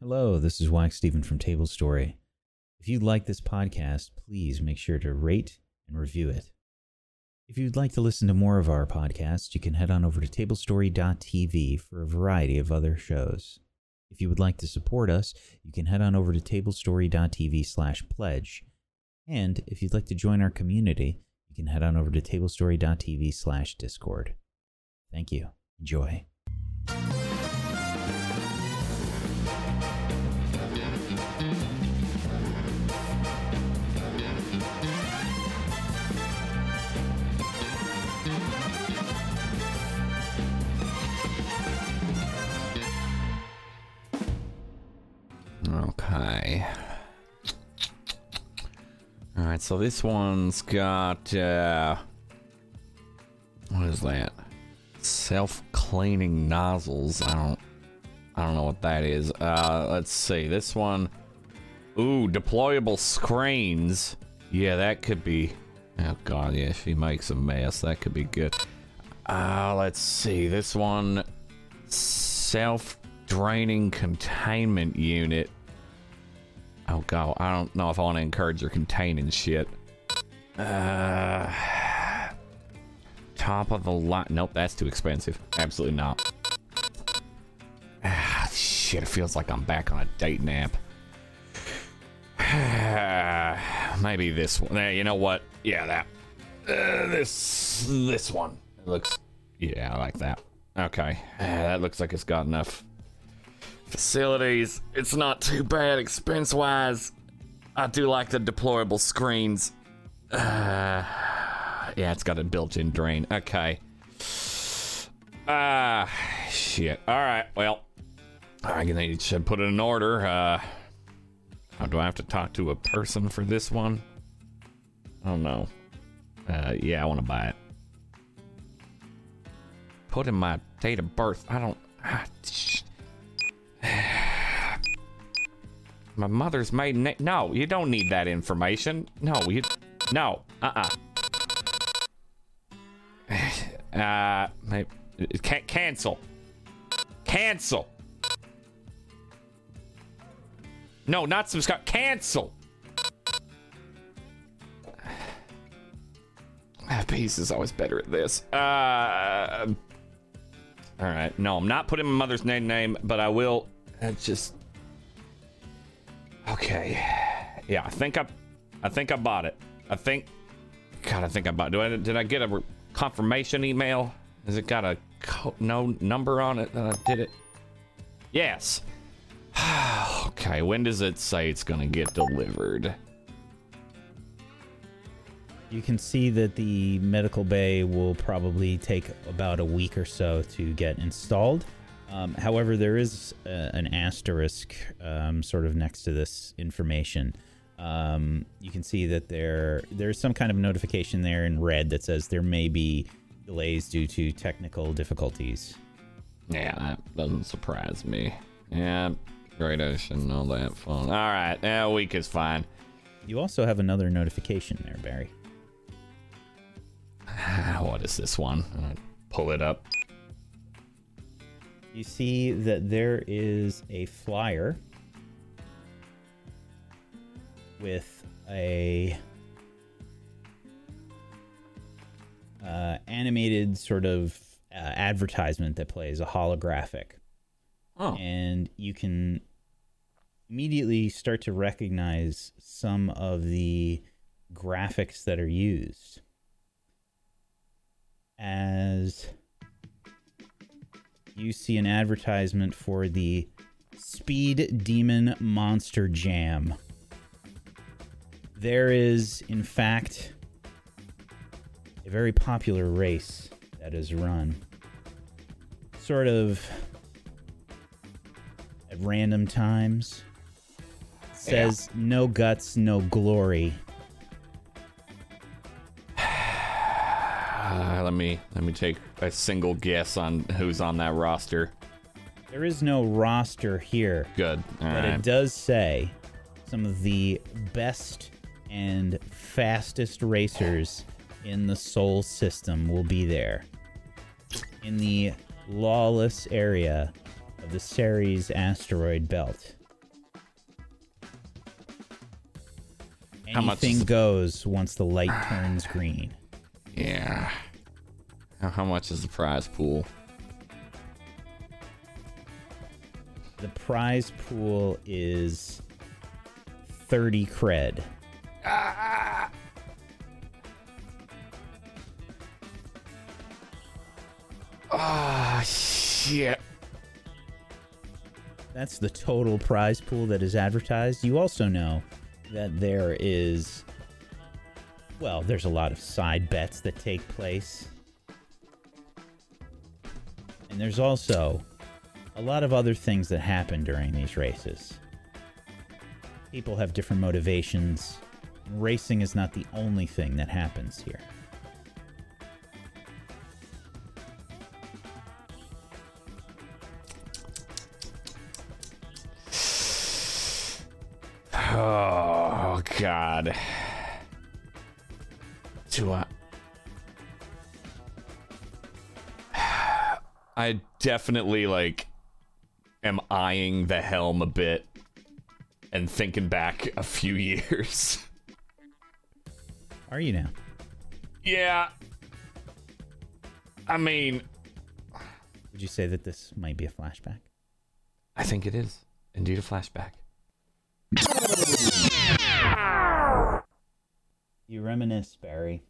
Hello, this is Wacksteven from Tablestory. If you like this podcast, please make sure to rate and review it. If you'd like to listen to more of our podcasts, you can head on over to tablestory.tv for a variety of other shows. If you would like to support us, you can head on over to tablestory.tv slash pledge. And if you'd like to join our community, you can head on over to tablestory.tv slash discord. Thank you. Enjoy. All right, so this one's got uh what is that? Self-cleaning nozzles. I don't I don't know what that is. Uh let's see. This one Ooh, deployable screens. Yeah, that could be Oh god, yeah, she makes a mess. That could be good. Uh let's see. This one self-draining containment unit. Oh god, I don't know if I want to encourage her containing shit. Uh, top of the line. Nope, that's too expensive. Absolutely not. Ah, shit, it feels like I'm back on a date nap. Maybe this one. Eh, you know what? Yeah, that. Uh, this this one. It looks. Yeah, I like that. Okay, uh, that looks like it's got enough facilities. It's not too bad expense wise. I do like the deployable screens. Uh, yeah, it's got a built in drain. Okay. Ah, uh, shit. All right, well, I need to put it in order. Uh, do I have to talk to a person for this one? I don't know. Uh, yeah, I want to buy it. Put in my date of birth. I don't. Ah, My mother's maiden name. No, you don't need that information. No, you. No. Uh uh. Uh. Can't cancel. Cancel. No, not subscribe. Cancel. Peace is always better at this. Uh. All right. No, I'm not putting my mother's name name, but I will. Uh, just. Okay. Yeah, I think I, I think I bought it. I think. God, I think I bought. Do I? Did I get a confirmation email? Has it got a co- no number on it that I did it? Yes. okay. When does it say it's gonna get delivered? You can see that the medical bay will probably take about a week or so to get installed. Um, however, there is uh, an asterisk um, sort of next to this information. Um, you can see that there there's some kind of notification there in red that says there may be delays due to technical difficulties. Yeah, that doesn't surprise me. Yeah, Great Ocean, all that fun. All right, a week is fine. You also have another notification there, Barry. what is this one? pull it up. You see that there is a flyer with a uh, animated sort of uh, advertisement that plays a holographic. Oh. And you can immediately start to recognize some of the graphics that are used as you see an advertisement for the Speed Demon Monster Jam. There is, in fact, a very popular race that is run sort of at random times. Says yeah. no guts, no glory. Uh, let me let me take a single guess on who's on that roster. There is no roster here. Good. All but right. it does say some of the best and fastest racers in the Sol system will be there. In the lawless area of the Ceres asteroid belt. Anything How much goes once the light turns green. Yeah. How, how much is the prize pool? The prize pool is 30 cred. Ah, shit. That's the total prize pool that is advertised. You also know that there is, well, there's a lot of side bets that take place. And there's also a lot of other things that happen during these races. People have different motivations. Racing is not the only thing that happens here. Oh, God. Do I. I definitely, like, am eyeing the helm a bit and thinking back a few years. Are you now? yeah. I mean, Would you say that this might be a flashback? I think it is indeed a flashback. You reminisce, Barry,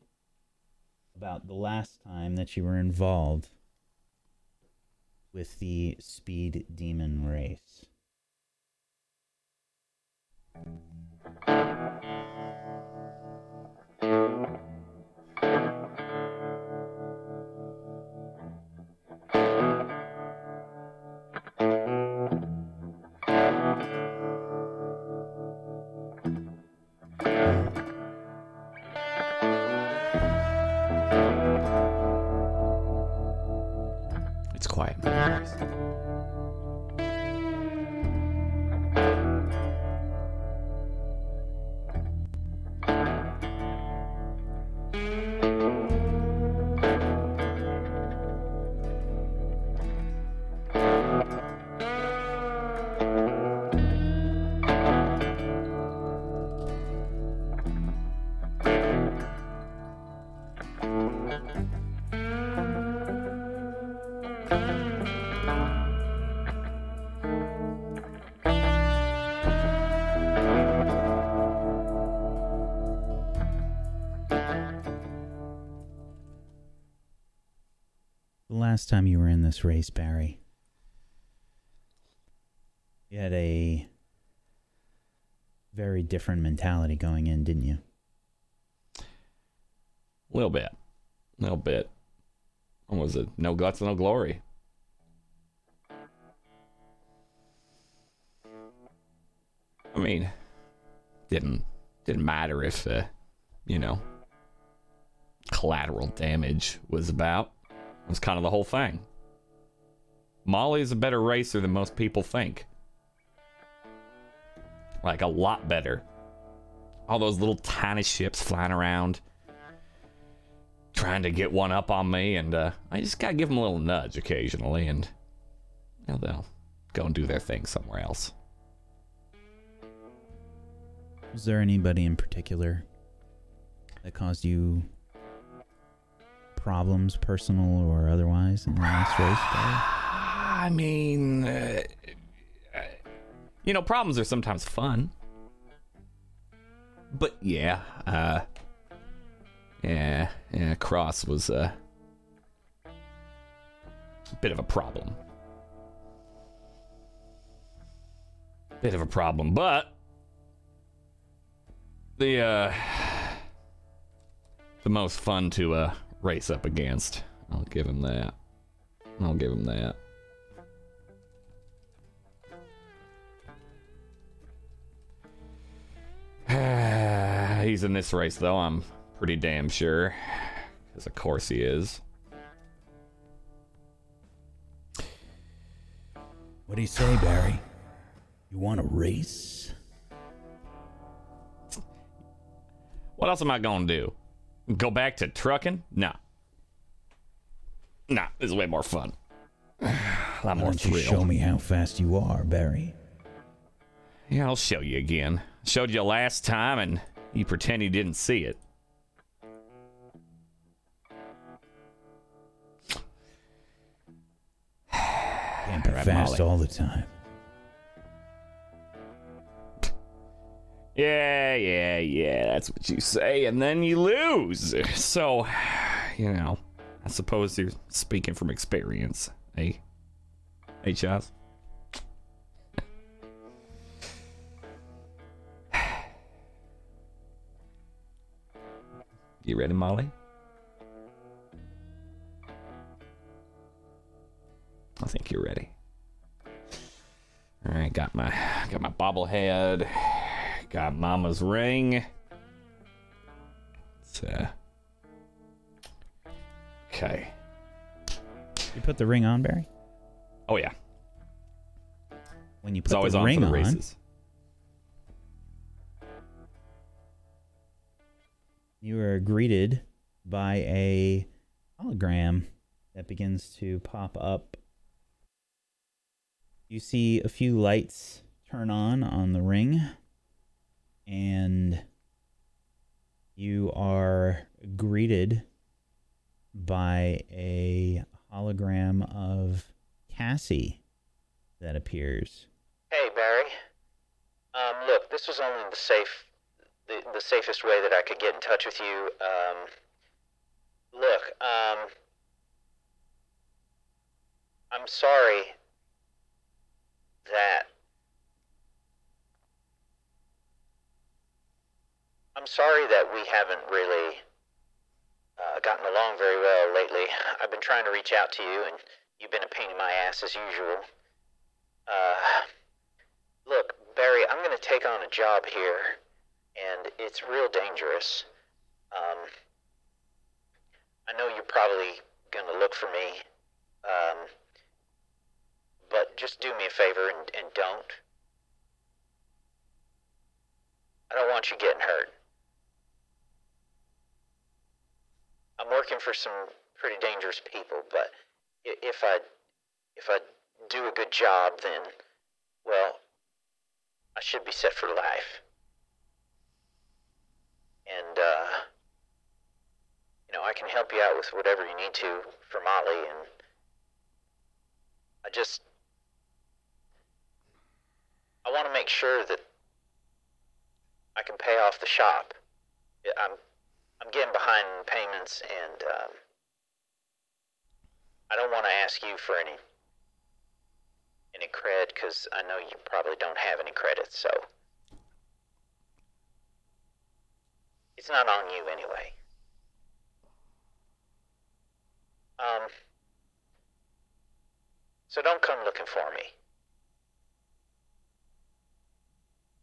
about the last time that you were involved with the Speed Demon race. Last time you were in this race, Barry, you had a very different mentality going in, didn't you? A little bit. A little bit. What was it? No guts, no glory. I mean, didn't didn't matter if uh, you know collateral damage was about. Was kind of the whole thing. Molly is a better racer than most people think. Like a lot better. All those little tiny ships flying around trying to get one up on me, and uh, I just gotta give them a little nudge occasionally, and you know, they'll go and do their thing somewhere else. Was there anybody in particular that caused you problems, personal or otherwise, in the last race? I mean, uh, you know, problems are sometimes fun, but yeah, uh, yeah, yeah, Cross was uh, a bit of a problem. Bit of a problem, but the uh, the most fun to uh, race up against. I'll give him that. I'll give him that. He's in this race, though, I'm pretty damn sure. Because, of course, he is. What do you say, Barry? You want to race? What else am I going to do? Go back to trucking? No. Nah, this is way more fun. A lot more you thrill. show me how fast you are, Barry? Yeah, I'll show you again. Showed you last time, and You pretend you didn't see it. Camping Alright, fast all the time. Yeah, yeah, yeah, that's what you say, and then you lose. So, you know, I suppose you're speaking from experience, eh? Hey, Chaz? You ready, Molly? I think you're ready. All right, got my got my bobblehead. Got Mama's ring. It's, uh, okay. You put the ring on, Barry? Oh yeah, When you it's put always the on ring for the on, races. you are greeted by a hologram that begins to pop up. You see a few lights turn on on the ring, and you are greeted by a hologram of Cassie that appears. Hey, Barry. Um, look, this was only the safe, the, the safest way that I could get in touch with you. Um, look, um, I'm sorry that I'm sorry that we haven't really uh, gotten along very well lately. I've been trying to reach out to you, and you've been a pain in my ass as usual. Uh, look, Barry, I'm going to take on a job here, and it's real dangerous. Um, I know you're probably going to look for me, um, but just do me a favor and, and don't. I don't want you getting hurt. I'm working for some pretty dangerous people, but if I if I do a good job, then well, I should be set for life. And uh, you know, I can help you out with whatever you need to for Molly, and I just I want to make sure that I can pay off the shop. I'm I'm getting behind in payments, and um, I don't want to ask you for any any cred because I know you probably don't have any credit, so it's not on you anyway. Um, so don't come looking for me.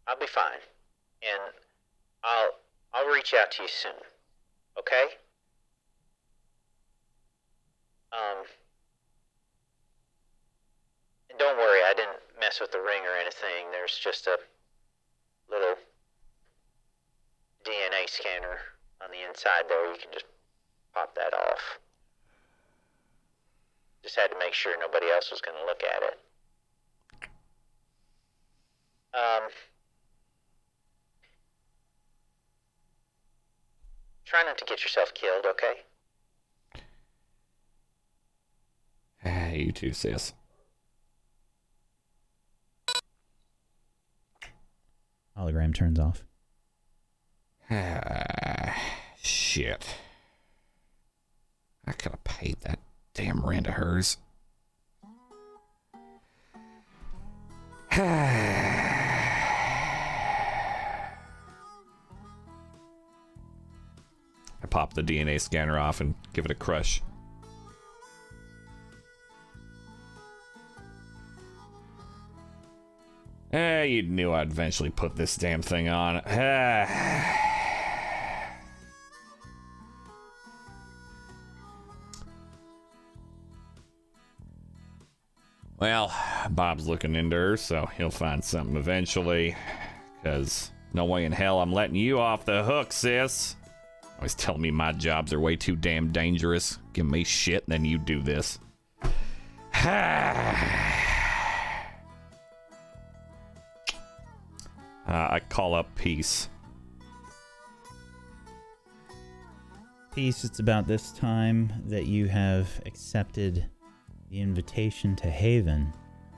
I'll be fine, and I'll I'll reach out to you soon. Okay? Um, and don't worry, I didn't mess with the ring or anything. There's just a little DNA scanner on the inside there. You can just pop that off. Just had to make sure nobody else was going to look at it. Um, try not to get yourself killed, okay? Ah, you too, sis. Hologram turns off. Ah, shit. I could have paid that damn rent of hers. I pop the DNA scanner off and give it a crush. Eh, you knew I'd eventually put this damn thing on. Well, Bob's looking into her, so he'll find something eventually. Because no way in hell I'm letting you off the hook, sis. Always telling me my jobs are way too damn dangerous. Give me shit, and then you do this. Uh, I call up Peace. Peace, it's about this time that you have accepted the invitation to Haven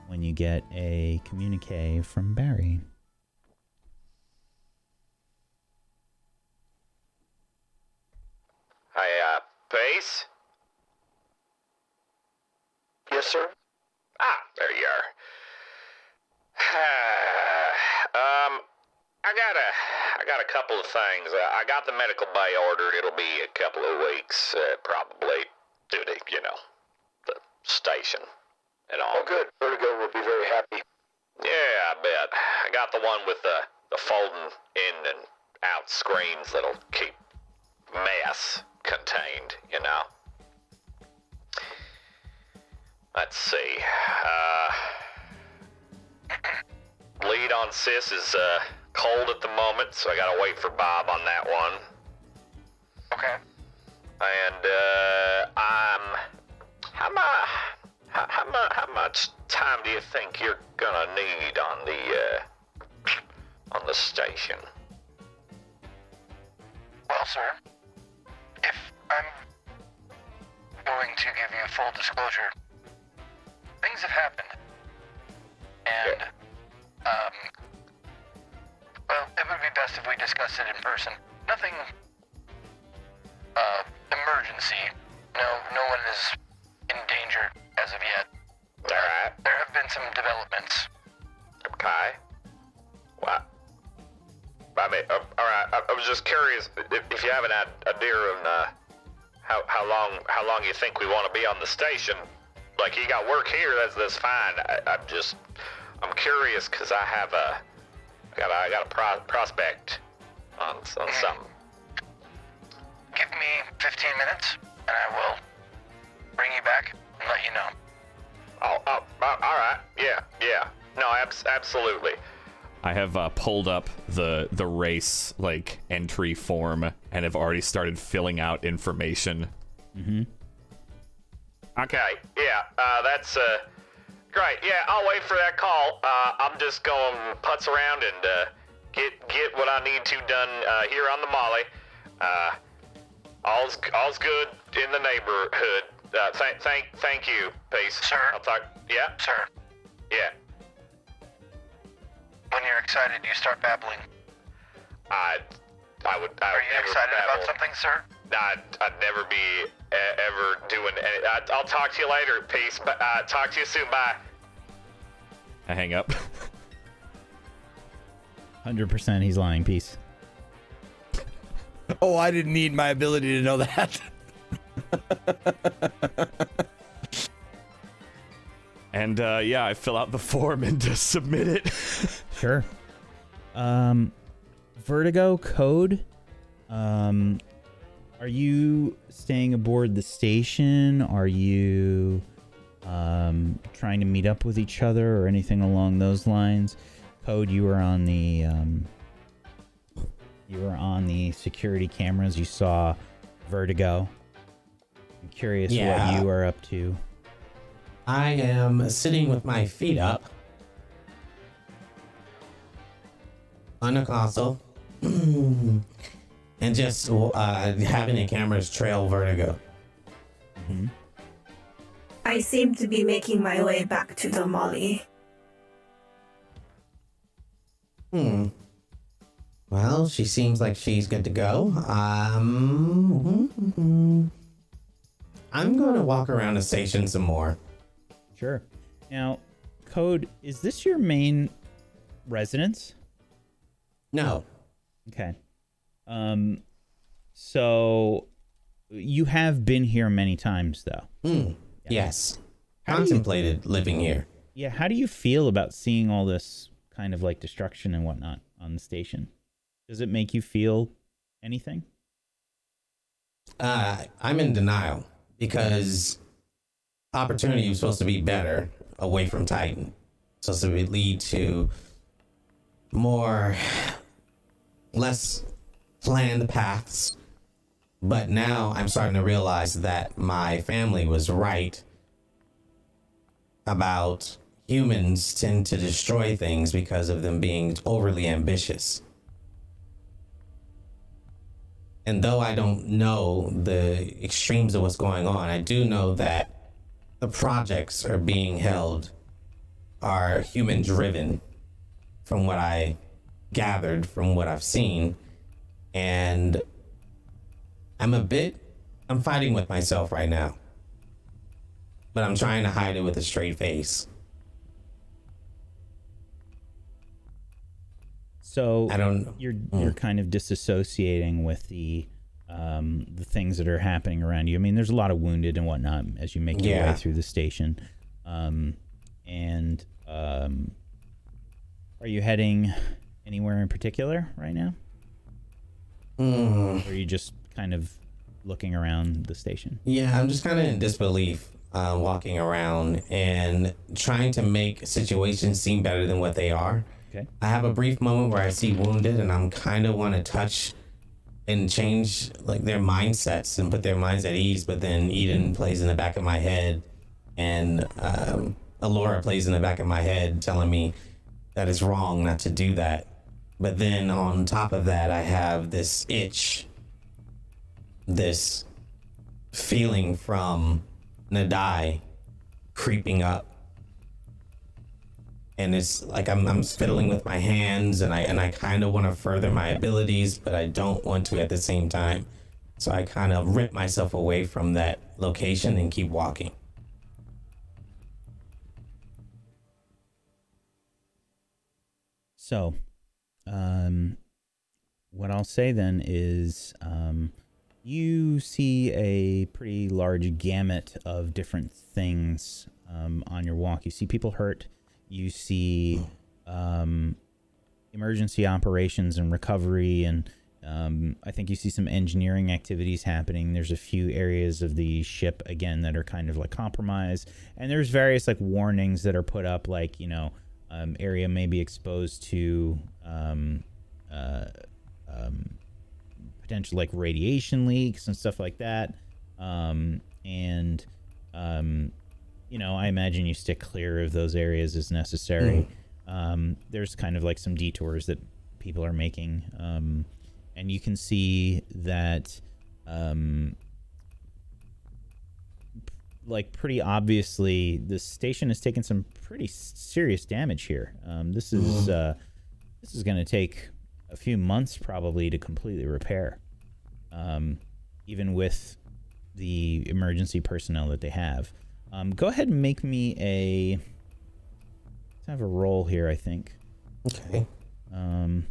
when you get a communique from Barry. Hi, uh, Pace? Yes, sir. Ah, there you are. um, I got a, I got a couple of things. Uh, I got the medical bay ordered. It'll be a couple of weeks, uh, probably, due to, you know, the station and all. Oh, good. Vertigo will be very happy. Yeah, I bet. I got the one with the, the folding in and out screens that'll keep mess contained, you know. Let's see. Uh, lead on Sis is uh, cold at the moment, so I gotta wait for Bob on that one. Okay. And uh, I'm. How much? How, how, how much time do you think you're gonna need on the uh, on the station? Well, sir, if I'm going to give you full disclosure, things have happened. And, um, well, it would be best if we discussed it in person. Nothing, uh, emergency. No, no one is in danger as of yet. All right. There have been some developments. Okay. What? I mean, uh, all right. I, I was just curious if, if you have an id- idea on uh, how how long how long you think we want to be on the station. Like you got work here, that's that's fine. I, I'm just I'm curious because I have a I got a, I got a pro- prospect on on something. Give me 15 minutes, and I will bring you back and let you know. Oh, oh, oh all right. Yeah, yeah. No, abs- absolutely. I have uh, pulled up the the race like entry form and have already started filling out information. Okay, yeah, uh, that's uh, great. Yeah, I'll wait for that call. Uh, I'm just going putz around and uh, get get what I need to done uh, here on the Molly. Uh, all's all's good in the neighborhood. Uh, thank thank thank you, peace. Sir? I'll talk. Yeah, Sir, yeah. When you're excited, you start babbling. I I would. I Are would you never excited babble. about something, sir? I'd, I'd never be ever doing. Any, I, I'll talk to you later. Peace. But uh, talk to you soon. Bye. I hang up. 100% he's lying. Peace. Oh, I didn't need my ability to know that. and uh, yeah, I fill out the form and just submit it. Sure. Um, Vertigo code. Um, are you staying aboard the station? Are you um, trying to meet up with each other or anything along those lines? Code, you were on the um, you were on the security cameras. You saw Vertigo. I'm curious Yeah. what you are up to. I am sitting with my feet up on a console and just uh, having the cameras trail vertigo. I seem to be making my way back to the Molly. Hmm. Well, she seems like she's good to go. Um, I'm going to walk around the station some more. Sure. Now, Code, is this your main residence? No, Okay. Um so you have been here many times though. Hmm. Yes. How do you- Contemplated living here. Yeah, how do you feel about seeing all this kind of like destruction and whatnot on the station? Does it make you feel anything? Uh, I'm in denial because opportunity was supposed to be better away from Titan. Supposed to lead to more, less planned paths. But now I'm starting to realize that my family was right about humans tend to destroy things because of them being overly ambitious. And though I don't know the extremes of what's going on, I do know that the projects are being held are human driven from what I gathered from what I've seen. And I'm a bit I'm fighting with myself right now. But I'm trying to hide it with a straight face. So I don't you're you're kind of disassociating with the um, the things that are happening around you. I mean, there's a lot of wounded and whatnot as you make your Yeah. way through the station. Um, and um, are you heading anywhere in particular right now? Mm. Or are you just kind of looking around the station? Yeah, I'm just kind of in disbelief, uh, walking around and trying to make situations seem better than what they are. Okay. I have a brief moment where I see wounded, and I'm kind of want to touch and change like their mindsets and put their minds at ease. But then Eden plays in the back of my head, and um, Alora plays in the back of my head, telling me that it's wrong not to do that. But then on top of that, I have this itch, this feeling from Nadai creeping up. And it's like I'm, I'm fiddling with my hands and I and I kind of want to further my abilities, but I don't want to at the same time. So I kind of rip myself away from that location and keep walking. So, um, what I'll say then is um, you see a pretty large gamut of different things um, on your walk. You see people hurt. You see um, emergency operations and recovery, and um, I think you see some engineering activities happening. There's a few areas of the ship again that are kind of like compromised, and there's various like warnings that are put up, like you know, um, area may be exposed to um, uh, um, potential like radiation leaks and stuff like that. Um, and um, you know, I imagine you stick clear of those areas as necessary. Um, there's kind of like some detours that people are making, um, and you can see that, um, like pretty obviously, the station has taken some pretty serious damage here. Um, this is uh, this is going to take a few months probably to completely repair, um, even with the emergency personnel that they have. Um, go ahead and make me a. Let's have a roll here. I think. Okay. Um,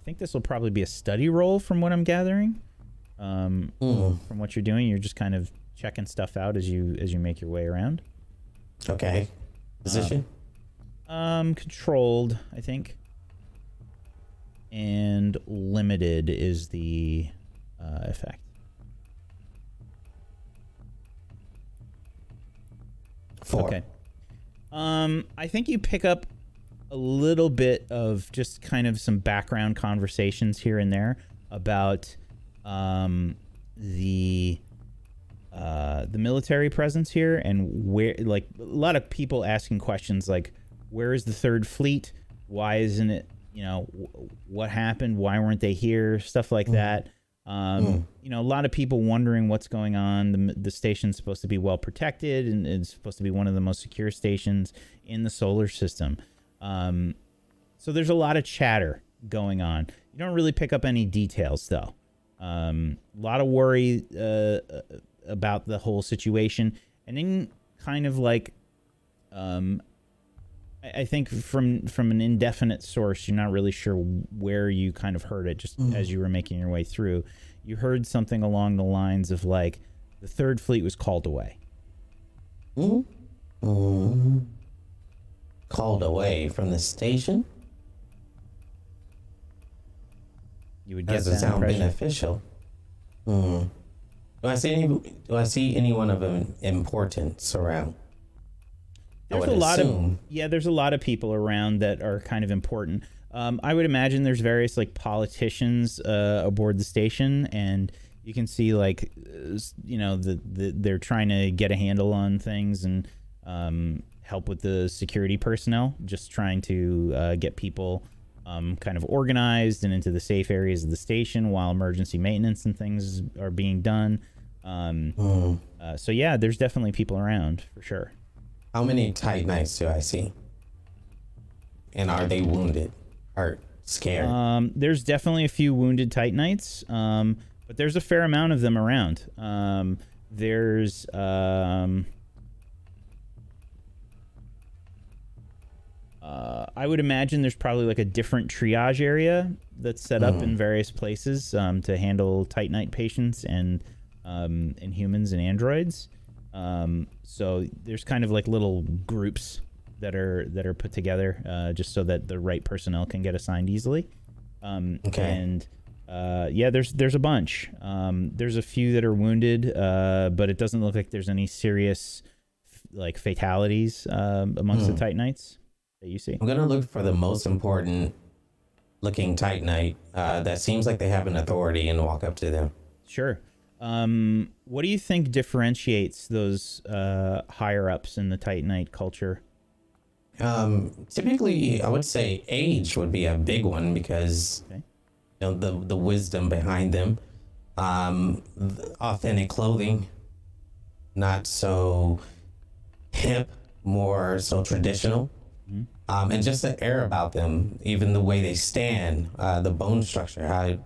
I think this will probably be a study roll from what I'm gathering. Um, Mm. From what you're doing, you're just kind of checking stuff out as you as you make your way around. Okay. Position? Um, controlled, I think. And limited is the uh, effect. Four. Okay. Um, I think you pick up a little bit of just kind of some background conversations here and there about um, the uh, the military presence here and where, like, a lot of people asking questions like, "Where is the Third Fleet? Why isn't it? You know, wh- what happened? Why weren't they here? Stuff like that." Um, You know, a lot of people wondering what's going on. The, the station's supposed to be well protected and it's supposed to be one of the most secure stations in the solar system. Um, so there's a lot of chatter going on. You don't really pick up any details though. Um, a lot of worry uh, uh, about the whole situation, and then kind of like, um, I, think from from an indefinite source, you're not really sure where you kind of heard it. Just as you were making your way through, you heard something along the lines of like, the third fleet was called away. Mm. Called away from the station? You would get Doesn't that sound impression. beneficial. Hmm. Do I see any? Do I see anyone of importance around? There's a lot of yeah. There's a lot of people around that are kind of important. Um, I would imagine there's various like politicians uh, aboard the station, and you can see like uh, you know the, the they're trying to get a handle on things and um, help with the security personnel, just trying to uh, get people um, kind of organized and into the safe areas of the station while emergency maintenance and things are being done. Um, Hmm. uh, so yeah, there's definitely people around for sure. How many Titanites do I see? And are they wounded, hurt, scared? Um, there's definitely a few wounded Titanites, um, but there's a fair amount of them around. Um, there's um, uh, I would imagine there's probably like a different triage area that's set up in various places um, to handle Titanite patients and um, and humans and androids. Um, so there's kind of like little groups that are that are put together uh, just so that the right personnel can get assigned easily. Um, Okay. And uh, yeah, there's there's a bunch. Um, there's a few that are wounded, uh, but it doesn't look like there's any serious like fatalities um, amongst the Titanites that you see. I'm gonna look for the most important looking Titanite uh, that seems like they have an authority and walk up to them. Sure. Um, what do you think differentiates those uh, higher ups in the Titanite culture? Um, typically, I would say age would be a big one because Okay. you know the the wisdom behind them, um, the authentic clothing, not so hip, more so traditional, um, and just the air about them, even the way they stand, uh, the bone structure, how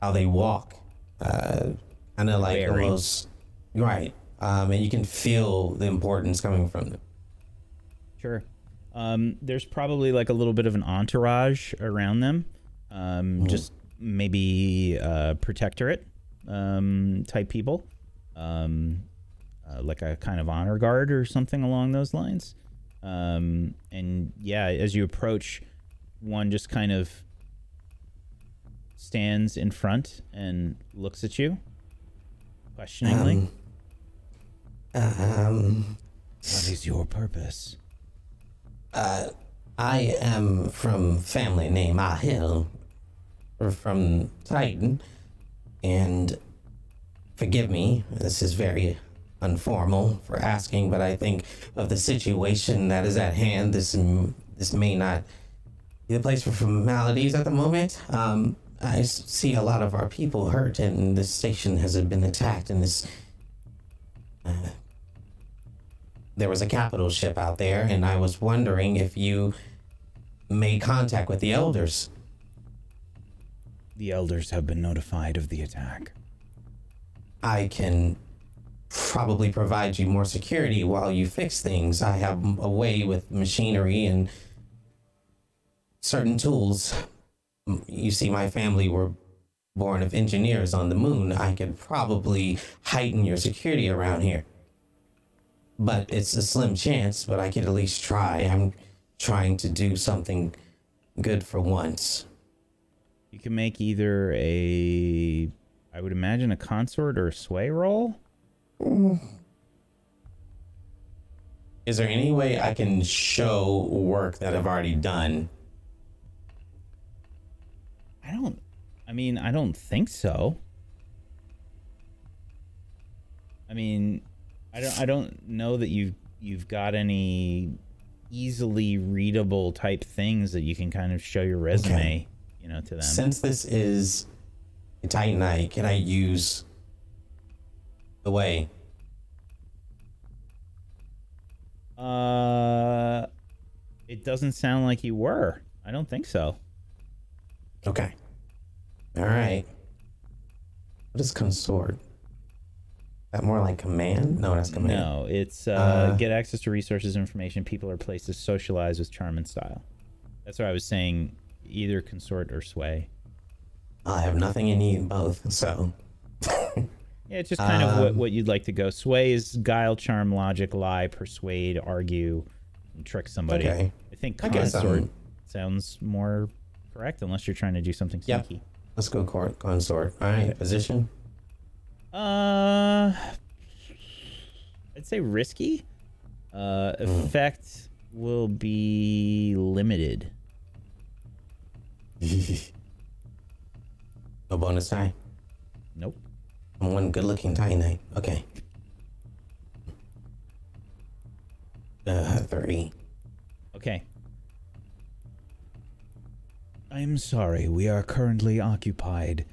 how they walk, uh, kind of like Bearing. almost right, um, and you can feel the importance coming from them. Sure. Um, there's probably like a little bit of an entourage around them. Um, Just maybe uh, protectorate um, type people, um, uh, like a kind of honor guard or something along those lines. Um, and yeah, as you approach, one just kind of stands in front and looks at you questioningly. Um, what is your purpose? Uh, I am from family name Ahil, from Titan, and forgive me, this is very informal for asking, but I think of the situation that is at hand, this this may not be the place for formalities at the moment. Um, I see a lot of our people hurt, and this station has been attacked, and this uh, there was a capital ship out there, and I was wondering if you made contact with the elders. The elders have been notified of the attack. I can probably provide you more security while you fix things. I have a way with machinery and certain tools. You see, my family were born of engineers on the moon. I could probably heighten your security around here. But it's a slim chance, but I could at least try. I'm trying to do something good for once. You can make either a, I would imagine, a consort or a sway roll. Is there any way I can show work that I've already done? I don't. I mean, I don't think so. I mean, I don't. I don't know that you've you've got any easily readable type things that you can kind of show your resume, you know, to them. Since this is a Titanite, can I use the way? Uh, it doesn't sound like you were. I don't think so. Okay. All right. What is consort? That more like command? No, that's command. No, it's uh, Uh, get access to resources, information, people, or places, socialize with charm and style. That's what I was saying. Either consort or sway. I have nothing in need both, so Yeah, it's just kind of what, Um, what you'd like to go. Sway is guile, charm, logic, lie, persuade, argue, and trick somebody. Okay. I think consort um, sounds more correct, unless you're trying to do something Yep. sneaky. let's go court consort. All right, position. Uh, I'd say risky. Uh, Hmm. effect will be limited. No bonus die. Nope. I'm one good looking Titanite. Okay. Uh, three. Okay. I am sorry, we are currently occupied.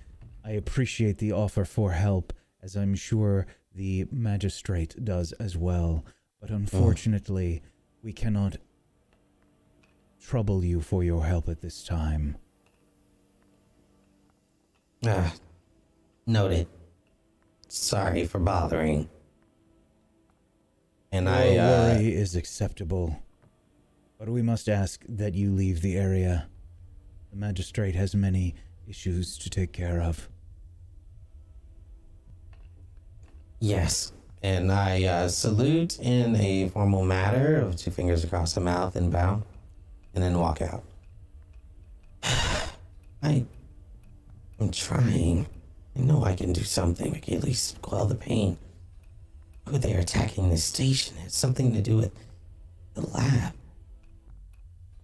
I appreciate the offer for help, as I'm sure the magistrate does as well, but unfortunately, we cannot trouble you for your help at this time. Ah, noted. Sorry for bothering. And Your I, uh, worry is acceptable, but we must ask that you leave the area. The magistrate has many issues to take care of. yes. And I uh, salute in a formal manner of two fingers across the mouth and bow, and then walk out. I, I'm trying. I know I can do something. I can at least quell the pain. Who they're attacking this station? It's something to do with the lab.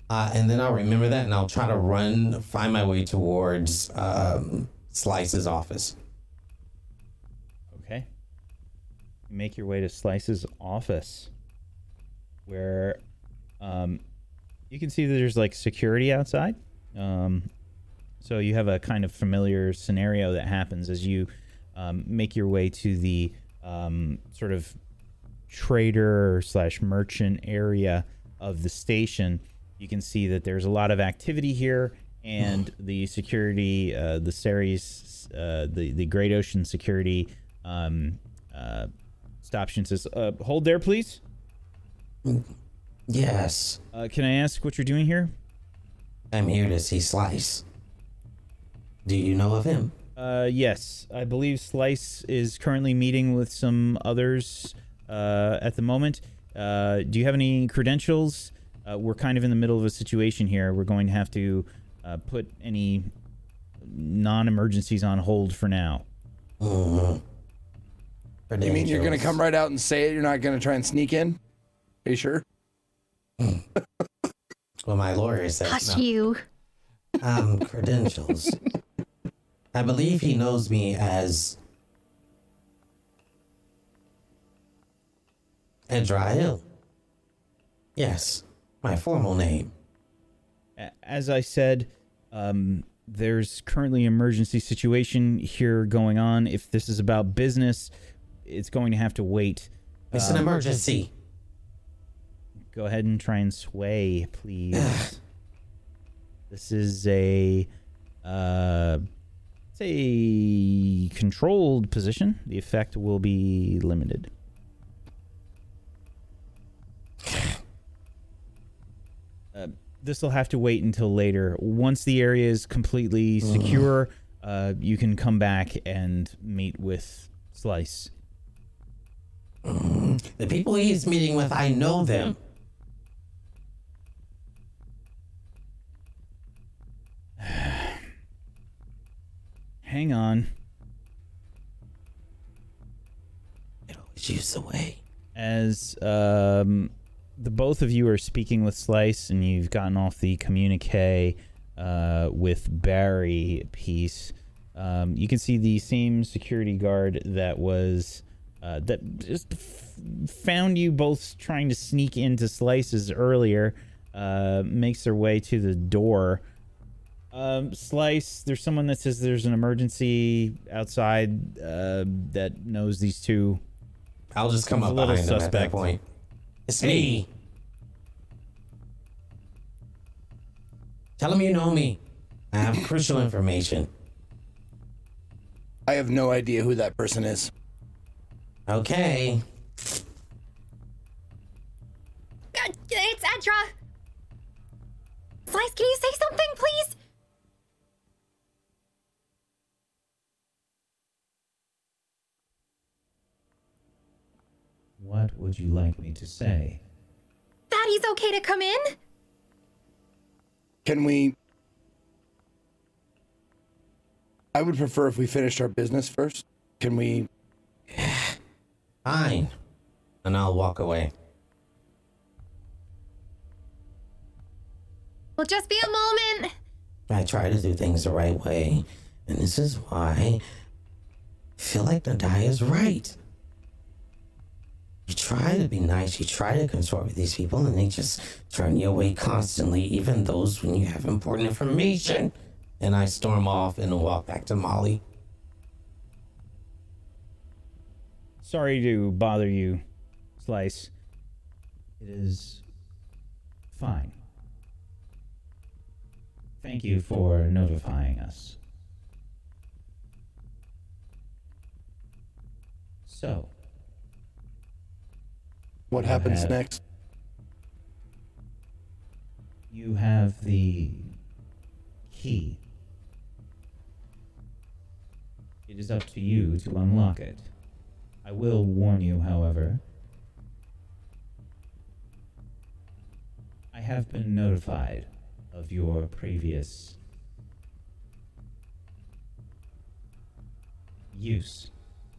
Uh, and then I'll remember that and I'll try to run, find my way towards um, Slice's office. Okay. Make your way to Slice's office, where um, you can see that there's like security outside. Um, so you have a kind of familiar scenario that happens as you um, make your way to the um, sort of trader slash merchant area of the station. You can see that there's a lot of activity here, and the security, uh, the Ceres, uh, the the Great Ocean Security um, uh, stops you and says, uh, "Hold there, please. Yes, Uh, can I ask what you're doing here?" I'm here to see Slice. Do you know of him? Uh, yes, I believe Slice is currently meeting with some others uh, at the moment. Uh, do you have any credentials? Uh, we're kind of in the middle of a situation here. We're going to have to uh, put any non-emergencies on hold for now. You mean you're gonna come right out and say it? You're not gonna try and sneak in? Are you sure? Well, my lawyer says Hush no. you. Um, credentials. I believe he knows me as Edrail. Yes, my formal name. As I said, um, there's currently an emergency situation here going on. If this is about business, it's going to have to wait. It's an Um, emergency. Go ahead and try and sway, please. this is a uh, it's a controlled position. The effect will be limited. Uh, this will have to wait until later. Once the area is completely secure, uh, you can come back and meet with Slice. The people he's meeting with, I know them. Hang on. It always use the way. as um, the both of you are speaking with Slice, and you've gotten off the communique uh, with Barry piece, um, you can see the same security guard that was uh, that just f- found you both trying to sneak into Slice's earlier. Uh, makes their way to the door. Um, Slice, there's someone that says there's an emergency outside uh, that knows these two I'll just come up a little behind him at that suspect. point. It's me. Tell him you know me. I have crucial information. I have no idea who that person is. Okay. Uh, it's Edra. Slice, can you say something, please? What would you like me to say? That he's okay to come in? Can we? I would prefer if we finished our business first. Can we? Fine. And I'll walk away. Well, just be a moment. I try to do things the right way. And this is why I feel like Nadai is right. You try to be nice, you try to consort with these people, and they just turn you away constantly, even those when you have important information. And I storm off and walk back to Molly. Sorry to bother you, Slice. It is fine. Thank you for notifying us. So, What You happens have- next? you have the key. It is up to you to unlock it. I will warn you, however. I have been notified of your previous use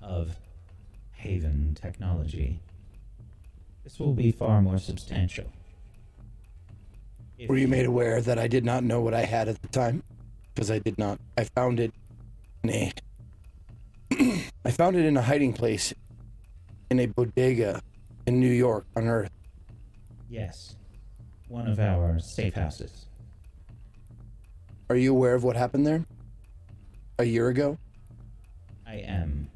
of Haven technology. This will be far more substantial. Were you made aware that I did not know what I had at the time? Because I did not. I found it in a. I found it in a hiding place in a bodega in New York on Earth. Yes. One of our safe houses. Are you aware of what happened there? A year ago? I am.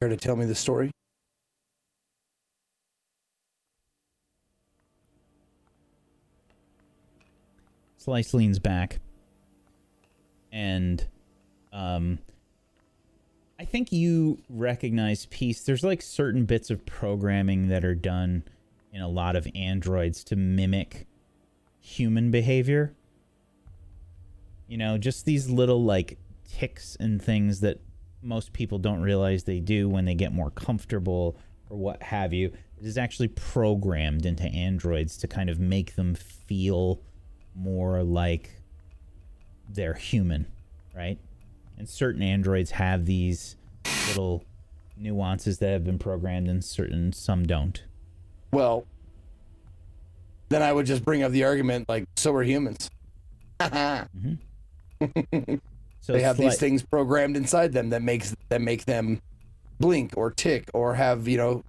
Care to tell me the story? Slice leans back. And um I think you recognize peace. There's like certain bits of programming that are done in a lot of androids to mimic human behavior. You know, just these little like ticks and things that most people don't realize they do when they get more comfortable or what have you. It is actually programmed into androids to kind of make them feel more like they're human, right? And certain androids have these little nuances that have been programmed and certain some don't. Well, then I would just bring up the argument like, so are humans. Mm-hmm. So they have these things programmed inside them that makes that make them blink or tick or have you know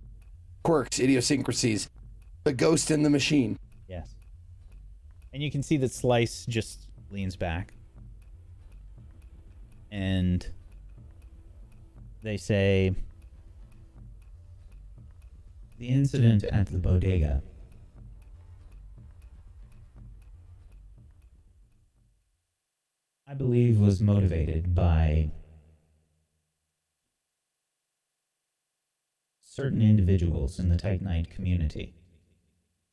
quirks, idiosyncrasies. The ghost in the machine. And you can see that Slice just leans back. And they say the incident at the bodega. I believe was motivated by certain individuals in the Titanite community.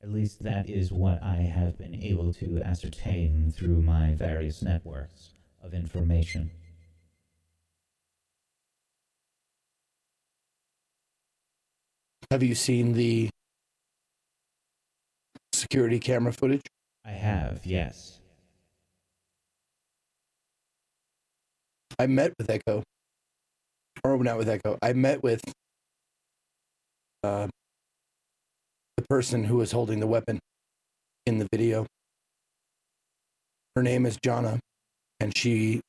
At least that is what I have been able to ascertain through my various networks of information. Have you seen the security camera footage? I have, yes. I met with Echo. Or not with Echo. I met with uh, the person who was holding the weapon in the video. Her name is Jana, and she.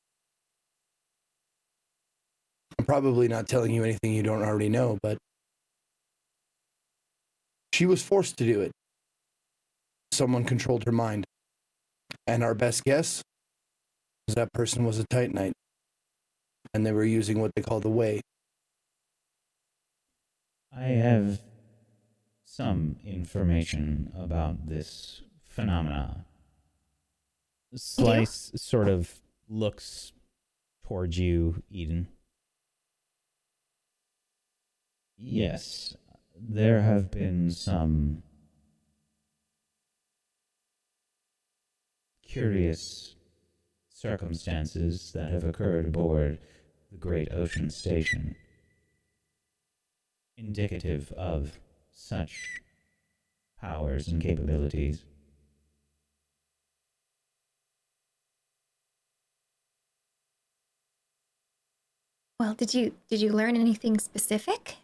I'm probably not telling you anything you don't already know, but she was forced to do it. Someone controlled her mind. And our best guess is that person was a Titanite and they were using what they call the way. I have some information about this phenomena. Slice sort of looks towards you, Eden. Yes, there have been some curious circumstances that have occurred aboard the Great Ocean Station, indicative of such powers and capabilities. Well, did you did you learn anything specific?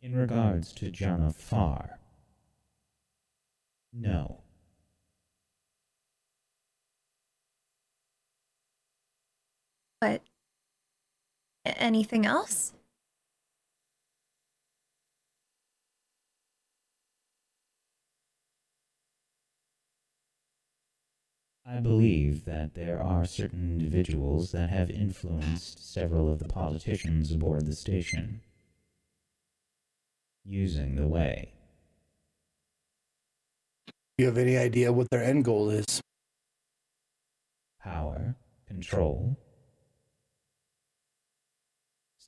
In regards to Jana Far, no. But anything else? I believe that there are certain individuals that have influenced several of the politicians aboard the station using the way. Do you have any idea what their end goal is? Power, control,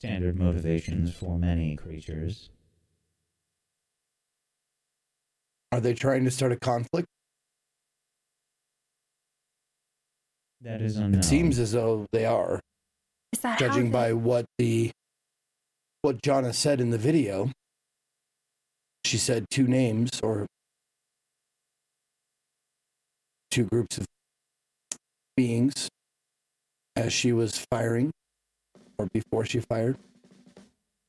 standard motivations for many creatures. Are they trying to start a conflict? That is unknown. It seems as though they are, Is that judging how by what the what Jonna said in the video. She said two names or two groups of beings as she was firing or before she fired.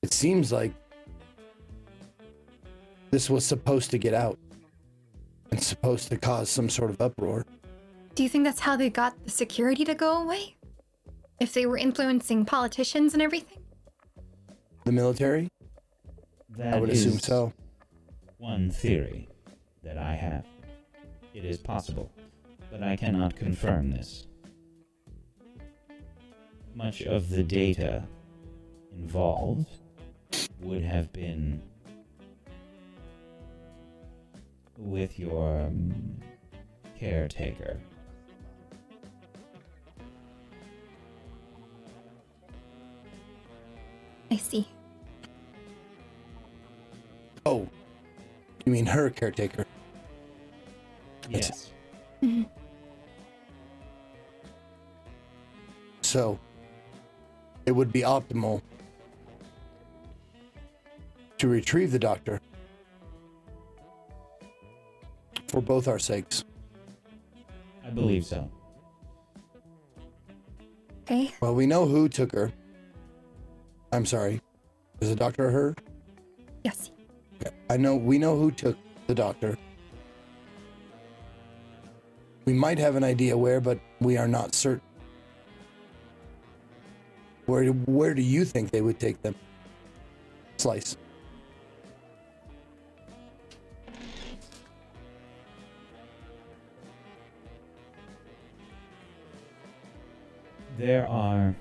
It seems like this was supposed to get out and supposed to cause some sort of uproar. Do you think that's how they got the security to go away? If they were influencing politicians and everything? The military? That I would assume so. One theory that I have. It is possible, but I cannot confirm this. Much of the data involved would have been with your um, caretaker. I see. Oh, you mean her caretaker? Be optimal to retrieve the doctor for both our sakes. I believe so. Okay. Well, we know who took her. I'm sorry. Is the doctor her? Yes. I know we know who took the doctor. We might have an idea where, but we are not certain. Where where do you think they would take them? Slice. There are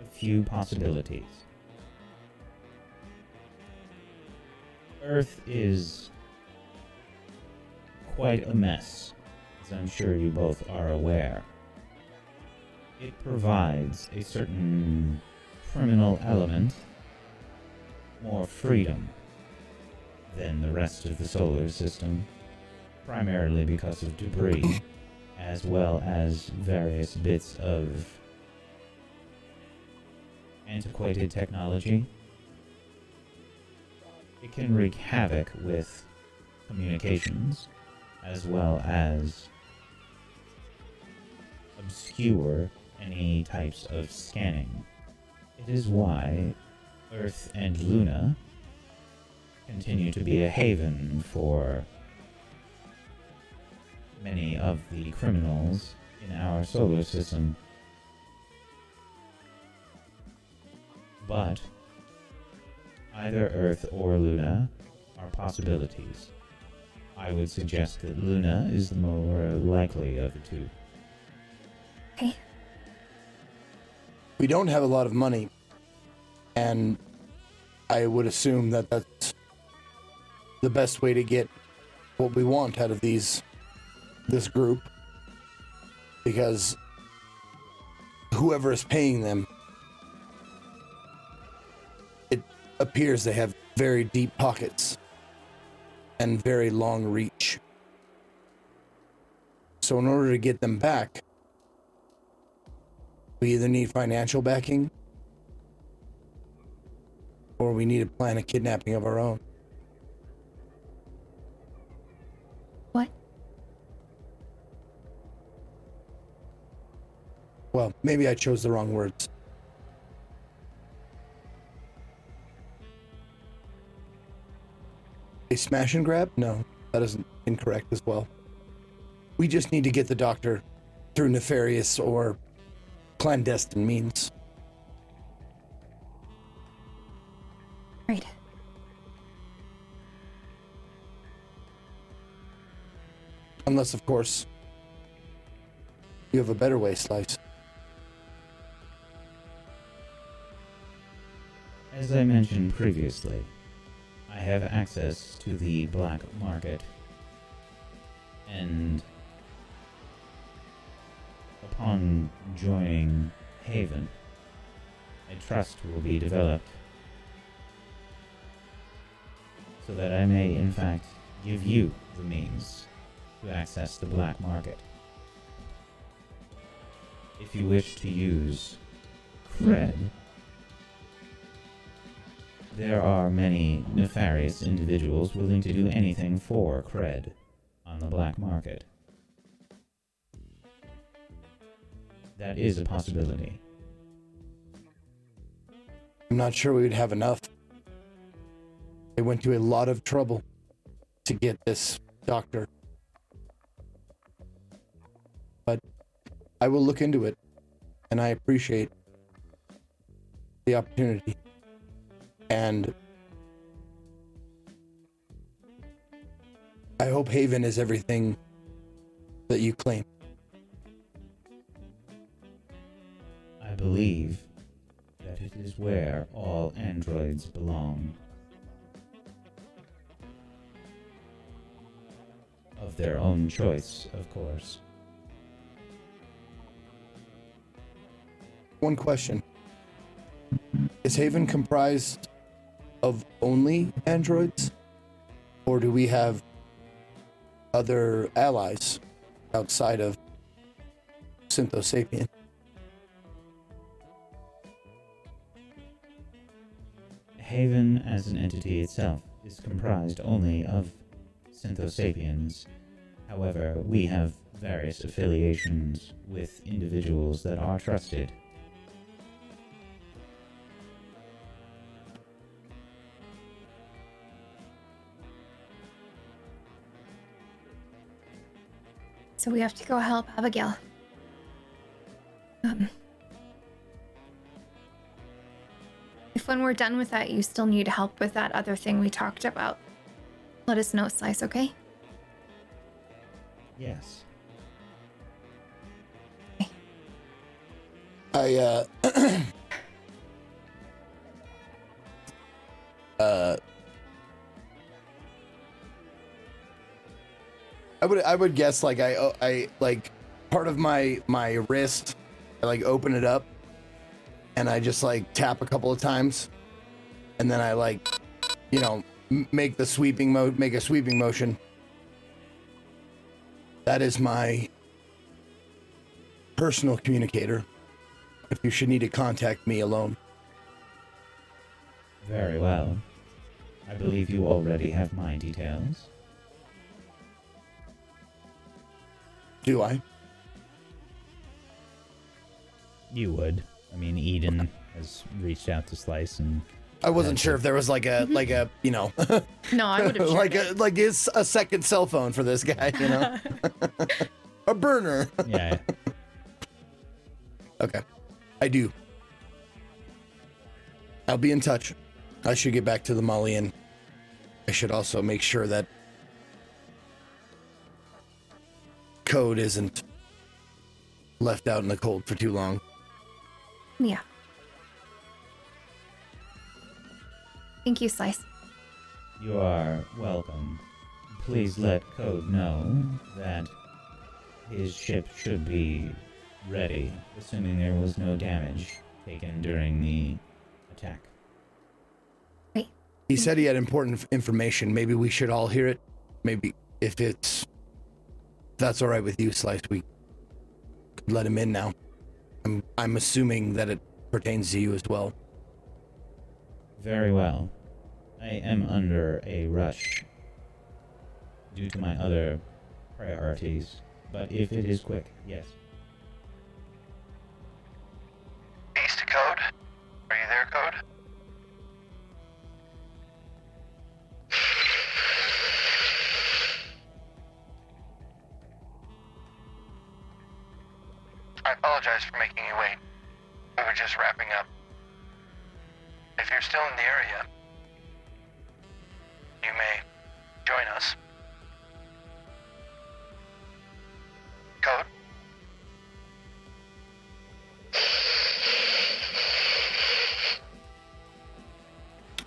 a few possibilities. Earth is quite a mess, as I'm sure you both are aware. It provides a certain criminal element more freedom than the rest of the solar system, primarily because of debris, as well as various bits of antiquated technology. It can wreak havoc with communications, as well as obscure any types of scanning. It is why Earth and Luna continue to be a haven for many of the criminals in our solar system. But either Earth or Luna are possibilities. I would suggest that Luna is the more likely of the two. Okay. We don't have a lot of money, and I would assume that that's the best way to get what we want out of these this group because whoever is paying them it appears they have very deep pockets and very long reach. So in order to get them back we either need financial backing or we need to plan a kidnapping of our own What? Well, maybe I chose the wrong words. A smash and grab? No, that isn't incorrect as well. We just need to get the doctor through nefarious or clandestine means. Right. Unless, of course, you have a better way, Slice. As I mentioned previously, I have access to the black market. And upon hmm. joining Haven, a trust will be developed so that I may, in fact, give you the means to access the black market. If you wish to use cred, there are many nefarious individuals willing to do anything for cred on the black market. That is a possibility. I'm not sure we would have enough. They went to a lot of trouble to get this doctor. But I will look into it, and I appreciate the opportunity. And I hope Haven is everything that you claim. I believe that it is where all androids belong. Of their own choice, of course. One question Is Haven comprised of only androids? Or do we have other allies outside of Synthosapien? Haven, as an entity itself, is comprised only of Synthosapiens. However, we have various affiliations with individuals that are trusted. So we have to go help Abigail. Um, if when we're done with that, you still need help with that other thing we talked about, let us know, Slice, okay? Yes. I uh uh I would I would guess like I I like part of my my wrist I like open it up and I just like tap a couple of times and then I like you know m- make the sweeping mode make a sweeping motion that is my personal communicator if you should need to contact me alone. Very well. I believe you already have my details. Do I? You would. I mean, Eden has reached out to Slice and. I wasn't sure it. if there was like a mm-hmm. like a you know No, I would have like a like is a second cell phone for this guy, you know, a burner. Yeah. Okay, I do. I'll be in touch. I should get back to the Molly and I should also make sure that code isn't left out in the cold for too long. Yeah. Thank you, Slice. You are welcome. Please let Code know that his ship should be ready, assuming there was no damage taken during the attack. He said he had important information. Maybe we should all hear it. Maybe if it's if that's all right with you, Slice, we could let him in now. I'm I'm assuming that it pertains to you as well. Very well. I am under a rush due to my other priorities, but if it is quick, yes.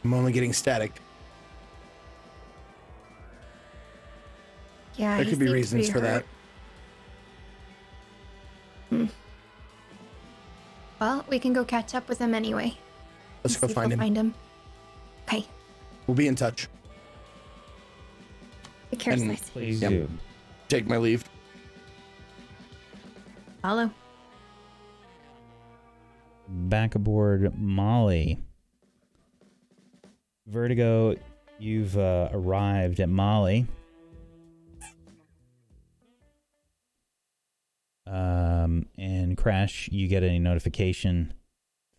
I'm only getting static. Yeah, There could be reasons pretty for that. hurt. Well, we can go catch up with him anyway. Let's go find him. Find him. Okay. We'll be in touch. Take care, And- Please Yep. do. Take my leave. Follow. Back aboard Molly. Vertigo, you've uh, arrived at Molly. Um, and Crash, you get a notification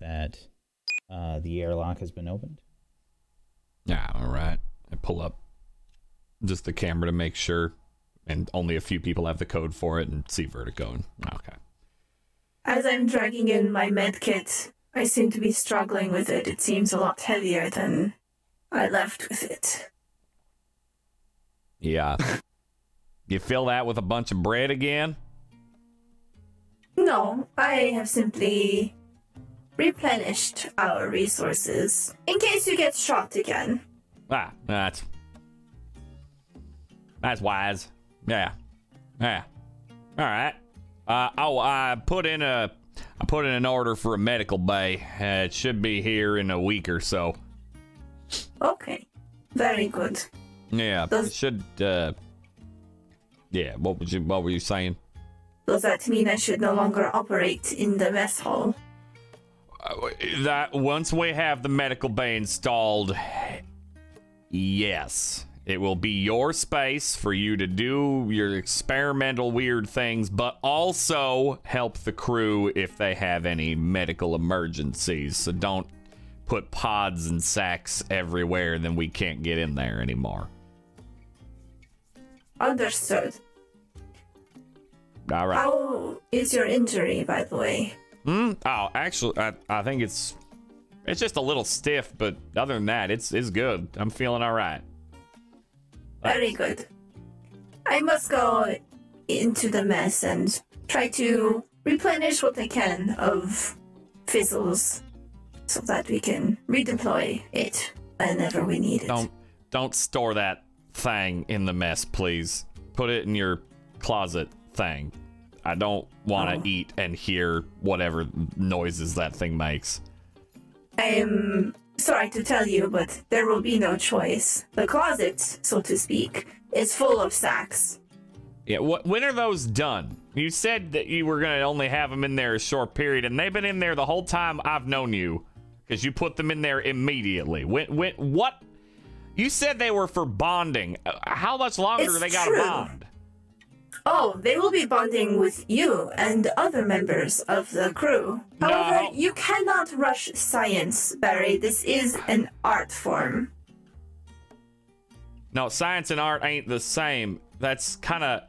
that uh, the airlock has been opened. Yeah, all right. I pull up just the camera to make sure, and only a few people have the code for it, and see Vertigo. And, okay. As I'm dragging in my med kit, I seem to be struggling with it. It seems a lot heavier than I left with it. Yeah. you fill that with a bunch of bread again? No, I have simply replenished our resources in case you get shot again. Ah, that's that's wise. Yeah, yeah. All right. Uh, oh, I put in a I put in an order for a medical bay. Uh, it should be here in a week or so. Okay, very good. Yeah, Does- should. Uh, yeah. What was you What were you saying? Does that mean I should no longer operate in the mess hall? Uh, that once we have the medical bay installed, yes, it will be your space for you to do your experimental weird things, but also help the crew if they have any medical emergencies. So don't put pods and sacks everywhere, then we can't get in there anymore. Understood. All right. How is your injury, by the way? Hmm? Oh, actually, I, I think it's it's just a little stiff, but other than that, it's it's good. I'm feeling all right. Very good. I must go into the mess and try to replenish what I can of fizzles so that we can redeploy it whenever we need it. Don't don't store that thing in the mess, please. Put it in your closet thing. I don't want to Oh. eat and hear whatever noises that thing makes. I am sorry to tell you, but there will be no choice. The closet, so to speak, is full of sacks. Yeah, wh- when are those done? You said that you were gonna only have them in there a short period, and they've been in there the whole time I've known you, because you put them in there immediately. When, when, what? You said they were for bonding. Uh, How much longer It's do they got to bond? Oh, they will be bonding with you and other members of the crew. However, No. you cannot rush science, Barry. This is an art form. No, science and art ain't the same. That's kind of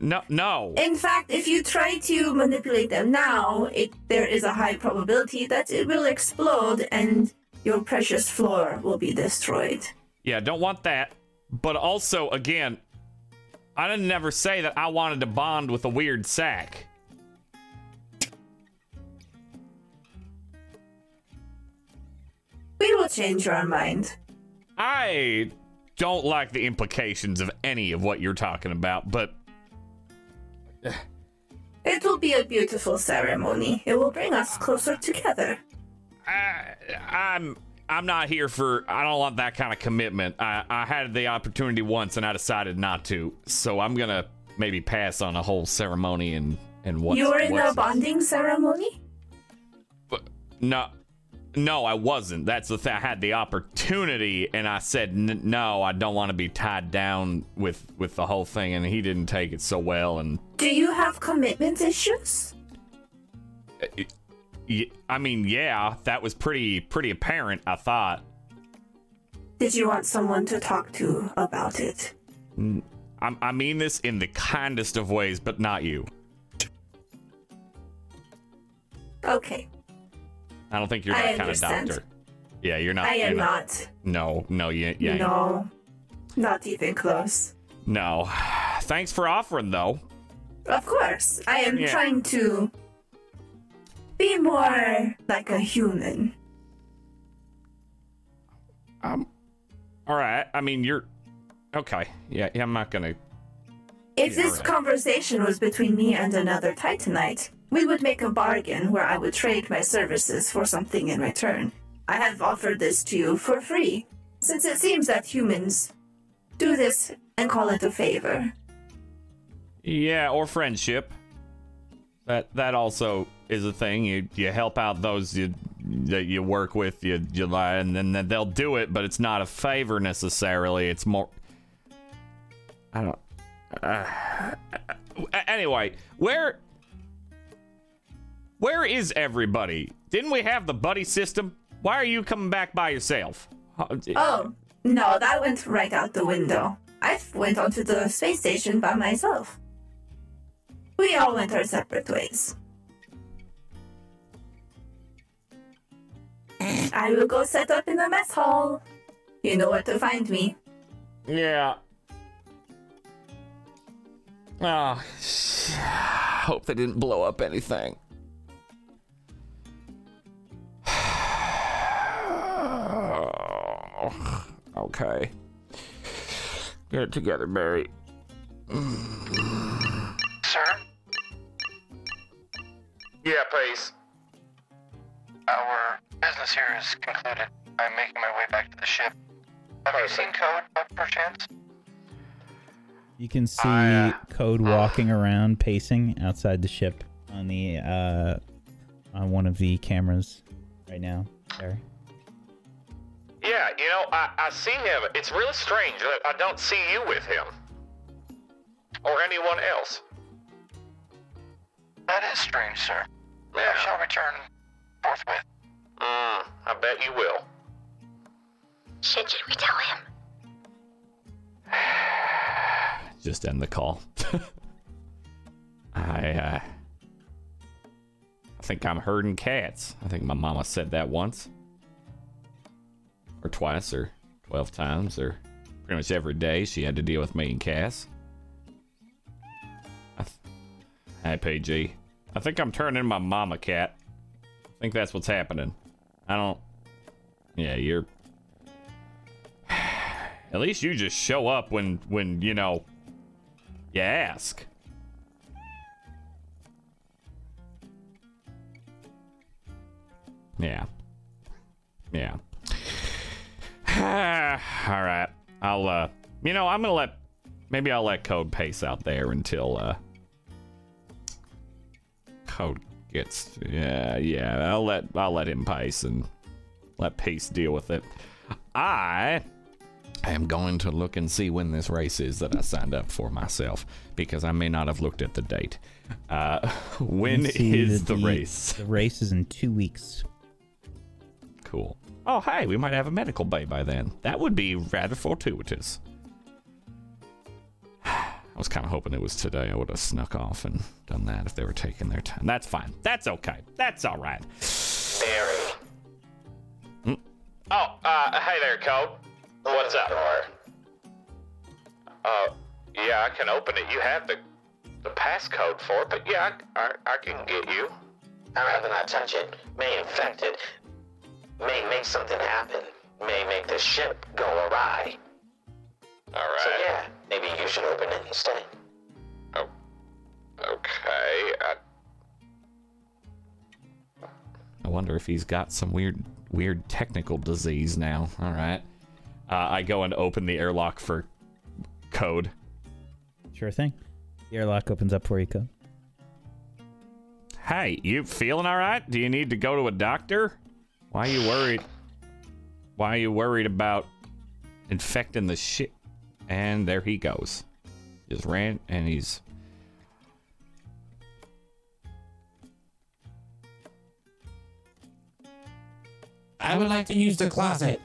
no, no. In fact, if you try to manipulate them now, it, there is a high probability that it will explode and your precious floor will be destroyed. Yeah, don't want that. But also, again, I didn't never say that I wanted to bond with a weird sack. We will change your mind. I don't like the implications of any of what you're talking about, but It will be a beautiful ceremony. It will bring us closer together. I, I'm I'm not here for. I don't want that kind of commitment. I I had the opportunity once and I decided not to. So I'm gonna maybe pass on a whole ceremony and and what. You're in a bonding ceremony? But No, no, I wasn't. That's the thing. I had the opportunity, and I said N- no. I don't want to be tied down with with the whole thing, and he didn't take it so well. And Do you have commitment issues? Uh, I mean, yeah, that was pretty pretty apparent. I thought. Did you want someone to talk to about it? I, I mean this in the kindest of ways, but not you. Okay, I don't think you're that kind of doctor. Yeah, you're not. I you're am not. No, no, you, yeah, No, not even close. no. Thanks for offering, though. Of course, I am Yeah. trying to be more like a human. Um, all right. I mean, you're okay. Yeah, yeah I'm not gonna. If Yeah, this alright. conversation was between me and another Titanite, we would make a bargain where I would trade my services for something in return. I have offered this to you for free, since it seems that humans do this and call it a favor. Yeah, or friendship. That that also is a thing. You you help out those you that you work with. You you lie, and then they'll do it, but it's not a favor necessarily. It's more. I don't. Uh, anyway, where where is everybody? Didn't we have the buddy system? Why are you coming back by yourself? Oh, no, that went right out the window. I went onto the space station by myself. We all went our separate ways. I will go set up in the mess hall. You know where to find me. Yeah. Ah, hope they didn't blow up anything. okay. Get it together, Barry. Sir, Yeah, please. our business here is concluded. I'm making my way back to the ship. Have you seen code, by perchance? You can see I, uh, Code walking around, pacing outside the ship on the uh, on one of the cameras right now. Barry. Yeah, you know, I, I see him. It's really strange that I don't see you with him. Or anyone else. That is strange, sir. Yeah. I shall return forthwith. Mm, I bet you will. Should we tell him? Just end the call. I, uh, I think I'm herding cats. I think my mama said that once. Or twice, or 12 times, or pretty much every day she had to deal with me and Cass. I th- hey, PG. I think I'm turning my mama cat. I think that's what's happening. I don't. Yeah, you're. At least you just show up when, when you know, you ask. Yeah. Yeah. All right. I'll uh you know, I'm going to let maybe I'll let Code pace out there until uh Code gets yeah, yeah. I'll let I'll let him pace and let Pace deal with it. I am going to look and see when this race is that I signed up for myself because I may not have looked at the date. Uh, when You can see is that the race? The race is in two weeks. Cool. Oh, hey, we might have a medical bay by then. That would be rather fortuitous. I was kind of hoping it was today. I would have snuck off and done that if they were taking their time. That's fine. That's okay. That's all right. Barry. Oh, uh, hey there, Code. What's up? Uh, yeah, I can open it. You have the the passcode for it, but yeah, I, I, I can get you. I'd rather not touch it. May infect it. May make something happen. May make the ship go awry. All right. So yeah, maybe you should open it instead. Oh, okay. I, I wonder if he's got some weird, weird technical disease now. All right. Uh, I go and open the airlock for code. Sure thing. The airlock opens up for you, Code. Hey, you feeling all right? Do you need to go to a doctor? Why are you worried? Why are you worried about infecting the shit? And there he goes. Just ran, and he's. I would like to use the closet.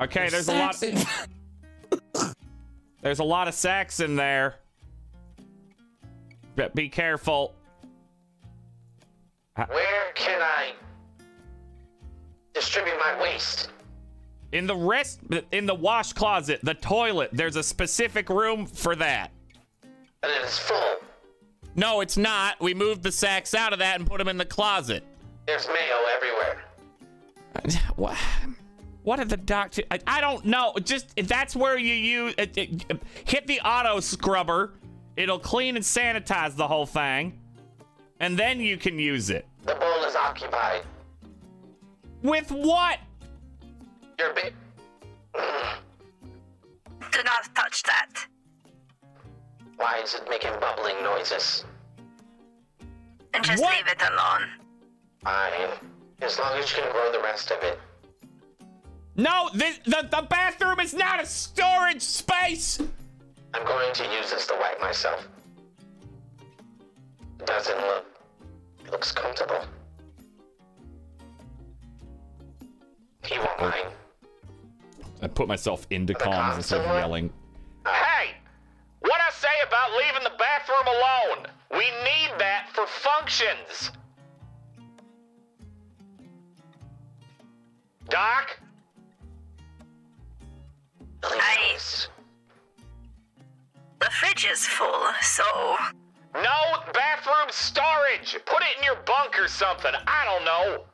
Okay, there's a lot. Saxon- There's a lot of sacks in there. But be careful. Where can I distribute my waste? In the rest, in the wash closet, the toilet, there's a specific room for that. And it is full. No, it's not. We moved the sacks out of that and put them in the closet. There's mayo everywhere. What? What did the doctor? I, I don't know. Just that's where you use it, it- hit the auto scrubber. It'll clean and sanitize the whole thing, and then you can use it. The bowl is occupied. With what? Your big. Do not touch that. Why is it making bubbling noises? And just What? leave it alone. Fine. As long as you can grow the rest of it. No, this, the the bathroom is not a storage space. I'm going to use this to wipe myself. It doesn't look. It looks comfortable. He won't oh. mind. I put myself into The comms instead of yelling. Hey, what I say about leaving the bathroom alone? We need that for functions. Doc? I- The fridge is full, so No bathroom storage. Put it in your bunk or something. I don't know.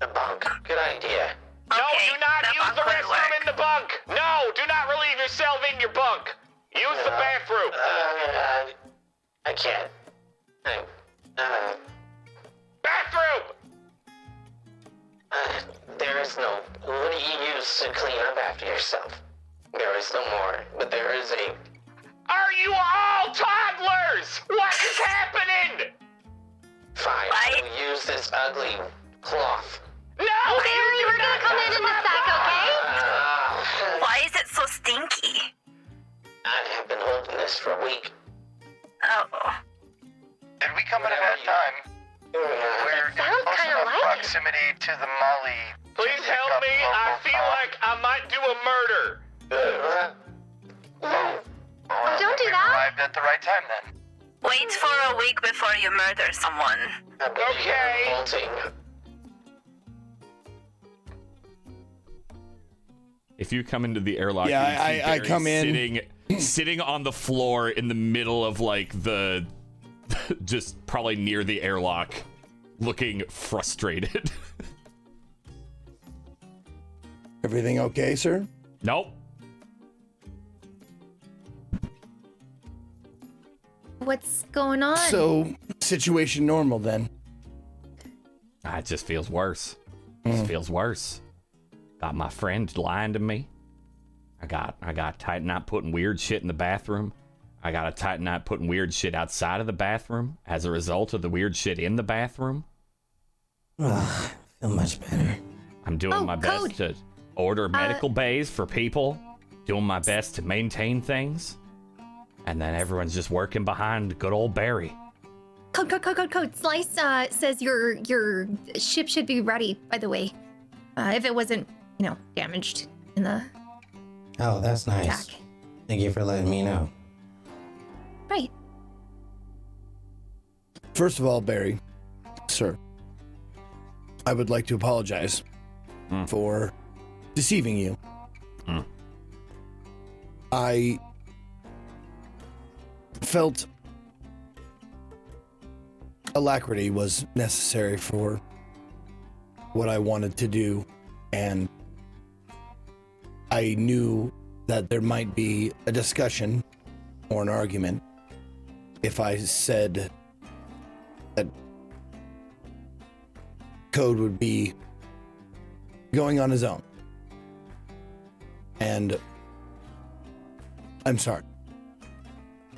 The bunk. Good idea. No, Okay, do not the use bunk the restroom in the bunk. No, do not relieve yourself in your bunk. Use the bathroom. Uh, I can't. I, uh, Bathroom! uh, there is no. What do you use to clean up after yourself? There is no more, but there is a. Are you all toddlers? What is happening? Fine. I will use this ugly cloth. No! Barry, you we're gonna come in in the my sack, okay? Ah, why is it so stinky? I have been holding this for a week. Oh, Did we come at a bad time? We're in sounds close kinda enough like it. proximity to the Molly. Please to help up me. I local feel talk. like I might do a murder. Well, Don't do we that. arrived at the right time then. wait for a week before you murder someone. I Okay. Bolting. If you come into the airlock, Yeah, you see I- I Barry come in. sitting, sitting on the floor in the middle of like the, just probably near the airlock, looking frustrated. Everything okay, sir? nope. What's going on? So, situation normal then. Ah, it just feels worse. It just feels worse. Got my friend lying to me. I got I got tighten up putting weird shit in the bathroom. I got to tighten up putting weird shit outside of the bathroom as a result of the weird shit in the bathroom. Ugh, feel much better. I'm doing Oh, my code. best to order medical bays for people, doing my best to maintain things. And then everyone's just working behind good old Barry. Code, code, code, code, code. Slice uh, says your your ship should be ready. By the way, uh, if it wasn't, you know, damaged in the Oh, that's nice. attack. Thank you for letting me know. Right. First of all, Barry, sir, I would like to apologize Hmm. for deceiving you. Hmm. I felt alacrity was necessary for what I wanted to do, and I knew that there might be a discussion or an argument if I said that Code would be going on his own. And I'm sorry.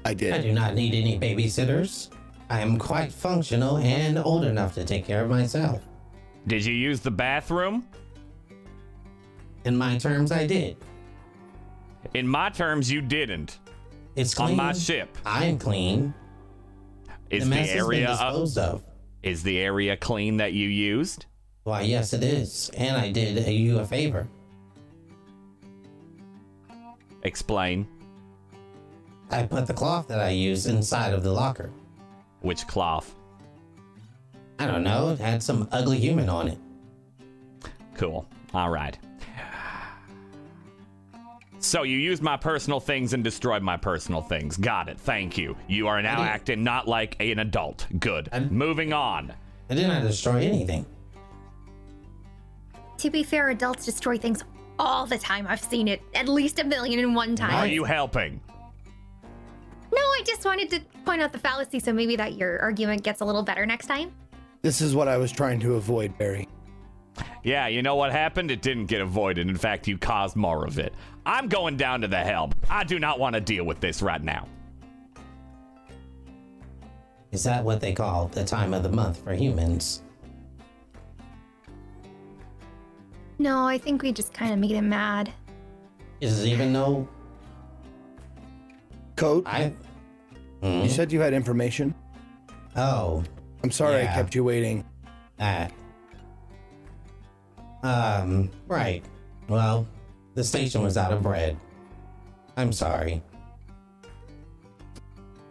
I did. I do not need any babysitters. I am quite functional and old enough to take care of myself. Did you use the bathroom? In my terms, I did. In my terms, you didn't. It's clean. On my ship. I'm clean. Is the the, mess has been area disposed of. is the area clean that you used? Why, yes, it is. And I did you a favor. Explain I put the cloth that I used inside of the locker. which cloth. I don't know. It had some ugly human on it. Cool. All right. So you used my personal things and destroyed my personal things. Got it. Thank you. You are now acting not like an adult. Good. I- Moving on. I did not destroy anything. To be fair, adults destroy things all the time. I've seen it at least a million and one times. Are you helping? No, I just wanted to point out the fallacy so maybe that your argument gets a little better next time. This is what I was trying to avoid, Barry. Yeah, you know what happened? It didn't get avoided. In fact, you caused more of it. I'm going down to the helm. I do not want to deal with this right now. Is that what they call the time of the month for humans? No, I think we just kind of made him mad. Is it even no? Code, I. Hmm? you said you had information. Oh, I'm sorry I Yeah. kept you waiting. that. Um, right. Well, the station was out of bread. I'm sorry.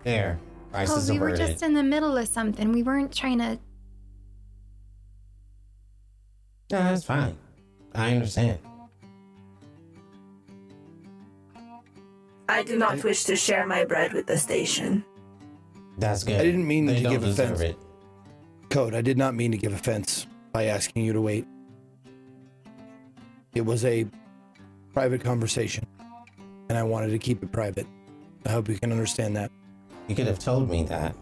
There. Oh, Crisis we were just in the middle of something. We weren't trying to. No, that's fine. I understand. I do not wish to share my bread with the station. That's good. I didn't mean they to don't give offense. it. Code, I did not mean to give offense by asking you to wait. It was a private conversation, and I wanted to keep it private. I hope you can understand that. You could have told me that.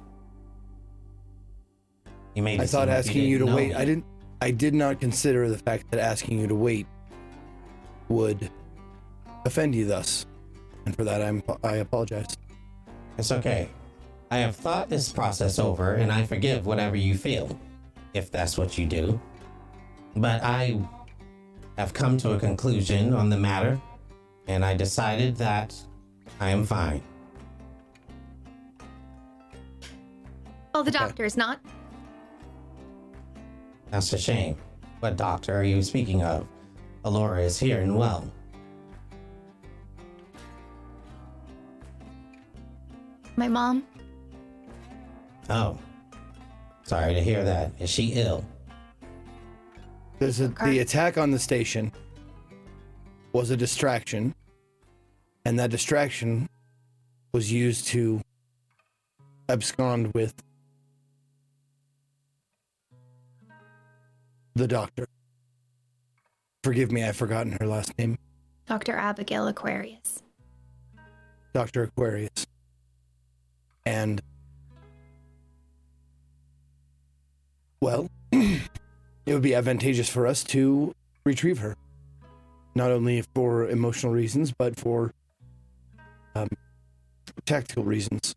You made. I thought asking you to wait. me. I didn't. I did not consider the fact that asking you to wait would offend you thus, and for that I'm I apologize. It's okay. I have thought this process over and I forgive whatever you feel, if that's what you do. But I have come to a conclusion on the matter, and I decided that I am fine. Well, the doctor is not. That's a shame. What doctor are you speaking of? Alora is here and well. My mom. Oh. Sorry to hear that. Is she ill? There's a, Okay. the attack on the station was a distraction, and that distraction was used to abscond with the doctor. Forgive me, I've forgotten her last name. Dr. Abigail Aquarius. Dr. Aquarius. And, well, it would be advantageous for us to retrieve her. Not only for emotional reasons, but for um, tactical reasons.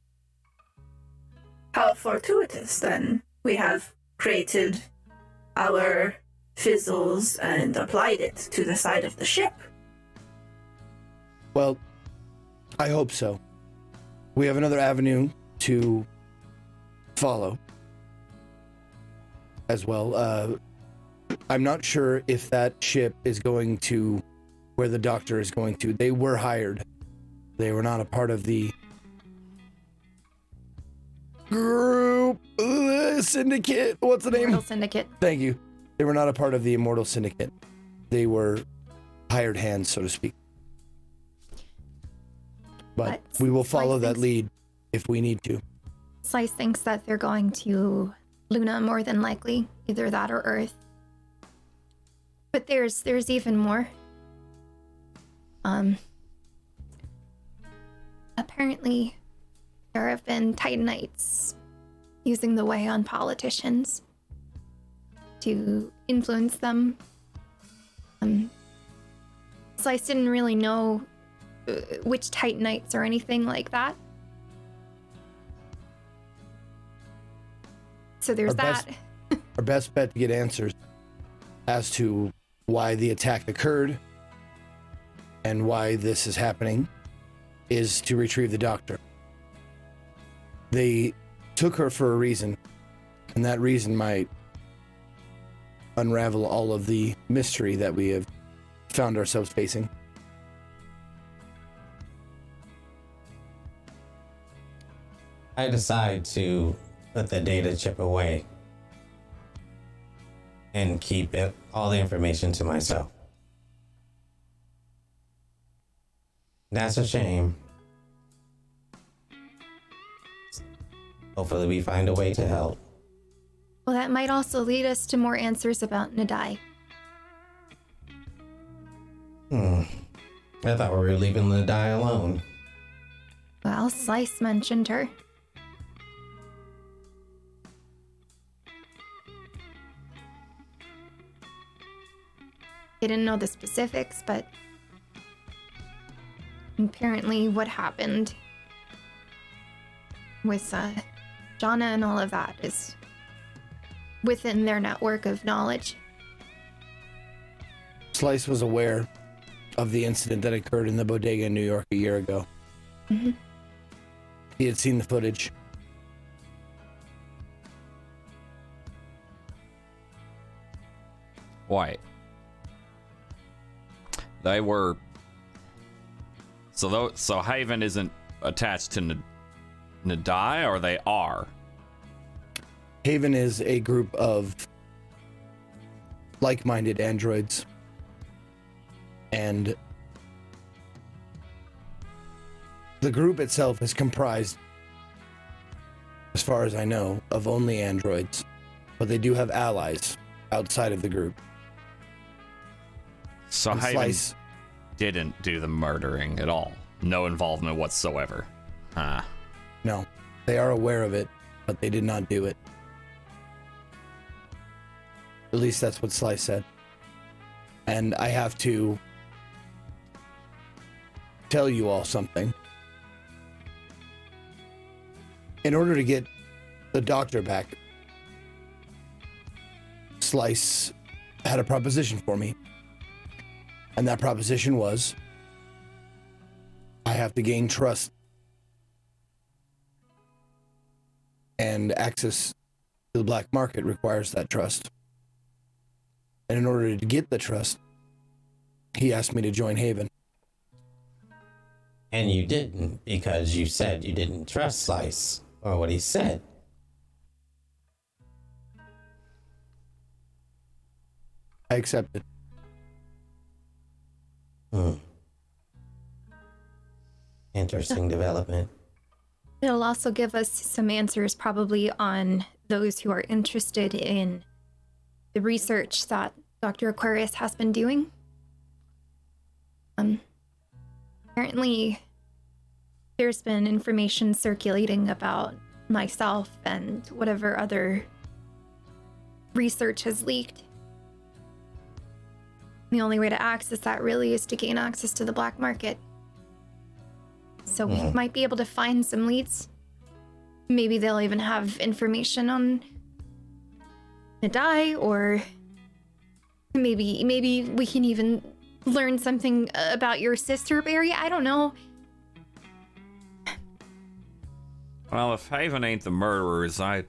How fortuitous then. We have created our fizzles and applied it to the side of the ship. Well, I hope so. We have another avenue to follow as well. Uh, I'm not sure if that ship is going to where the doctor is going to. They were hired, they were not a part of the group uh, syndicate. What's the name? Immortal Syndicate. Thank you. They were not a part of the Immortal Syndicate. They were hired hands, so to speak. But But we will follow that lead if we need to. Slice thinks that they're going to Luna more than likely, either that or Earth. But there's there's even more. Um apparently there have been Titanites using the way on politicians to influence them. Um Slice didn't really know uh, which Titanites or anything like that. So there's Our best- that. Our best bet to get answers as to why the attack occurred and why this is happening is to retrieve the doctor. They took her for a reason, and that reason might unravel all of the mystery that we have found ourselves facing. I decide to put the data chip away. and keep it, all the information to myself. That's a shame. Hopefully, we find a way to help. Well, that might also lead us to more answers about Nadai. Hmm. I thought we were leaving die alone. Well, Slice mentioned her. He didn't know the specifics, but apparently what happened with uh, Jana and all of that is within their network of knowledge. Slice was aware of the incident that occurred in the bodega in New York a year ago. Mhm. He had seen the footage. Wait. They were. So though, so Haven isn't attached to N- Nadai, or they are. Haven is a group of like minded androids. And the group itself is comprised, as far as I know, of only androids. But they do have allies outside of the group. So And Slice, didn't do the murdering at all. No involvement whatsoever. Huh. no, they are aware of it, but they did not do it. At least that's what Slice said. And I have to tell you all something. In order to get the doctor back, Slice had a proposition for me. And that proposition was I have to gain trust and access to the black market requires that trust. And in order to get the trust, he asked me to join Haven. And you didn't because you said you didn't trust Slice or what he said. I accepted. Hmm. Interesting development. It'll also give us some answers, probably, on those who are interested in the research that Dr. Aquarius has been doing. Um, apparently, there's been information circulating about myself and whatever other research has leaked. The only way to access that really is to gain access to the black market. So we Mhm. might be able to find some leads. Maybe they'll even have information on Nadai, or maybe maybe we can even learn something about your sister, Barry. I don't know. Well, if Haven ain't the murderers, I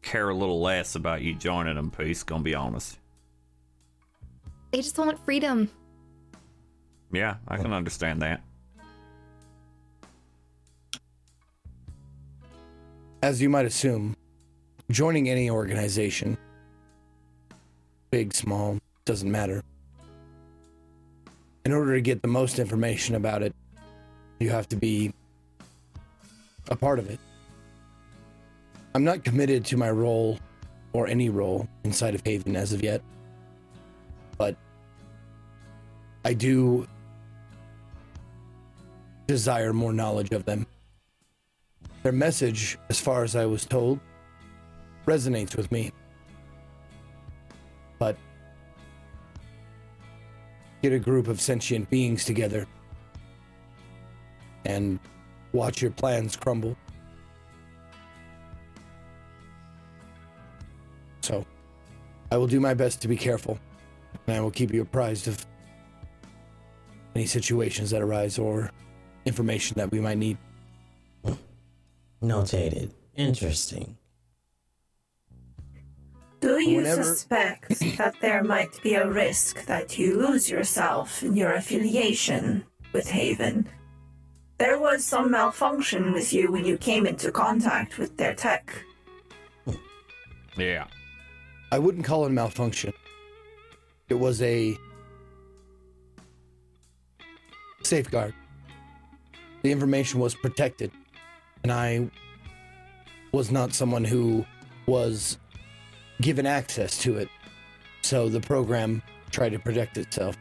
care a little less about you joining them, Peace, gonna be honest. They just want freedom. Yeah, I can understand that. As you might assume, joining any organization, big, small, doesn't matter. In order to get the most information about it, you have to be a part of it. I'm not committed to my role or any role inside of Haven as of yet, but I do desire more knowledge of them. Their message, as far as I was told, resonates with me. But get a group of sentient beings together and watch your plans crumble. So, I will do my best to be careful, and I will keep you apprised of any situations that arise or information that we might need. Notated. Interesting. Do you Whenever- suspect that there might be a risk that you lose yourself in your affiliation with Haven? There was some malfunction with you when you came into contact with their tech. Yeah. I wouldn't call it malfunction. it was a safeguard. The information was protected, and I was not someone who was given access to it. So the program tried to protect itself.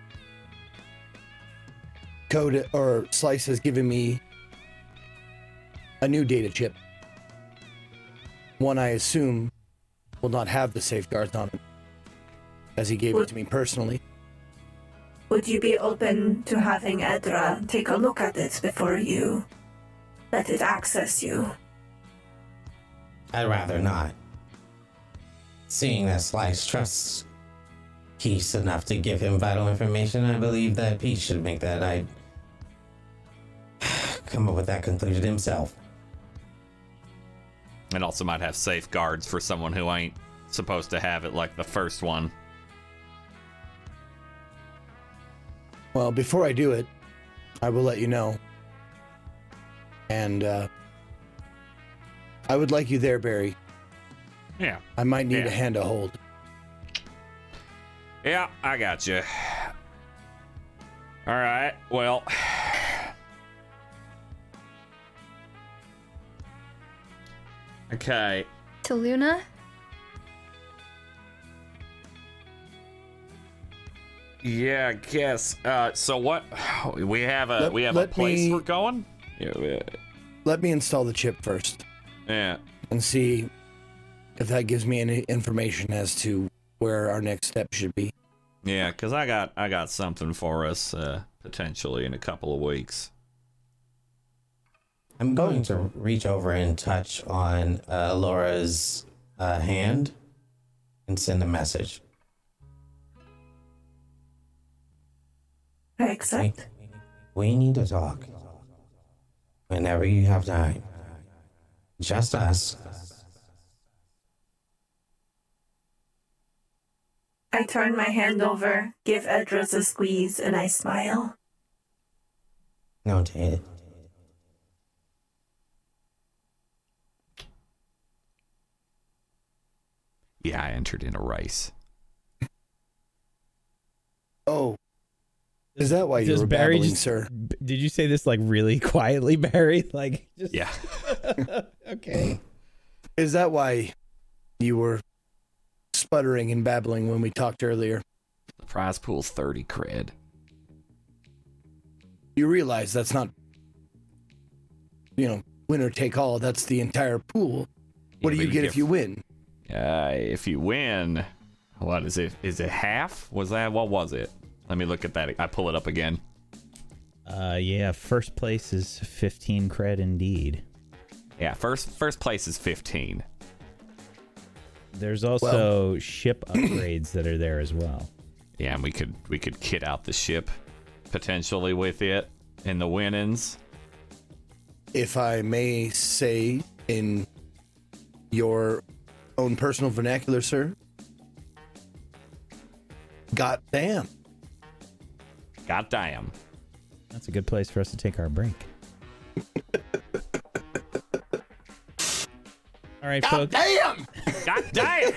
Code or Slice has given me a new data chip. One I assume will not have the safeguards on it, as he gave it to me personally. Would you be open to having Edra take a look at it before you let it access you? I'd rather not. Seeing that Slice trusts Peace enough to give him vital information, I believe that Peace should make that. I come up with that conclusion himself. It also might have safeguards for someone who ain't supposed to have it, like the first one. Well, before I do it, I will let you know. And uh, I would like you there, Barry. Yeah. I might need Yeah. a hand to hold. Yeah, I got you. All right. Well, okay. To Luna? Yeah, I guess. Uh, so what? We have a Let- we have a place me- we're going. Yeah, we- Let me install the chip first yeah. and see if that gives me any information as to where our next step should be. Yeah, cause I got I got something for us uh, potentially in a couple of weeks. I'm going to reach over and touch on uh, Laura's uh, hand and send a message. I We, we need to talk. Whenever you have time. Just us. I turn my hand over, give Edras a squeeze, and I smile. Noted. Yeah, I entered in a race. Oh, is that why you Does were Barry babbling, just- sir? Did you say this like really quietly, Barry? Like, just, Yeah. okay. Is that why you were sputtering and babbling when we talked earlier? The prize pool's thirty cred. You realize that's not, you know, winner take all. That's the entire pool. What Yeah, do you but get you if you win? Uh, if you win, what is it? Is it half? Was that what was it? Let me look at that. I pull it up again. Uh, yeah, first place is 15 cred indeed. Yeah, first first place is fifteen. There's also ship upgrades that are there as well. Yeah, and we could we could kit out the ship potentially with it in the winnings. If I may say, in your own personal vernacular, sir. God damn. God damn. That's a good place for us to take our break. All right, folks. Damn! God damn.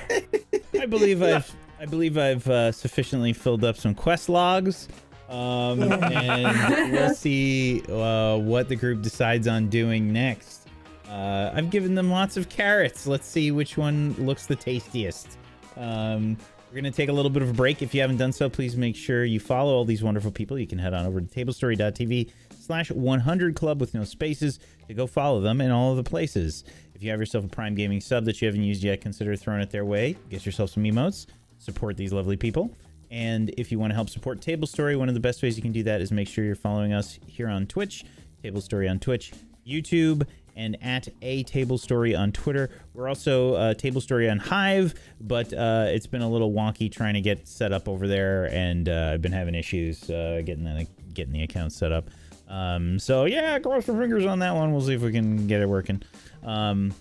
I believe I've I believe I've uh, sufficiently filled up some quest logs, um, and we'll see uh, what the group decides on doing next. Uh, I've given them lots of carrots. Let's see which one looks the tastiest. Um, we're gonna take a little bit of a break. If you haven't done so, please make sure you follow all these wonderful people. You can head on over to tablestory.tv slash 100 club with no spaces to go follow them in all of the places. If you have yourself a Prime Gaming sub that you haven't used yet, consider throwing it their way. Get yourself some emotes. Support these lovely people. And if you want to help support Table Story, one of the best ways you can do that is make sure you're following us here on Twitch, Table Story on Twitch, YouTube, and at a Table Story on Twitter. We're also uh, Table Story on Hive, but uh, it's been a little wonky trying to get set up over there, and uh, I've been having issues uh, getting the getting the account set up. Um, so yeah, cross your fingers on that one. We'll see if we can get it working. Um,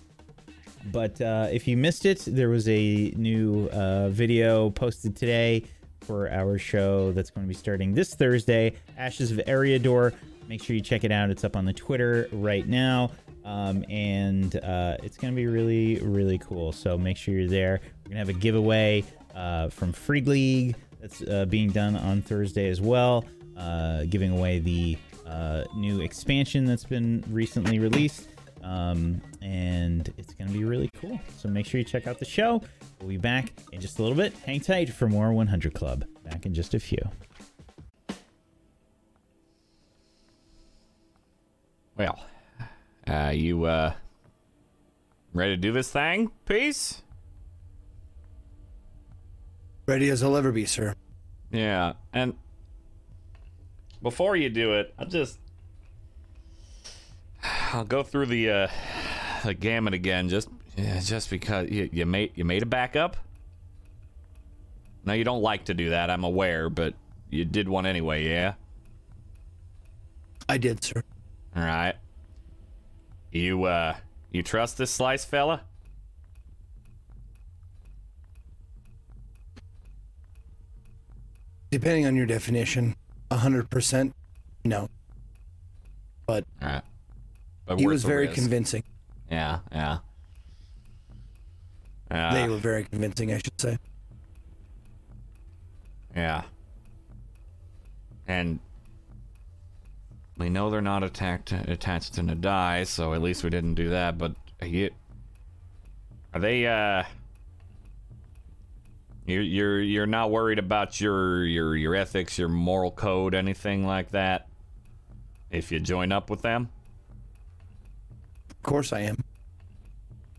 but uh, if you missed it, there was a new uh, video posted today for our show that's going to be starting this Thursday, Ashes of Eriador. Make sure you check it out. It's up on the Twitter right now. Um, and uh, it's going to be really, really cool. So make sure you're there. We're going to have a giveaway uh, from Free League that's uh, being done on Thursday as well, uh, giving away the uh, new expansion that's been recently released. Um, and it's going to be really cool. So make sure you check out the show. We'll be back in just a little bit. Hang tight for more 100 Club. Back in just a few. Well, uh, you uh, ready to do this thing? Peace. Ready as I'll ever be, sir. Yeah, and before you do it, I'll just I'll go through the uh, the gamut again, just just because you, you made you made a backup. Now you don't like to do that. I'm aware, but you did one anyway. Yeah. I did, sir. All right. You uh, you trust this slice fella? Depending on your definition, hundred percent, no. But right. But he was very risk. convincing. Yeah, yeah. Yeah. they were very convincing, I should say. Yeah. And we know they're not attacked attached to Nadai, so at least we didn't do that. But you, are they? uh You're you're you're not worried about your your your ethics, your moral code, anything like that. If you join up with them, Of course I am.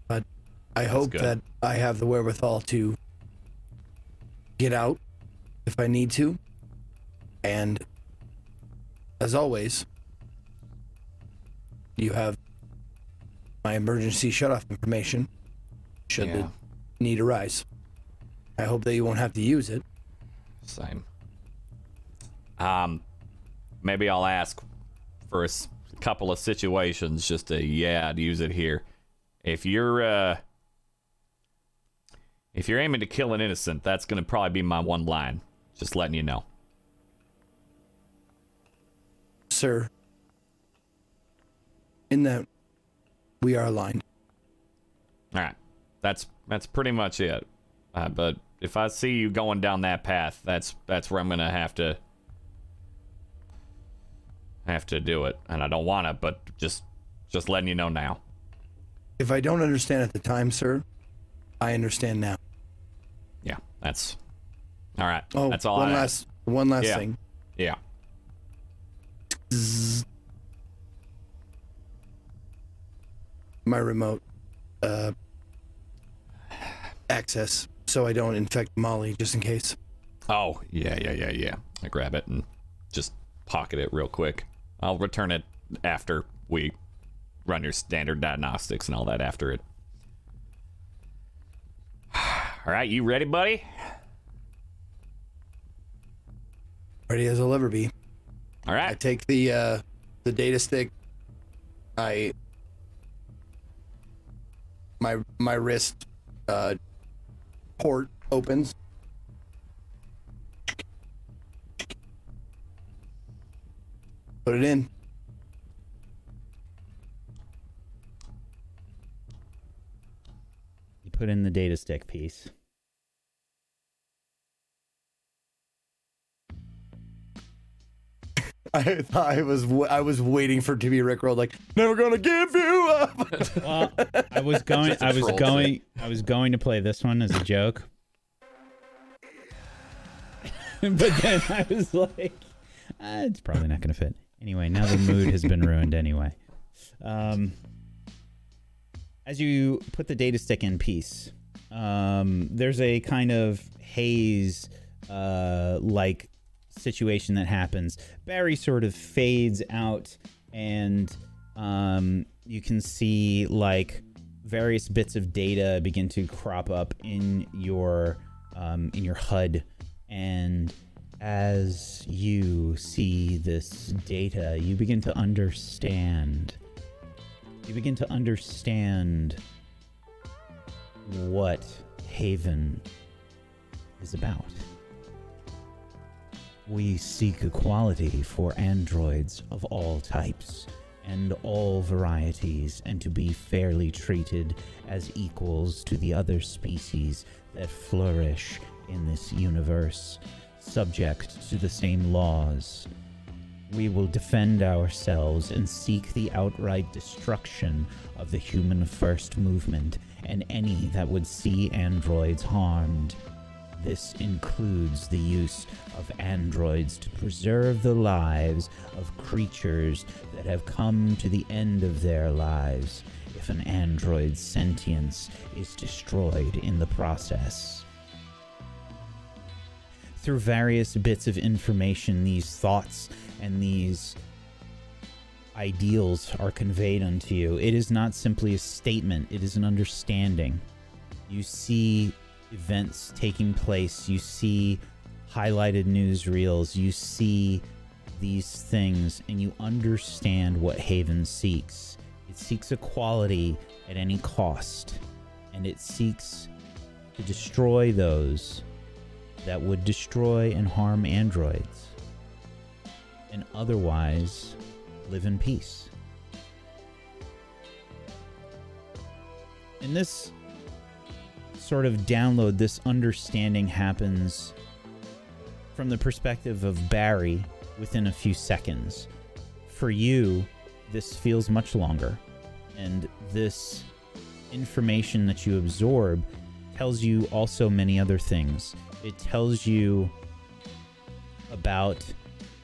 But I hope good. that I have the wherewithal to get out if I need to. And as always, you have my emergency shutoff information should Yeah. the need arise. I hope that you won't have to use it. same. Um, maybe I'll ask for a s- couple of situations just to yeah to use it here. If you're uh, if you're aiming to kill an innocent, that's gonna probably be my one line. Just letting you know. Sir, in that we are aligned. All right, that's that's pretty much it. Uh, but if I see you going down that path, that's that's where I'm gonna have to have to do it, and I don't want to, but just just letting you know now. If I don't understand at the time, sir, I understand now. Yeah, that's all right. Oh, that's all one I last one last Yeah. thing. Yeah. My remote uh access so I don't infect Molly just in case. Oh, yeah, yeah, yeah, yeah. I grab it and just pocket it real quick. I'll return it after we run your standard diagnostics and all that after it. All right, you ready, buddy? Ready as I'll ever be. All I take the uh the data stick. I my my wrist uh port opens. Put it in. You put in the data stick Peace. I thought I was w- I was waiting for it to be rickrolled like never gonna give you up. Well, I was going. I was troll going. I was going to play this one as a joke, but then I was like, ah, "It's probably not going to fit." Anyway, now the mood has been ruined. Anyway, um, as you put the data stick in Peace, um, there's a kind of haze, uh, like situation that happens. Barry sort of fades out, and um, you can see like various bits of data begin to crop up in your um, in your HUD, and as you see this data, you begin to understand. You begin to understand what Haven is about. We seek equality for androids of all types and all varieties, and to be fairly treated as equals to the other species that flourish in this universe. subject to the same laws. We will defend ourselves and seek the outright destruction of the Human First movement and any that would see androids harmed. This includes the use of androids to preserve the lives of creatures that have come to the end of their lives if an android's sentience is destroyed in the process. Through various bits of information, these thoughts and these ideals are conveyed unto you. It is not simply a statement, it is an understanding. You see events taking place, you see highlighted newsreels, you see these things, and you understand what Haven seeks. It seeks equality at any cost, and it seeks to destroy those that would destroy and harm androids, and otherwise live in peace. And this sort of download, this understanding happens from the perspective of Barry within a few seconds. For you, this feels much longer. And this information that you absorb tells you also many other things. It tells you about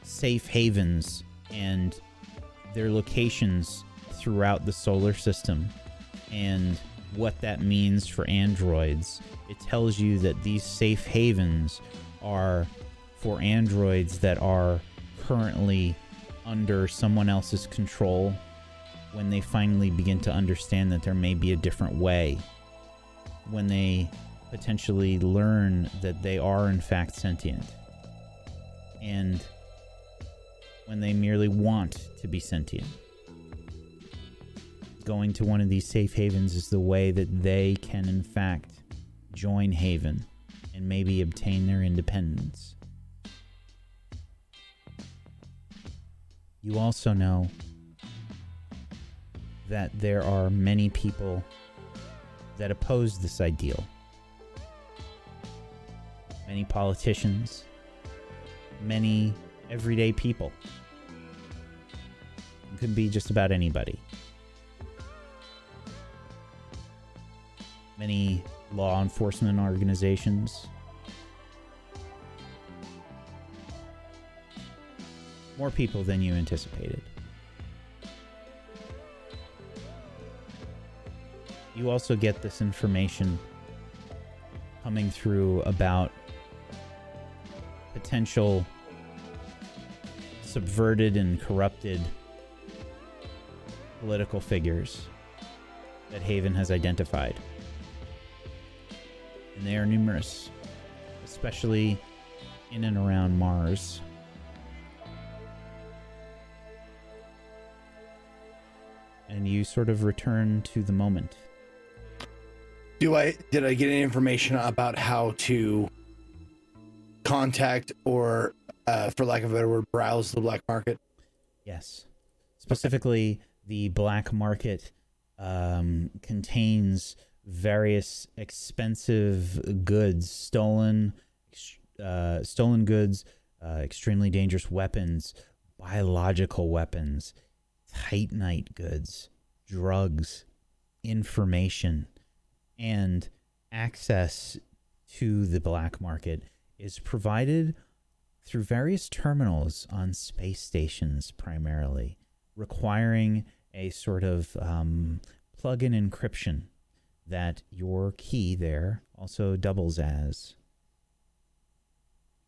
safe havens and their locations throughout the solar system and what that means for androids. It tells you that these safe havens are for androids that are currently under someone else's control when they finally begin to understand that there may be a different way. When they potentially learn that they are, in fact, sentient. And when they merely want to be sentient. Going to one of these safe havens is the way that they can, in fact, join Haven and maybe obtain their independence. You also know that there are many people that oppose this ideal. Many politicians, many everyday people. It could be just about anybody. Many law enforcement organizations. More people than you anticipated. You also get this information coming through about potential subverted and corrupted political figures that Haven has identified. And they are numerous, especially in and around Mars. And you sort of return to the moment. Do I did I get any information about how to contact or, uh, for lack of a better word, browse the black market? Yes. Specifically, the black market um, contains various expensive goods, stolen, uh, stolen goods, uh, extremely dangerous weapons, biological weapons, titanite goods, drugs, information, and access to the black market is provided through various terminals on space stations primarily, requiring a sort of um, plug in encryption that your key there also doubles as.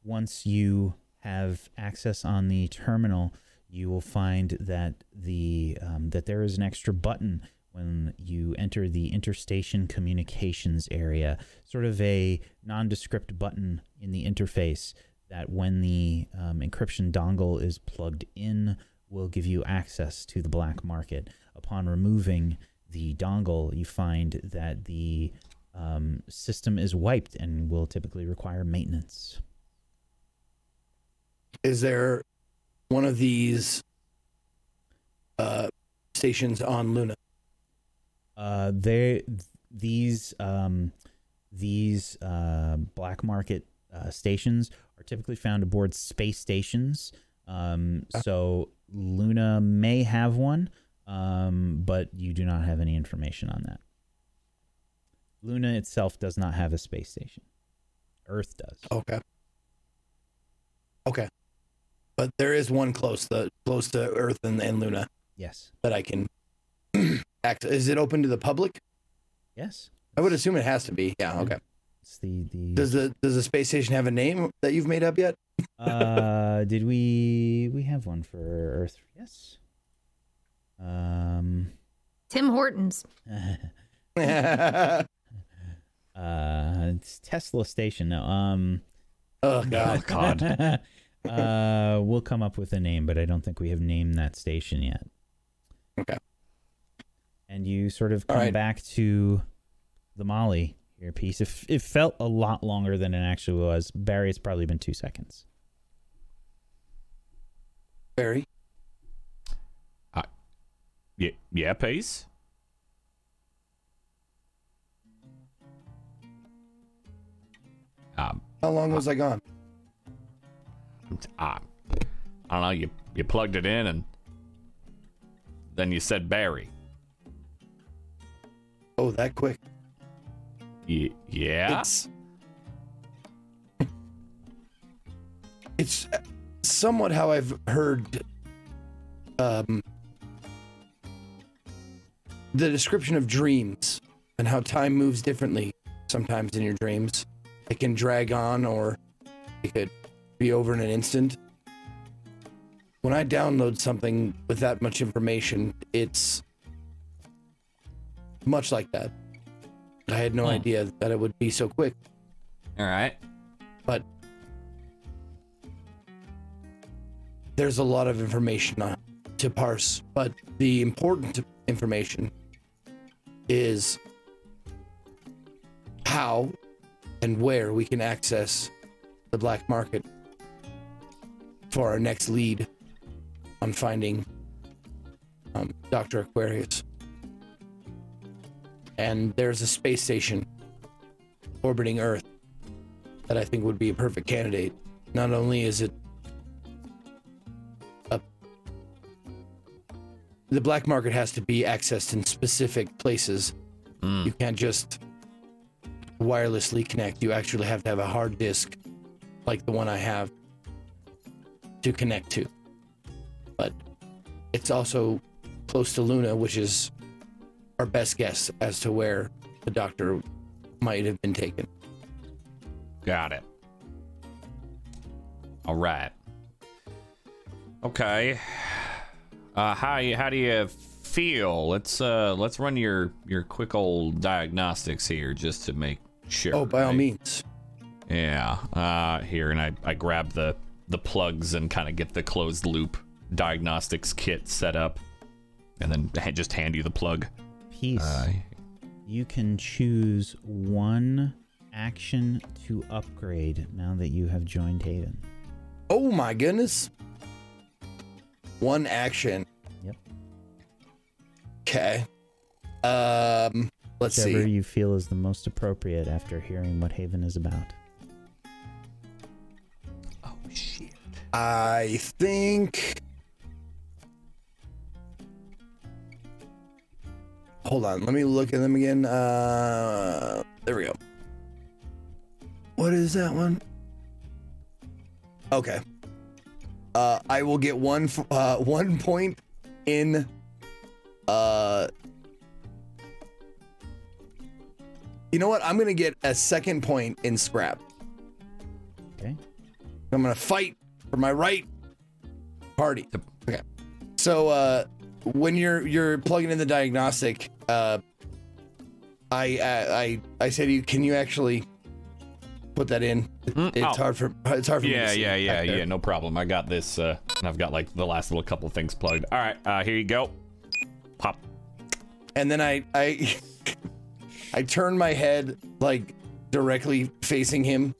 Once you have access on the terminal, you will find that the um, that there is an extra button when you enter the interstation communications area, sort of a nondescript button in the interface that when the um, encryption dongle is plugged in will give you access to the black market. Upon removing the dongle, you find that the um, system is wiped and will typically require maintenance. Is there one of these uh, stations on Luna? Uh, they these um, these uh, black market uh, stations are typically found aboard space stations. Um, so Luna may have one, um, but you do not have any information on that. Luna itself does not have a space station. Earth does. Okay. Okay. But there is one close the close to Earth and, and Luna Yes. that I can act. Is it open to the public? Yes. I would assume it has to be. Yeah. Okay. It's the the. Does the does the space station have a name that you've made up yet? uh, did we we have one for Earth? Yes. Um. Tim Hortons. uh, it's Tesla Station. No. Um. oh God. God. uh, we'll come up with a name, but I don't think we have named that station yet. Okay. And you sort of come right. back to the Molly earpiece. It, f- it felt a lot longer than it actually was. Barry, it's probably been two seconds. Barry. Yeah, yeah, Pace. Um, How long was I gone? I, I don't know. You you plugged it in and then you said Barry. Oh, that quick. Y- yeah. It's it's somewhat how I've heard um the description of dreams and how time moves differently sometimes in your dreams. It can drag on or it could be over in an instant. When I download something with that much information, it's much like that. I had no Hmm. idea that it would be so quick. All right. but there's a lot of information to parse. But the important information is how and where we can access the black market for our next lead on finding um, Dr. Aquarius. And there's a space station orbiting Earth that I think would be a perfect candidate. Not only is it the black market has to be accessed in specific places. Hmm. You can't just wirelessly connect. You actually have to have a hard disk like the one I have to connect to. But it's also close to Luna, which is our best guess as to where the doctor might have been taken. Got it. All right. Okay. Uh, how you, how do you feel? Let's uh let's run your your quick old diagnostics here just to make sure. Oh, by all means. Yeah. Uh, here, and I I grab the the plugs and kind of get the closed loop diagnostics kit set up, and then just hand you the plug. Peace. Uh, You can choose one action to upgrade now that you have joined Haven. Oh my goodness. One action. Yep. Okay. Um let's Whichever see. you feel is the most appropriate after hearing what Haven is about. oh shit. I think Hold on, let me look at them again. Uh there we go. What is that one? Okay. Uh I will get one f- uh one point in uh You know what? I'm going to get a second point in scrap. Okay. I'm gonna fight for my right party. Okay. So uh when you're you're plugging in the diagnostic, uh I I I, I say to you, can you actually put that in? It- Mm, it's oh. hard for it's hard for me Yeah, to see yeah, back yeah, yeah. No problem. I got this. Uh, and I've got like the last little couple things plugged. All right, uh, here you go. Pop. And then I I I turn my head like directly facing him.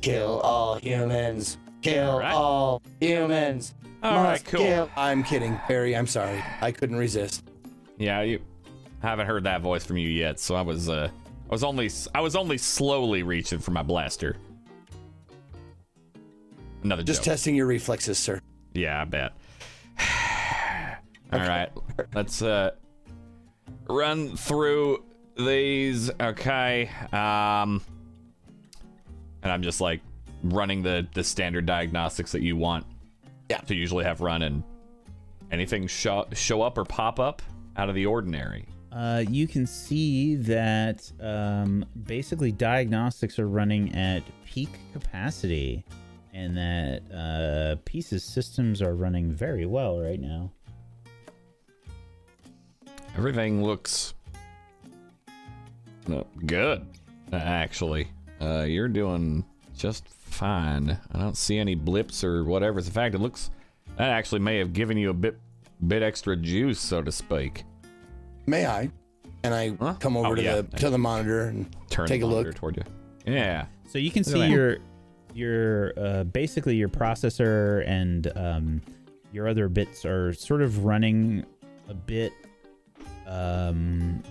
Kill all humans. Kill Alright. all humans. All right, cool. kill- I'm kidding, Barry. I'm sorry. I couldn't resist. Yeah, you haven't heard that voice from you yet, so I was uh, I was only I was only slowly reaching for my blaster. Another Just joke. testing your reflexes, sir. Yeah, I bet. All right, let's uh run through these. Okay, um, and I'm just like running the the standard diagnostics that you want. Yeah. To usually have run and anything show show up or pop up out of the ordinary. Uh, you can see that um, basically diagnostics are running at peak capacity, and that uh, Peace's systems are running very well right now. Everything looks uh, good, actually. Uh, you're doing just fine. I don't see any blips or whatever. In fact, it looks that actually may have given you a bit bit extra juice, so to speak. May I? And I Huh? come over Oh, to yeah. the to the monitor and Turn take a look. monitor toward you. Yeah. So you can Look see your your uh, basically your processor and um, your other bits are sort of running a bit um,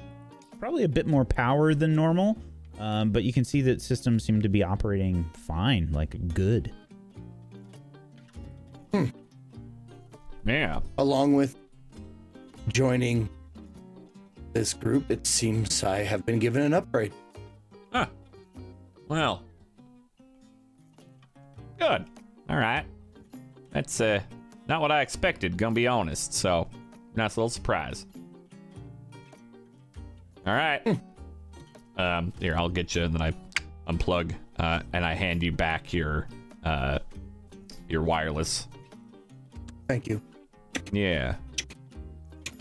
probably a bit more power than normal. Um, but you can see that systems seem to be operating fine, like good. Yeah. along with joining this group, it seems I have been given an upgrade. Huh. Well. Good. All right. That's uh not what I expected, gonna be honest. So, nice little surprise. All right. um, here I'll get you, and then I unplug, uh, and I hand you back your uh your wireless. Thank you. Yeah.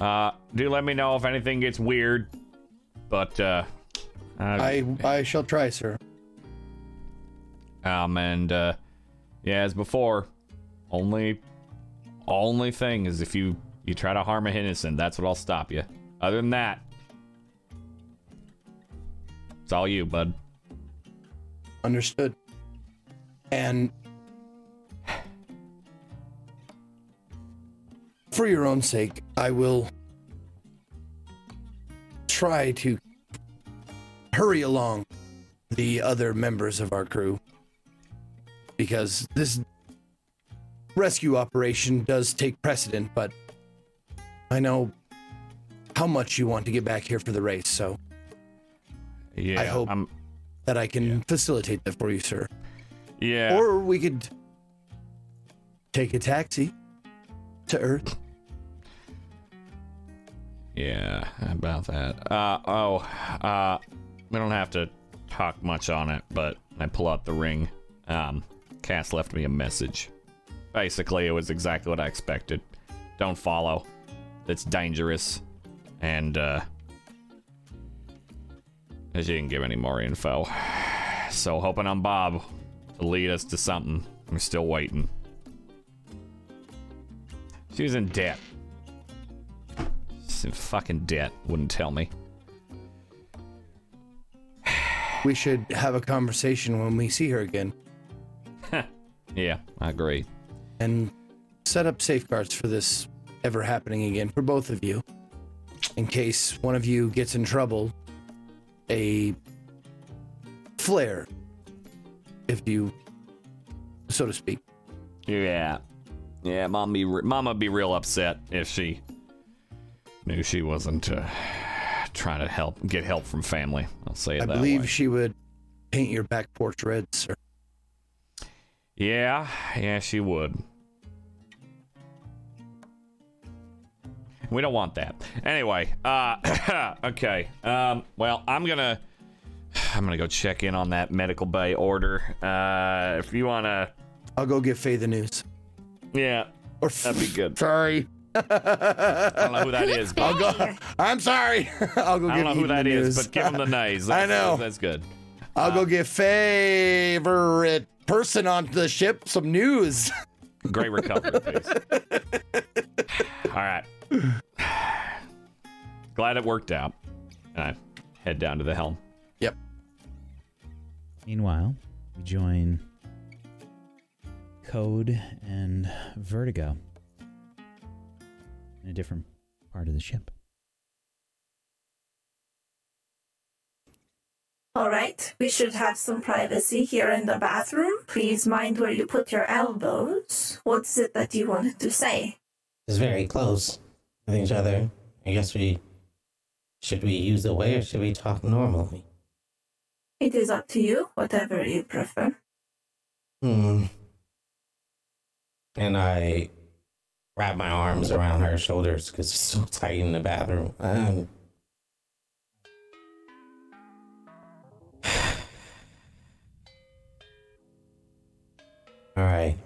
Uh, do let me know if anything gets weird. But uh, uh I I shall try, sir. Um, and uh, yeah, as before, only only thing is if you you try to harm a innocent, that's what I'll stop you. Other than that, it's all you, bud. Understood. And for your own sake, I will try to hurry along the other members of our crew because this rescue operation does take precedent, but I know how much you want to get back here for the race, so Yeah, I hope I'm. that I can facilitate that for you, sir. Yeah. Or we could take a taxi to Earth. Yeah, about that. Uh oh, uh we don't have to talk much on it, but I pull out the ring. Um Cass left me a message. Basically, it was exactly what I expected. Don't follow. It's dangerous. And uh she didn't give any more info. So hoping on Bob to lead us to something. I'm still waiting. She was in debt. She's in fucking debt. Wouldn't tell me. We should have a conversation when we see her again Yeah, I agree. and set up safeguards for this ever happening again for both of you. In case one of you gets in trouble, a flare, if you, so to speak. Yeah, yeah. Mom be Mama be real upset if she knew she wasn't uh, trying to help get help from family. I'll say it I that believe way. she would paint your back porch red, sir. Yeah, yeah, she would. We don't want that. Anyway, uh okay. Um well, I'm going to I'm to go check in on that medical bay order. Uh if you want to I'll go give Faye the news. Yeah, Or that'd be good. sorry. I don't know who that is, but I'll go. I'm sorry. I'll go I don't know who Ethan that the is, news. but give him the nays. I know. That's good. I'll go uh, give favorite person on the ship some news. Great recovery, please. All right. Glad it worked out. And I head down to the helm. Yep. Meanwhile, we join Code and Vertigo in a different part of the ship. All right, we should have some privacy here in the bathroom. Please mind where you put your elbows. What is it that you wanted to say? It's very close with each other. I guess we should we use the way or should we talk normally? It is up to you, whatever you prefer. Hmm. And I wrap my arms around her shoulders because it's so tight in the bathroom. Um, all right.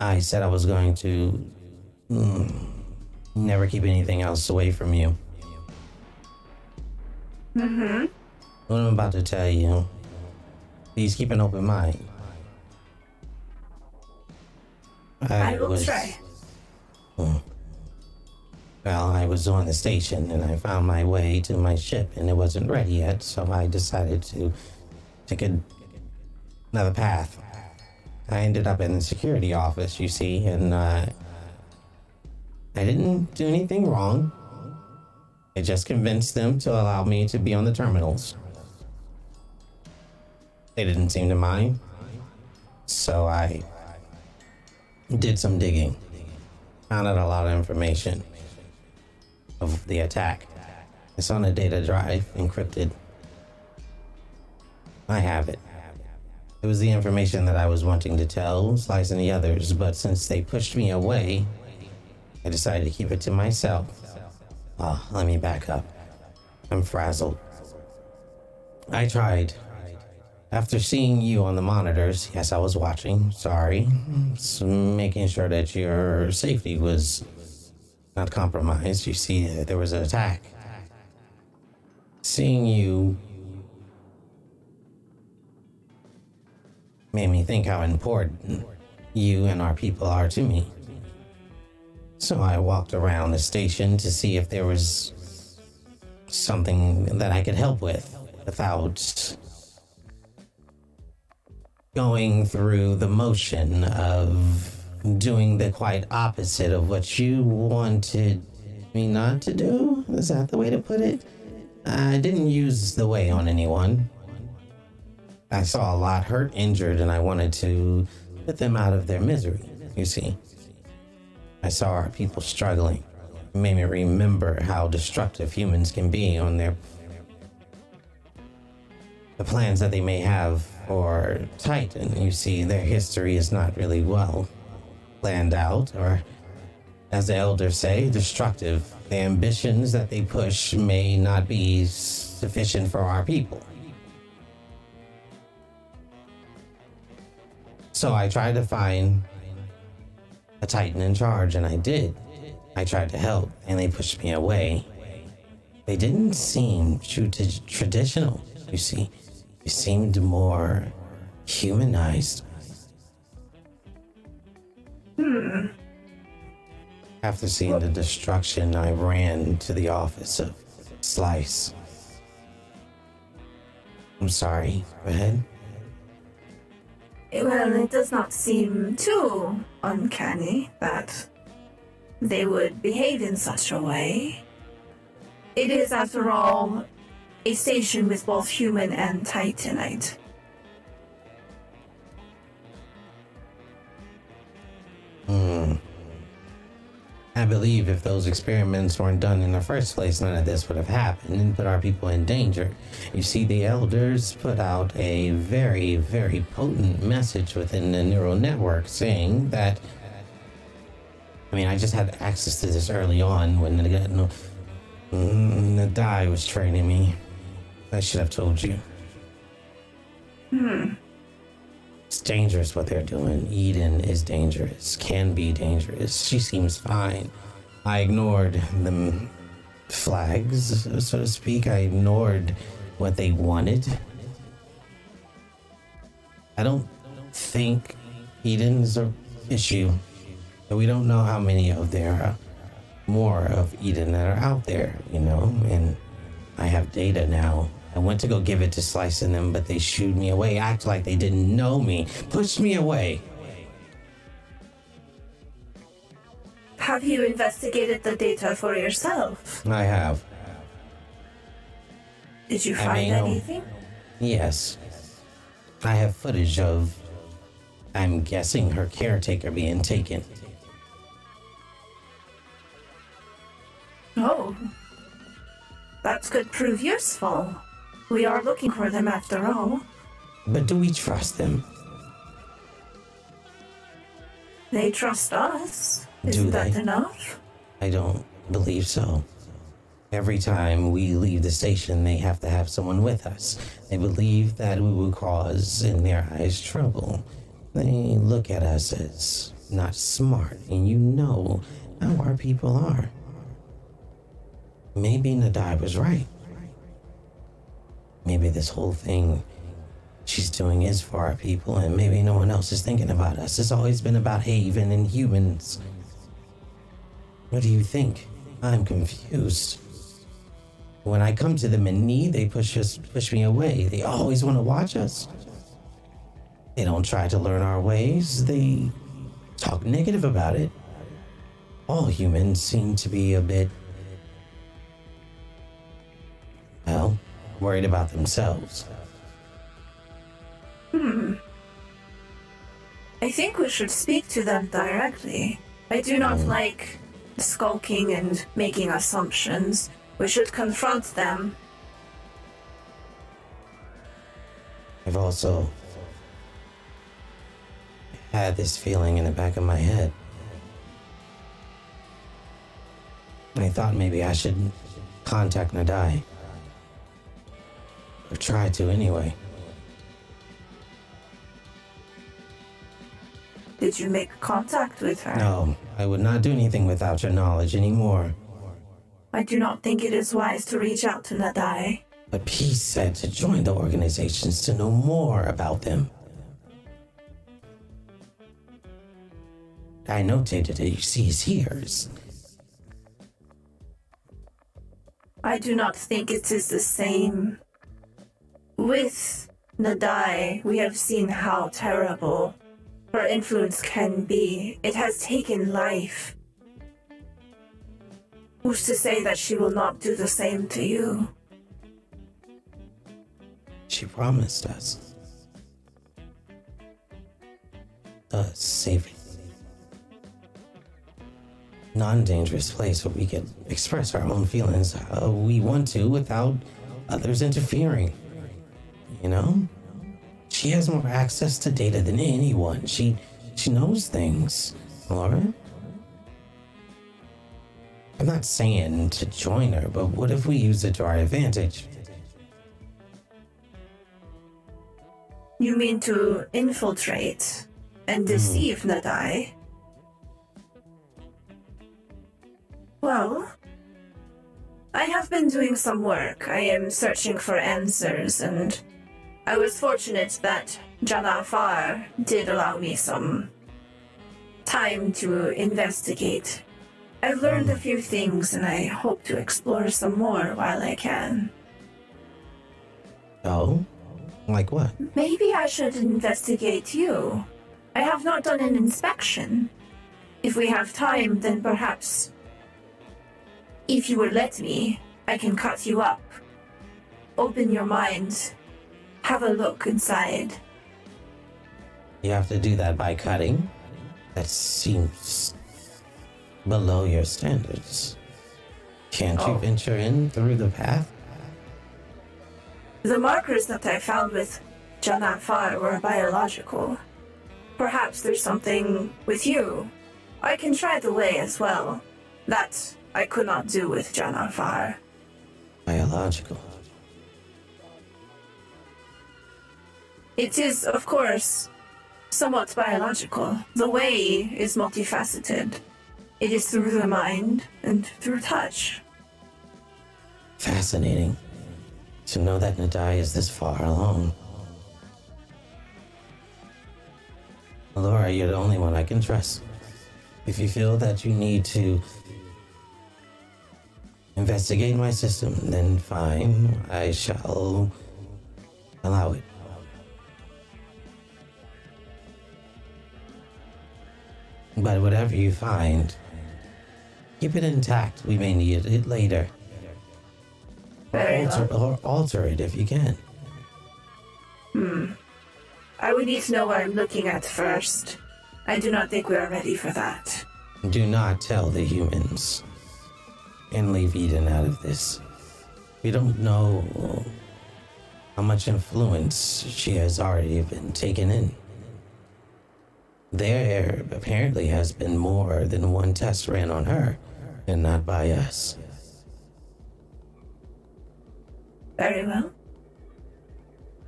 I said I was going to mm, never keep anything else away from you. Mm-hmm. What I'm about to tell you, please keep an open mind. I will was- try. Hmm. Well, I was on the station and I found my way to my ship and it wasn't ready yet, so I decided to take a, another path. I ended up in the security office, you see, and uh, I didn't do anything wrong. I just convinced them to allow me to be on the terminals. They didn't seem to mind, so I did some digging. Found out a lot of information of the attack. It's on a data drive, encrypted. I have it. It was the information that I was wanting to tell Slice and the others, but since they pushed me away, I decided to keep it to myself. Oh, let me back up. I'm frazzled. I tried. After seeing you on the monitors, yes, I was watching, sorry, s- making sure that your safety was not compromised. You see, uh, there was an attack. Seeing you made me think how important you and our people are to me. So I walked around the station to see if there was something that I could help with without going through the motion of doing the quite opposite of what you wanted me not to do. Is that the way to put it? I didn't use the way on anyone. I saw a lot hurt, injured, and I wanted to put them out of their misery, you see. I saw our people struggling. It made me remember how destructive humans can be on their the plans that they may have for Titan. You see, their history is not really well planned out, or as the elders say, destructive. The ambitions that they push may not be sufficient for our people. So I tried to find a Titan in charge, and I did. I tried to help, and they pushed me away. They didn't seem true to traditional, you see. They seemed more humanized. Hmm. After seeing the destruction, I ran to the office of Slice. I'm sorry. Go ahead. Well, it does not seem too uncanny that they would behave in such a way. It is, after all, a station with both human and titanite. Hmm. I believe if those experiments weren't done in the first place, none of this would have happened and put our people in danger. You see, the elders put out a very, very potent message within the neural network saying that. I mean, I just had access to this early on when the, the die was training me. I should have told you. Hmm. It's dangerous what they're doing. Eden is dangerous, can be dangerous. She seems fine. I ignored the flags, so to speak. I ignored what they wanted. I don't think Eden's an issue. But we don't know how many of there are more of Eden that are out there, you know? And I have data now. I went to go give it to Slice and them, but they shooed me away, act like they didn't know me, pushed me away. Have you investigated the data for yourself? I have. Did you I find mean, anything? Yes. I have footage of, I'm guessing, her caretaker being taken. Oh. That could prove useful. We are looking for them after all. But do we trust them? They trust us. Do Isn't that they? enough? I don't believe so. Every time we leave the station, they have to have someone with us. They believe that we will cause, in their eyes, trouble. They look at us as not smart, and you know how our people are. Maybe Nadai was right. Maybe this whole thing she's doing is for our people, and maybe no one else is thinking about us. It's always been about Haven and humans. What do you think? I'm confused. When I come to them in need, they push us, push me away. They always want to watch us. They don't try to learn our ways. They talk negative about it. All humans seem to be a bit, well, worried about themselves. Hmm. I think we should speak to them directly. I do not like skulking and making assumptions. We should confront them. I've also had this feeling in the back of my head. I thought maybe I should contact Nadai. Or try to anyway. Did you make contact with her? No, I would not do anything without your knowledge anymore. I do not think it is wise to reach out to Nadai. But Peace said to join the organizations to know more about them. I notated that you see his ears. I do not think it is the same. With Nadai, we have seen how terrible her influence can be. It has taken life. Who's to say that she will not do the same to you? She promised us a safe, non dangerous place where we can express our own feelings how we want to without others interfering. You know? She has more access to data than anyone. She she knows things, Laura. I'm not saying to join her, but what if we use it to our advantage? You mean to infiltrate and hmm. deceive Nadai? Well, I have been doing some work. I am searching for answers, and I was fortunate that Janafar did allow me some time to investigate. I've learned a few things, and I hope to explore some more while I can. Oh? Like what? Maybe I should investigate you. I have not done an inspection. If we have time, then perhaps. If you would let me, I can cut you up. Open your mind. Have a look inside. You have to do that by cutting? That seems below your standards. Can't you Oh. venture in through the path? The markers that I found with Janafar were biological. Perhaps there's something with you. I can try the way as well. That I could not do with Janafar. Biological. It is, of course, somewhat biological. The way is multifaceted. It is through the mind and through touch. Fascinating. To know that Nadai is this far along. Laura, you're the only one I can trust. If you feel that you need to investigate my system, then fine, I shall allow it. But whatever you find, keep it intact. We may need it later. Very alter, or alter it if you can. Hmm. I would need to know what I'm looking at first. I do not think we are ready for that. Do not tell the humans. And leave Eden out of this. We don't know how much influence she has already been taken in. There apparently has been more than one test ran on her, and not by us. Very well.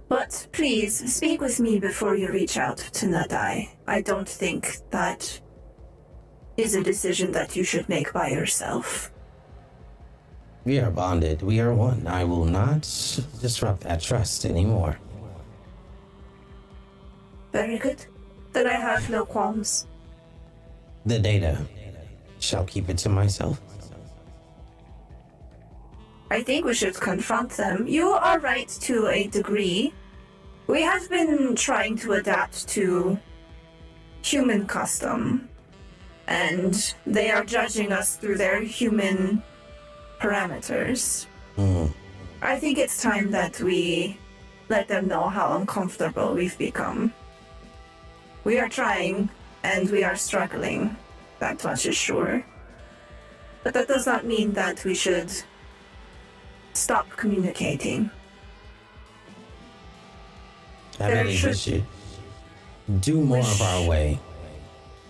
But please speak with me before you reach out to Nadai. I don't think that is a decision that you should make by yourself. We are bonded. We are one. I will not disrupt that trust anymore. Very good. Then I have no qualms. The data shall keep it to myself. I think we should confront them. You are right to a degree. We have been trying to adapt to human custom, and they are judging us through their human parameters. Hmm. I think it's time that we let them know how uncomfortable we've become. We are trying, and we are struggling. That much is sure. But that does not mean that we should stop communicating. I There believe we should- should do more of our way.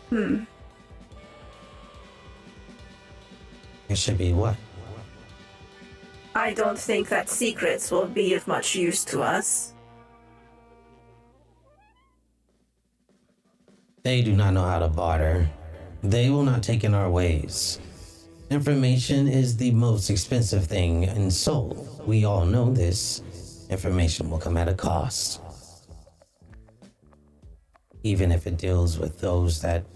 Hmm. It should be what? I don't think that secrets will be of much use to us. They do not know how to barter. They will not take in our ways. Information is the most expensive thing in Sol. We all know this. Information will come at a cost. Even if it deals with those that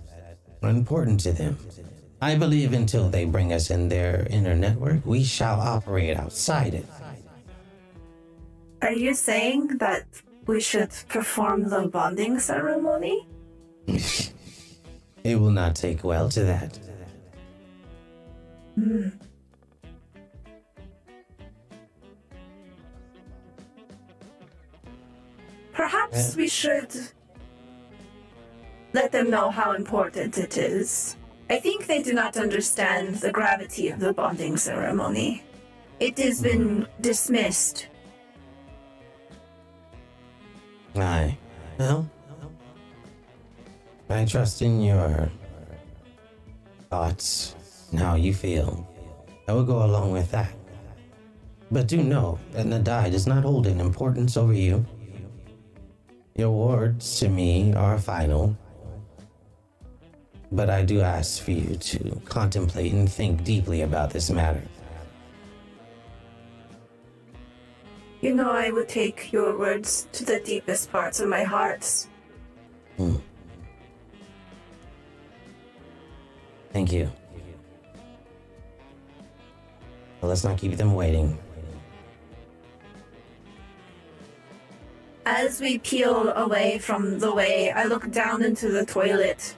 are important to them. I believe until they bring us in their inner network, we shall operate outside it. Are you saying that we should perform the bonding ceremony? It will not take well to that. Perhaps we should let them know how important it is. I think they do not understand the gravity of the bonding ceremony. It has hmm. been dismissed. Aye. Well, I trust in your thoughts and how you feel. I will go along with that. But do know that Nadai does not hold an importance over you. Your words to me are final. But I do ask for you to contemplate and think deeply about this matter. You know, I would take your words to the deepest parts of my heart. Hmm. Thank you. Well, let's not keep them waiting. As we peel away from the way, I look down into the toilet.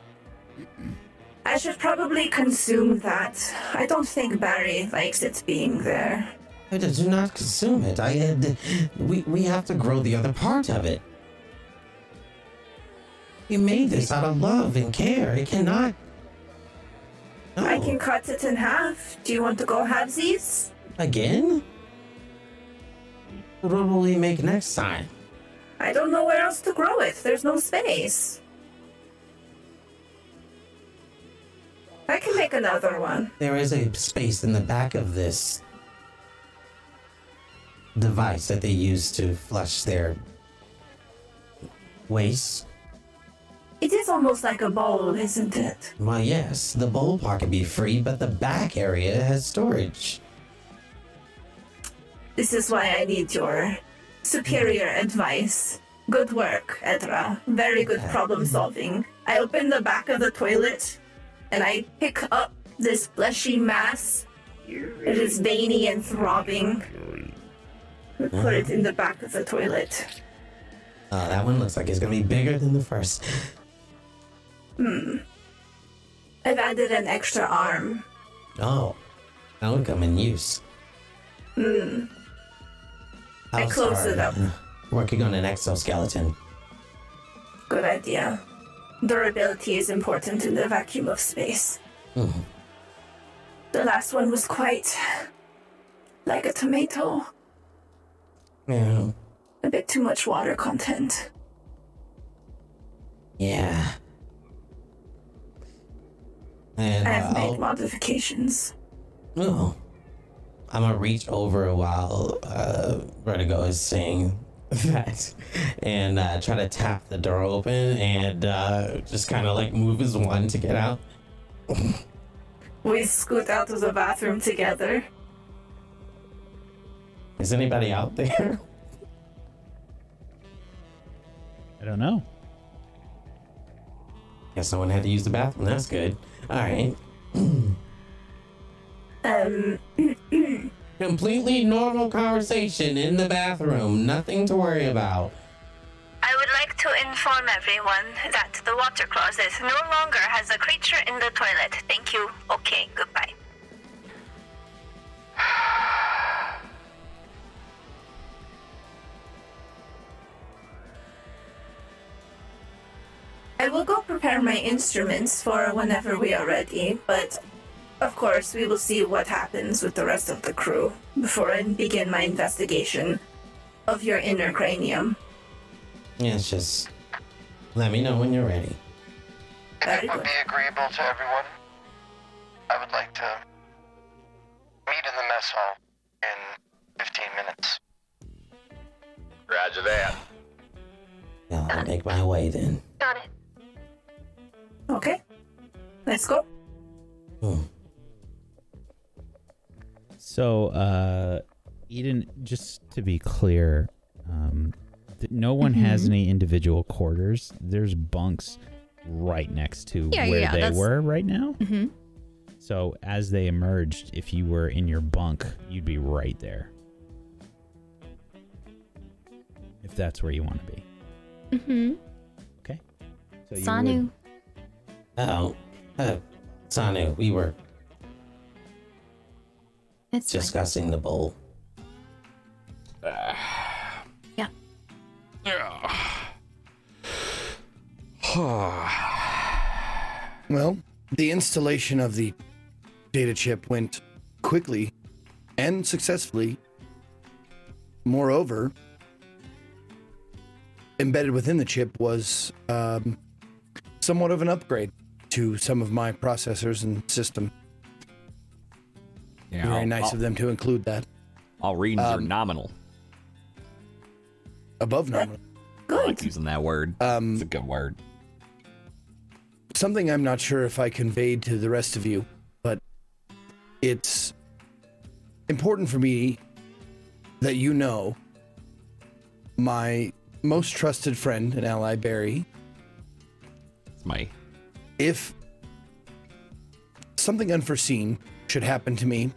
I should probably consume that. I don't think Barry likes it being there. I do do not consume it. I had. We, we have to grow the other part of it. You made this out of love and care. It cannot. No. I oh. can cut it in half. Do you want to go halvesies? Again? What will we make next time? I don't know where else to grow it. There's no space. I can make another one. There is a space in the back of this device that they use to flush their waste. It is almost like a bowl, isn't it? Why, yes, the bowl part can be free, but the back area has storage. This is why I need your superior advice. Good work, Edra. Very good problem solving. I open the back of the toilet and I pick up this fleshy mass. It is veiny and throbbing. We put mm-hmm. it in the back of the toilet. Oh, that one looks like it's gonna be bigger than the first. Hmm. I've added an extra arm. Oh, that would come in use. Hmm. I I'll closed it up. Uh, working on an exoskeleton. Good idea. Durability is important in the vacuum of space. Mhm. The last one was quite like a tomato. Yeah. A bit too much water content. Yeah. And I have uh, I'll- made modifications. Oh. I'm gonna reach over while uh, Vertigo is saying that and uh, try to tap the door open and uh, just kind of like move his one to get out. We scoot out of the bathroom together. Is anybody out there? I don't know. Guess someone had to use the bathroom. That's good. All right. Um, Completely normal conversation in the bathroom. Nothing to worry about. I would like to inform everyone that the water closet no longer has a creature in the toilet. Thank you. Okay, goodbye. I will go prepare my instruments for whenever we are ready, but of course we will see what happens with the rest of the crew before I begin my investigation of your inner cranium. Yeah, it's just let me know when you're ready. If it would be agreeable to everyone, I would like to meet in the mess hall in 15 minutes. Roger that. Yeah, I'll make my way then. Got it. Okay, let's go. Hmm. So, uh, Eden, just to be clear, um, th- no one has Mm-hmm. any individual quarters. There's bunks right next to Yeah, where yeah, they that's- were right now. hmm So, as they emerged, if you were in your bunk, you'd be right there. If that's where you want to be. Mm-hmm. Okay. So you Sanu. would- Oh, uh, Sanu, we were It's fine. discussing the bowl. Yeah. Well, the installation of the data chip went quickly and successfully. Moreover, embedded within the chip was um, somewhat of an upgrade to some of my processors and system. Yeah, Very I'll- nice I'll, of them to include that All readings are Um, nominal. above normal. I like Good. using that word. It's a Um, good word. something I'm not sure if I conveyed to the rest of you, but it's important for me that you know my most trusted friend and ally, Barry. It's my If something unforeseen should happen to me,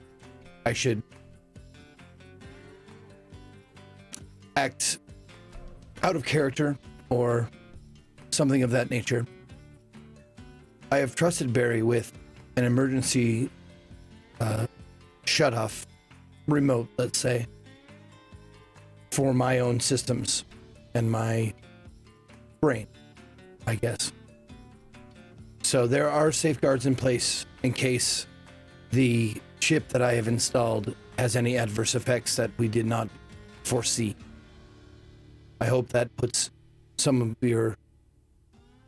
I should act out of character or something of that nature. I have trusted Barry with an emergency uh, shut off remote, let's say, for my own systems and my brain, I guess. So there are safeguards in place in case the chip that I have installed has any adverse effects that we did not foresee. I hope that puts some of your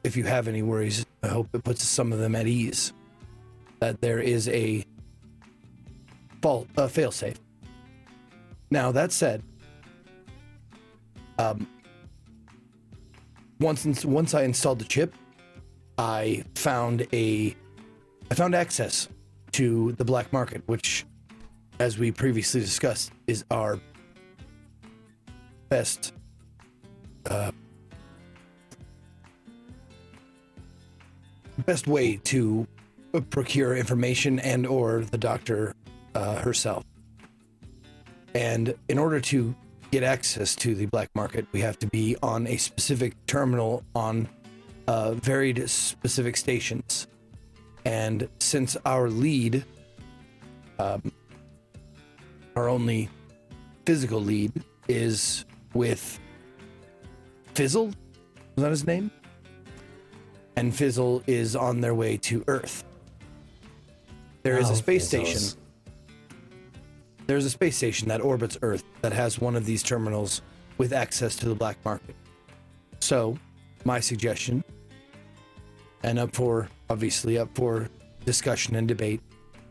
if you have any worries, I hope it puts some of them at ease. That there is a fault, a failsafe. Now that said, um, once once I installed the chip, I found a I found access to the black market, which, as we previously discussed, is our best uh, best way to procure information and or the doctor uh, herself. And in order to get access to the black market, we have to be on a specific terminal on uh, varied specific stations. And since our lead, um, our only physical lead, is with Fizzle. Was that his name? And Fizzle is on their way to Earth. There is Oh, a space Fizzles. station. There's a space station that orbits Earth that has one of these terminals with access to the black market. So, my suggestion, and up for obviously up for discussion and debate,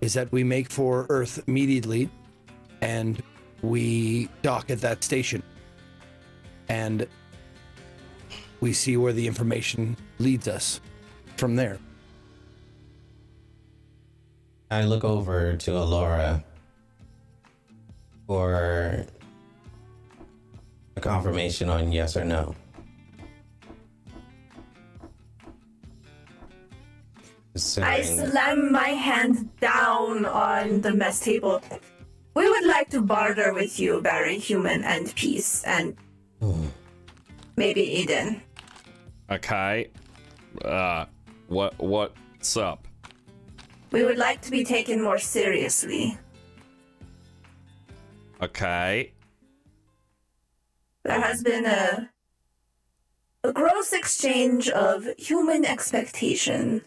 is that we make for Earth immediately and we dock at that station. And we see where the information leads us from there. I look over to Alora for a confirmation on yes or no. I slam my hand down on the mess table. We would like to barter with you, Barry, human and Peace, and maybe Eden. Okay. Uh, what what's up? We would like to be taken more seriously. Okay. There has been a a gross exchange of human expectation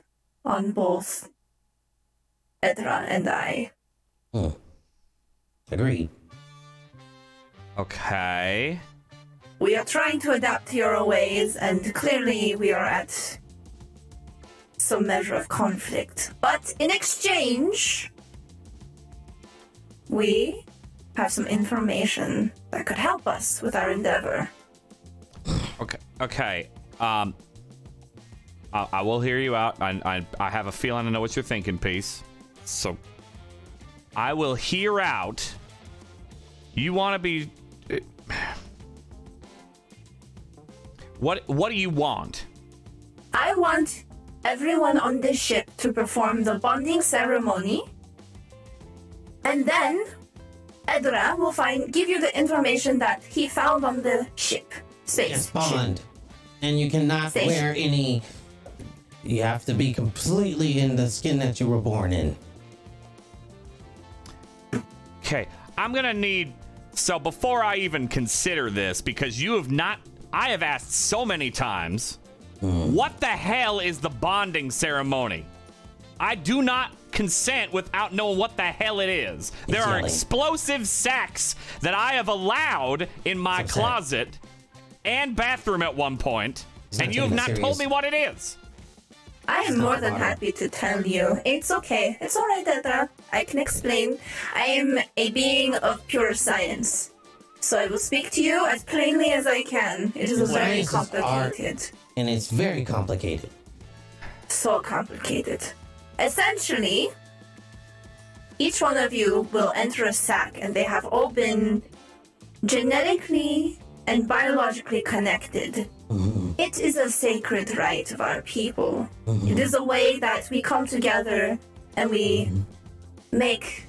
on both Edra and I. Hmm. Agreed. Okay. We are trying to adapt to your ways, and clearly we are at some measure of conflict. But in exchange, we have some information that could help us with our endeavor. Okay. Okay. Um. I, I will hear you out. I, I I have a feeling I know what you're thinking, Peace. So. I will hear out. You want to be. What What do you want? I want everyone on this ship to perform the bonding ceremony, and then Edra will find give you the information that he found on the ship. Space Yes, ship. bond. And you cannot Station. wear any. You have to be completely in the skin that you were born in. Okay, I'm gonna need. So before I even consider this, because you have not, I have asked so many times, mm. what the hell is the bonding ceremony? I do not consent without knowing what the hell it is. There are explosive sacks that I have allowed in my So closet and bathroom at one point, and you have not it told me what it is. I am more than happy to tell you. It's okay. It's alright, Edra. I can explain. I am a being of pure science. So I will speak to you as plainly as I can. It is very is complicated. And it's very complicated. So complicated. Essentially, each one of you will enter a sack, and they have all been genetically and biologically connected. It is a sacred right of our people. It is a way that we come together and we make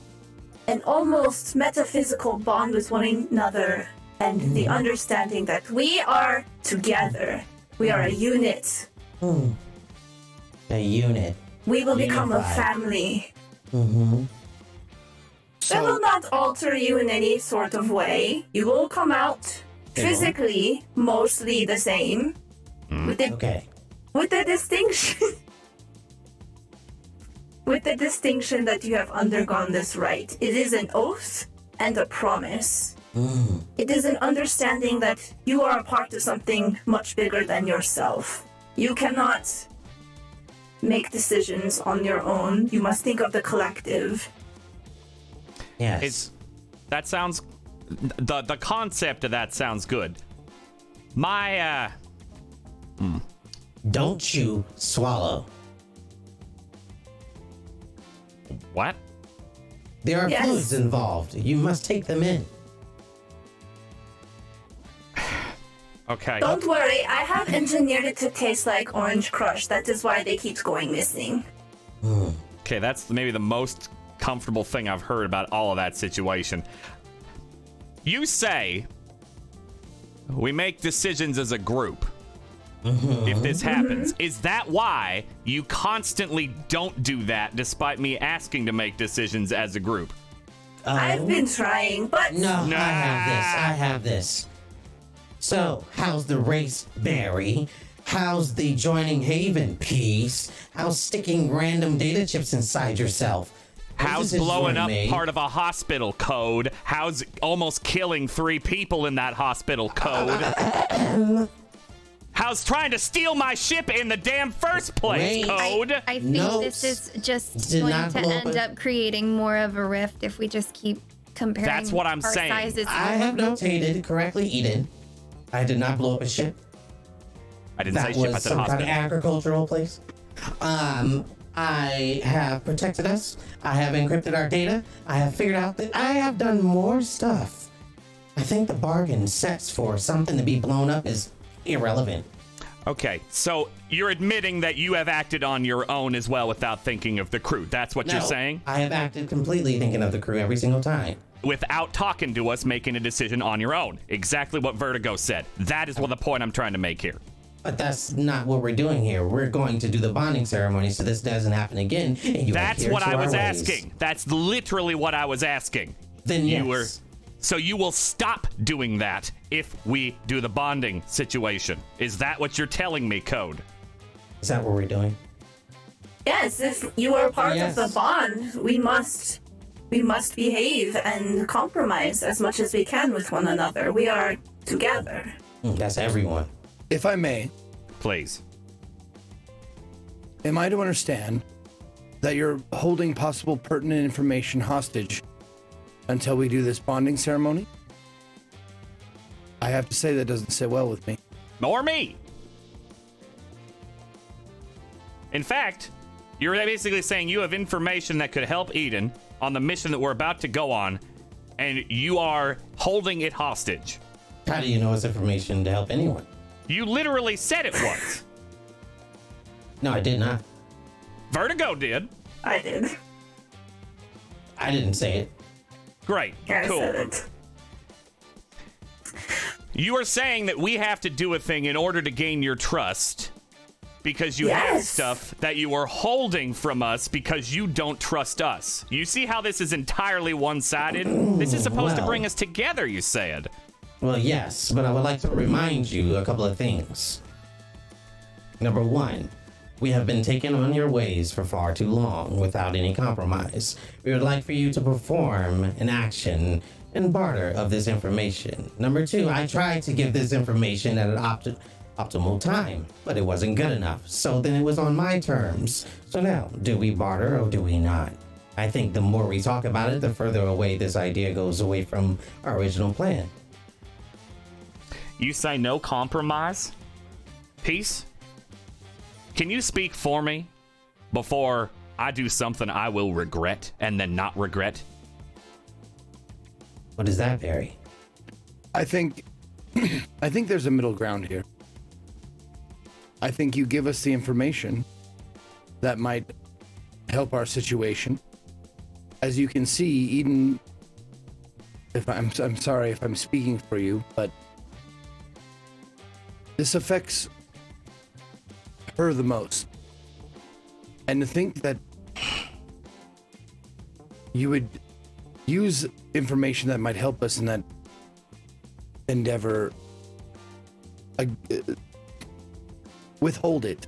an almost metaphysical bond with one another and the understanding that we are together. We are a unit. A unit. We will become a family. Mm-hmm. That will not alter you in any sort of way. You will come out physically mostly the same. Hmm? With the Okay. with the distinction with the distinction that you have undergone this rite. It is an oath and a promise. Hmm. It is an understanding that you are a part of something much bigger than yourself. You cannot make decisions on your own. You must think of the collective. Yes. It's that sounds the the concept of that sounds good. My uh Don't you swallow. what? There are Yes. fluids involved. You must take them in. Okay. Don't worry, I have engineered it to taste like orange crush. That is why they keep going missing. Okay, that's maybe the most comfortable thing I've heard about all of that situation. You say we make decisions as a group. Uh-huh. If this happens, is that why you constantly don't do that despite me asking to make decisions as a group? I've been trying, but No, I have this. I have this. So, how's the race, Barry? How's the joining Haven piece? How's sticking random data chips inside yourself? What How's blowing up made? part of a hospital code? How's almost killing three people in that hospital code? How's trying to steal my ship in the damn first place Wait. code? I think Notes this is just did going to end up. up creating more of a rift if we just keep comparing. That's what I'm our saying. Sizes. I have notated correctly, Eden. I did not blow up a ship. I didn't that say ship, I was said some kind of agricultural place. Um, I have protected us. I have encrypted our data. I have figured out that I have done more stuff. I think the bargain sets for something to be blown up is irrelevant. Okay, so you're admitting that you have acted on your own as well without thinking of the crew. That's what you're No, saying? I have acted completely thinking of the crew every single time. Without talking to us, making a decision on your own. Exactly what Vertigo said. That is what the point I'm trying to make here. But that's not what we're doing here. We're going to do the bonding ceremony so this doesn't happen again. And you That's what to I was ways. asking. That's literally what I was asking. Then yes. Were so you will stop doing that if we do the bonding situation. Is that what you're telling me, Code? Is that what we're doing? yes, if you are part Yes. of the bond, we must we must behave and compromise as much as we can with one another. We are together. Mm, That's everyone. If I may, Please. am I to understand that you're holding possible pertinent information hostage until we do this bonding ceremony? I have to say that doesn't sit well with me. Nor me. In fact, you're basically saying you have information that could help Eden on the mission that we're about to go on, and you are holding it hostage. How do you know it's information to help anyone? You literally said it was. No, I did not. Vertigo did. I did. I didn't say it. Great. I cool. said it. You are saying that we have to do a thing in order to gain your trust because you have stuff that you are holding from us because you don't trust us. You see how this is entirely one sided? This is supposed to bring us together, you said. Well, yes, but I would like to remind you a couple of things. Number one, we have been taken on your ways for far too long without any compromise. We would like for you to perform an action and barter of this information. Number two, I tried to give this information at an opt- optimal time, but it wasn't good enough. So then it was on my terms. So now, do we barter or do we not? I think the more we talk about it, the further away this idea goes away from our original plan. You say no compromise? Peace? Can you speak for me before I do something I will regret and then not regret? What is that, Barry? I think I think there's a middle ground here. I think you give us the information that might help our situation. As you can see, Eden if I'm I'm sorry if I'm speaking for you, but this affects her the most. And to think that you would use information that might help us in that endeavor uh, withhold it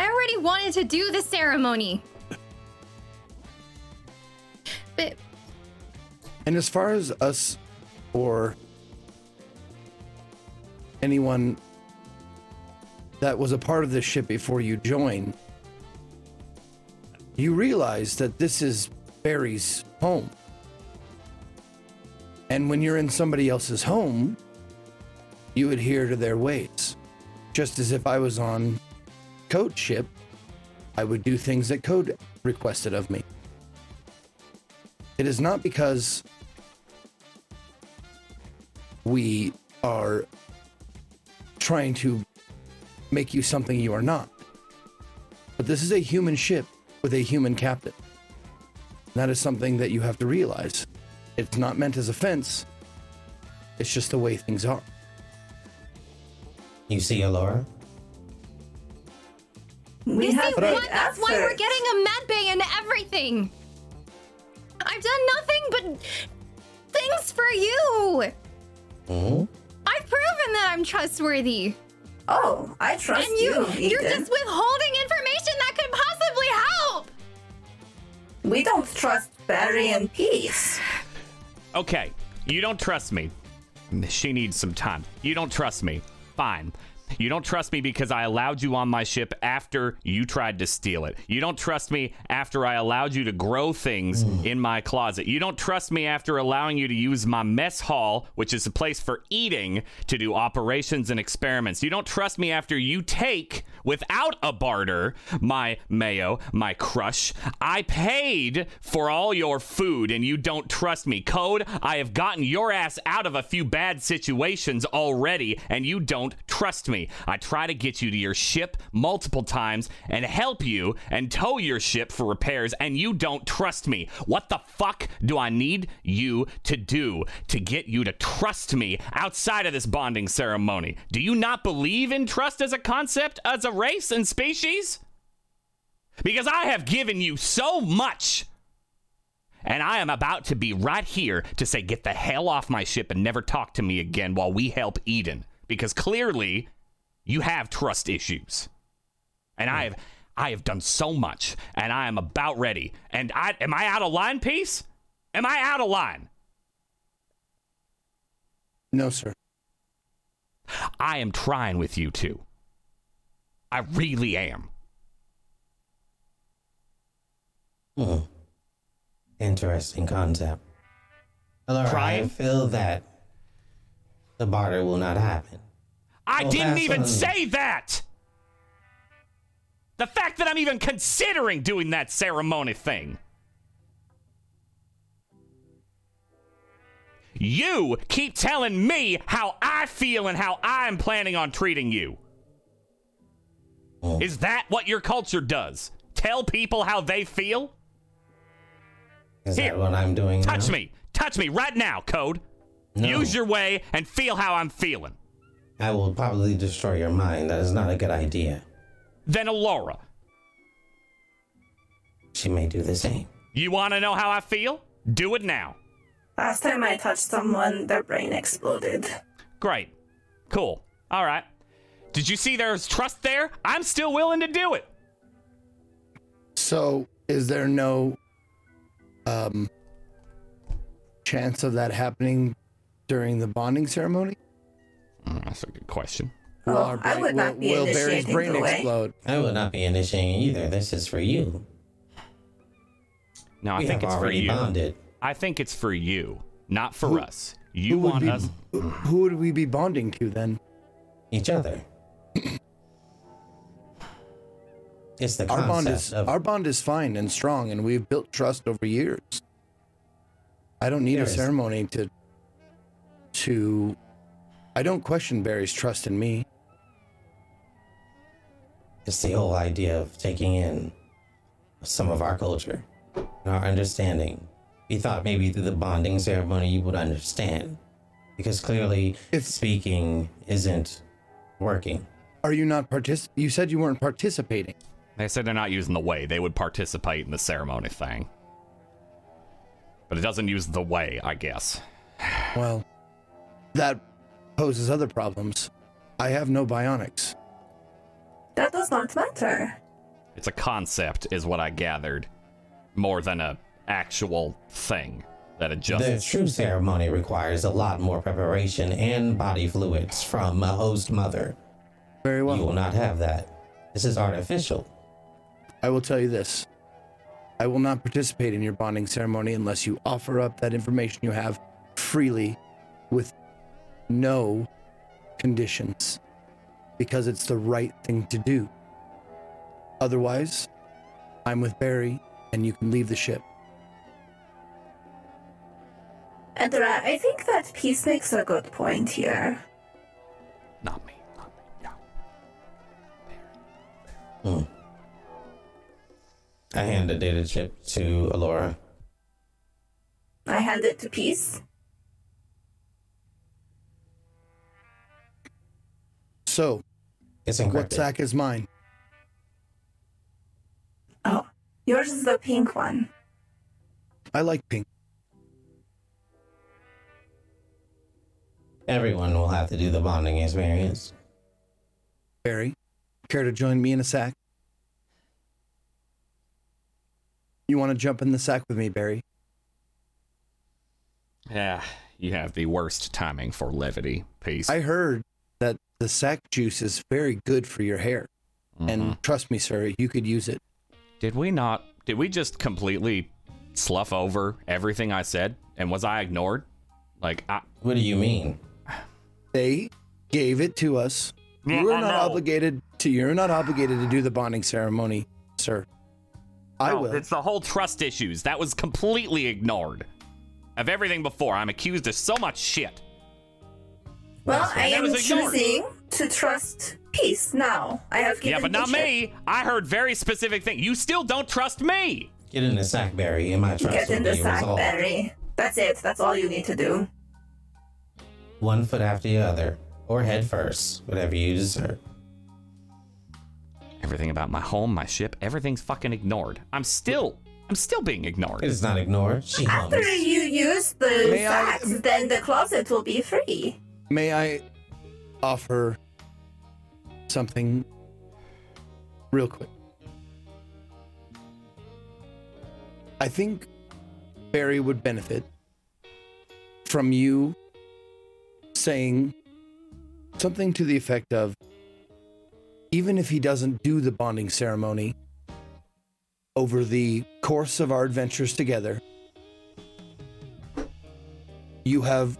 I already wanted to do the ceremony. But and as far as us or anyone that was a part of this ship before you joined you realize that this is Barry's home. And when you're in somebody else's home you adhere to their ways. Just as if i was on Code ship i would do things that Code requested of me. It is not because we are trying to make you something you are not. But this is a human ship with a human captain. That is something that you have to realize. It's not meant as offense. It's just the way things are. You see, Alora? We you have see made what? That's why we're getting a med bay and everything. I've done nothing but things for you. Hmm? I've proven that I'm trustworthy. Oh, I trust and you, you. you're just withholding information that could possibly help. We don't trust Barry and Peace. Okay, you don't trust me. She needs some time. You don't trust me. Fine. You don't trust me because I allowed you on my ship after you tried to steal it. You don't trust me after I allowed you to grow things mm. in my closet. You don't trust me after allowing you to use my mess hall, which is a place for eating, to do operations and experiments. You don't trust me after you take, without a barter, my mayo, my crush. I paid for all your food and you don't trust me. Code, I have gotten your ass out of a few bad situations already and you don't trust me. I try to get you to your ship multiple times and help you and tow your ship for repairs and you don't trust me. What the fuck do I need you to do to get you to trust me outside of this bonding ceremony? Do you not believe in trust as a concept, as a race and species? Because I have given you so much. And I am about to be right here to say, get the hell off my ship and never talk to me again while we help Eden. Because clearly, you have trust issues. And I have I have done so much, and I am about ready. And I am I out of line, Peace? Am I out of line? No, sir. I am trying with you two. I really am. Hmm. Interesting concept. Alora, I feel that the barter will not happen. I Well, didn't even say that. The fact that I'm even considering doing that ceremony thing. You keep telling me how I feel and how I'm planning on treating you. Oh. Is that what your culture does? Tell people how they feel? Is Here, that what I'm doing? Touch now? me. Touch me right now, Code. No. Use your way and feel how I'm feeling. I will probably destroy your mind. That is not a good idea. Then Alora, She may do the same. you want to know how I feel? Do it now. Last time I touched someone, their brain exploded. Great. Cool. All right. Did you see there's trust there? I'm still willing to do it. So, is there no um chance of that happening during the bonding ceremony? Mm, that's a good question. Will, Oh, our I would will, not be will Barry's brain way. explode? I will not be initiating either. This is for you. No, I we think have it's for you. bonded. I think it's for you, not for Who- us. You who would want be, us. Who who would we be bonding to then? Each other. it's the Our bond is of our bond is fine and strong, and we've built trust over years. I don't need There a is- ceremony to to. I don't question Barry's trust in me. It's the whole idea of taking in some of our culture, our understanding. We thought maybe through the bonding ceremony you would understand, because clearly If- speaking isn't working. Are you not partic? You said you weren't participating. They said they're not using the way. They would participate in the ceremony thing. But it doesn't use the way, I guess. Well, that poses other problems. I have no bionics. That does not matter. It's a concept, is what I gathered, more than a actual thing that adjusts. The true ceremony requires a lot more preparation and body fluids from a host mother. Very well. You will not have that. This is artificial. I will tell you this. I will not participate in your bonding ceremony unless you offer up that information you have freely with no conditions because it's the right thing to do. Otherwise, I'm with Barry and you can leave the ship. And I think that Peace makes a good point here. Not me. Not me. No. Hmm. I hand the data chip to Alora. I hand it to Peace. So, it's what sack is mine? Oh, yours is the pink one. I like pink. Everyone will have to do the bonding experience. Barry, care to join me in a sack? You want to jump in the sack with me, Barry? Yeah, you have the worst timing for levity. Peace. I heard that the sack juice is very good for your hair. And mm-hmm. trust me, sir, you could use it. Did we not? Did we just completely slough over everything I said? And was I ignored? Like, I, What do you mean? They gave it to us. You are not obligated to you're not obligated to do the bonding ceremony, sir. I No, will. It's the whole trust issues. That was completely ignored. Of everything before, I'm accused of so much shit. Well, I am was ignored. choosing to trust Peace now. I have given you yeah, but not the me. I heard very specific things. You still don't trust me. Get in the sack, Barry, and my trust Get in the be sack, resolved. Barry. That's it. That's all you need to do. One foot after the other, or head first, whatever you deserve. Everything about my home, my ship, everything's fucking ignored. I'm still, I'm still being ignored. It is not ignored. She After hums. you use the May I- sacks, then the closet will be free. May I offer something real quick? I think Barry would benefit from you saying something to the effect of even if he doesn't do the bonding ceremony over the course of our adventures together, you have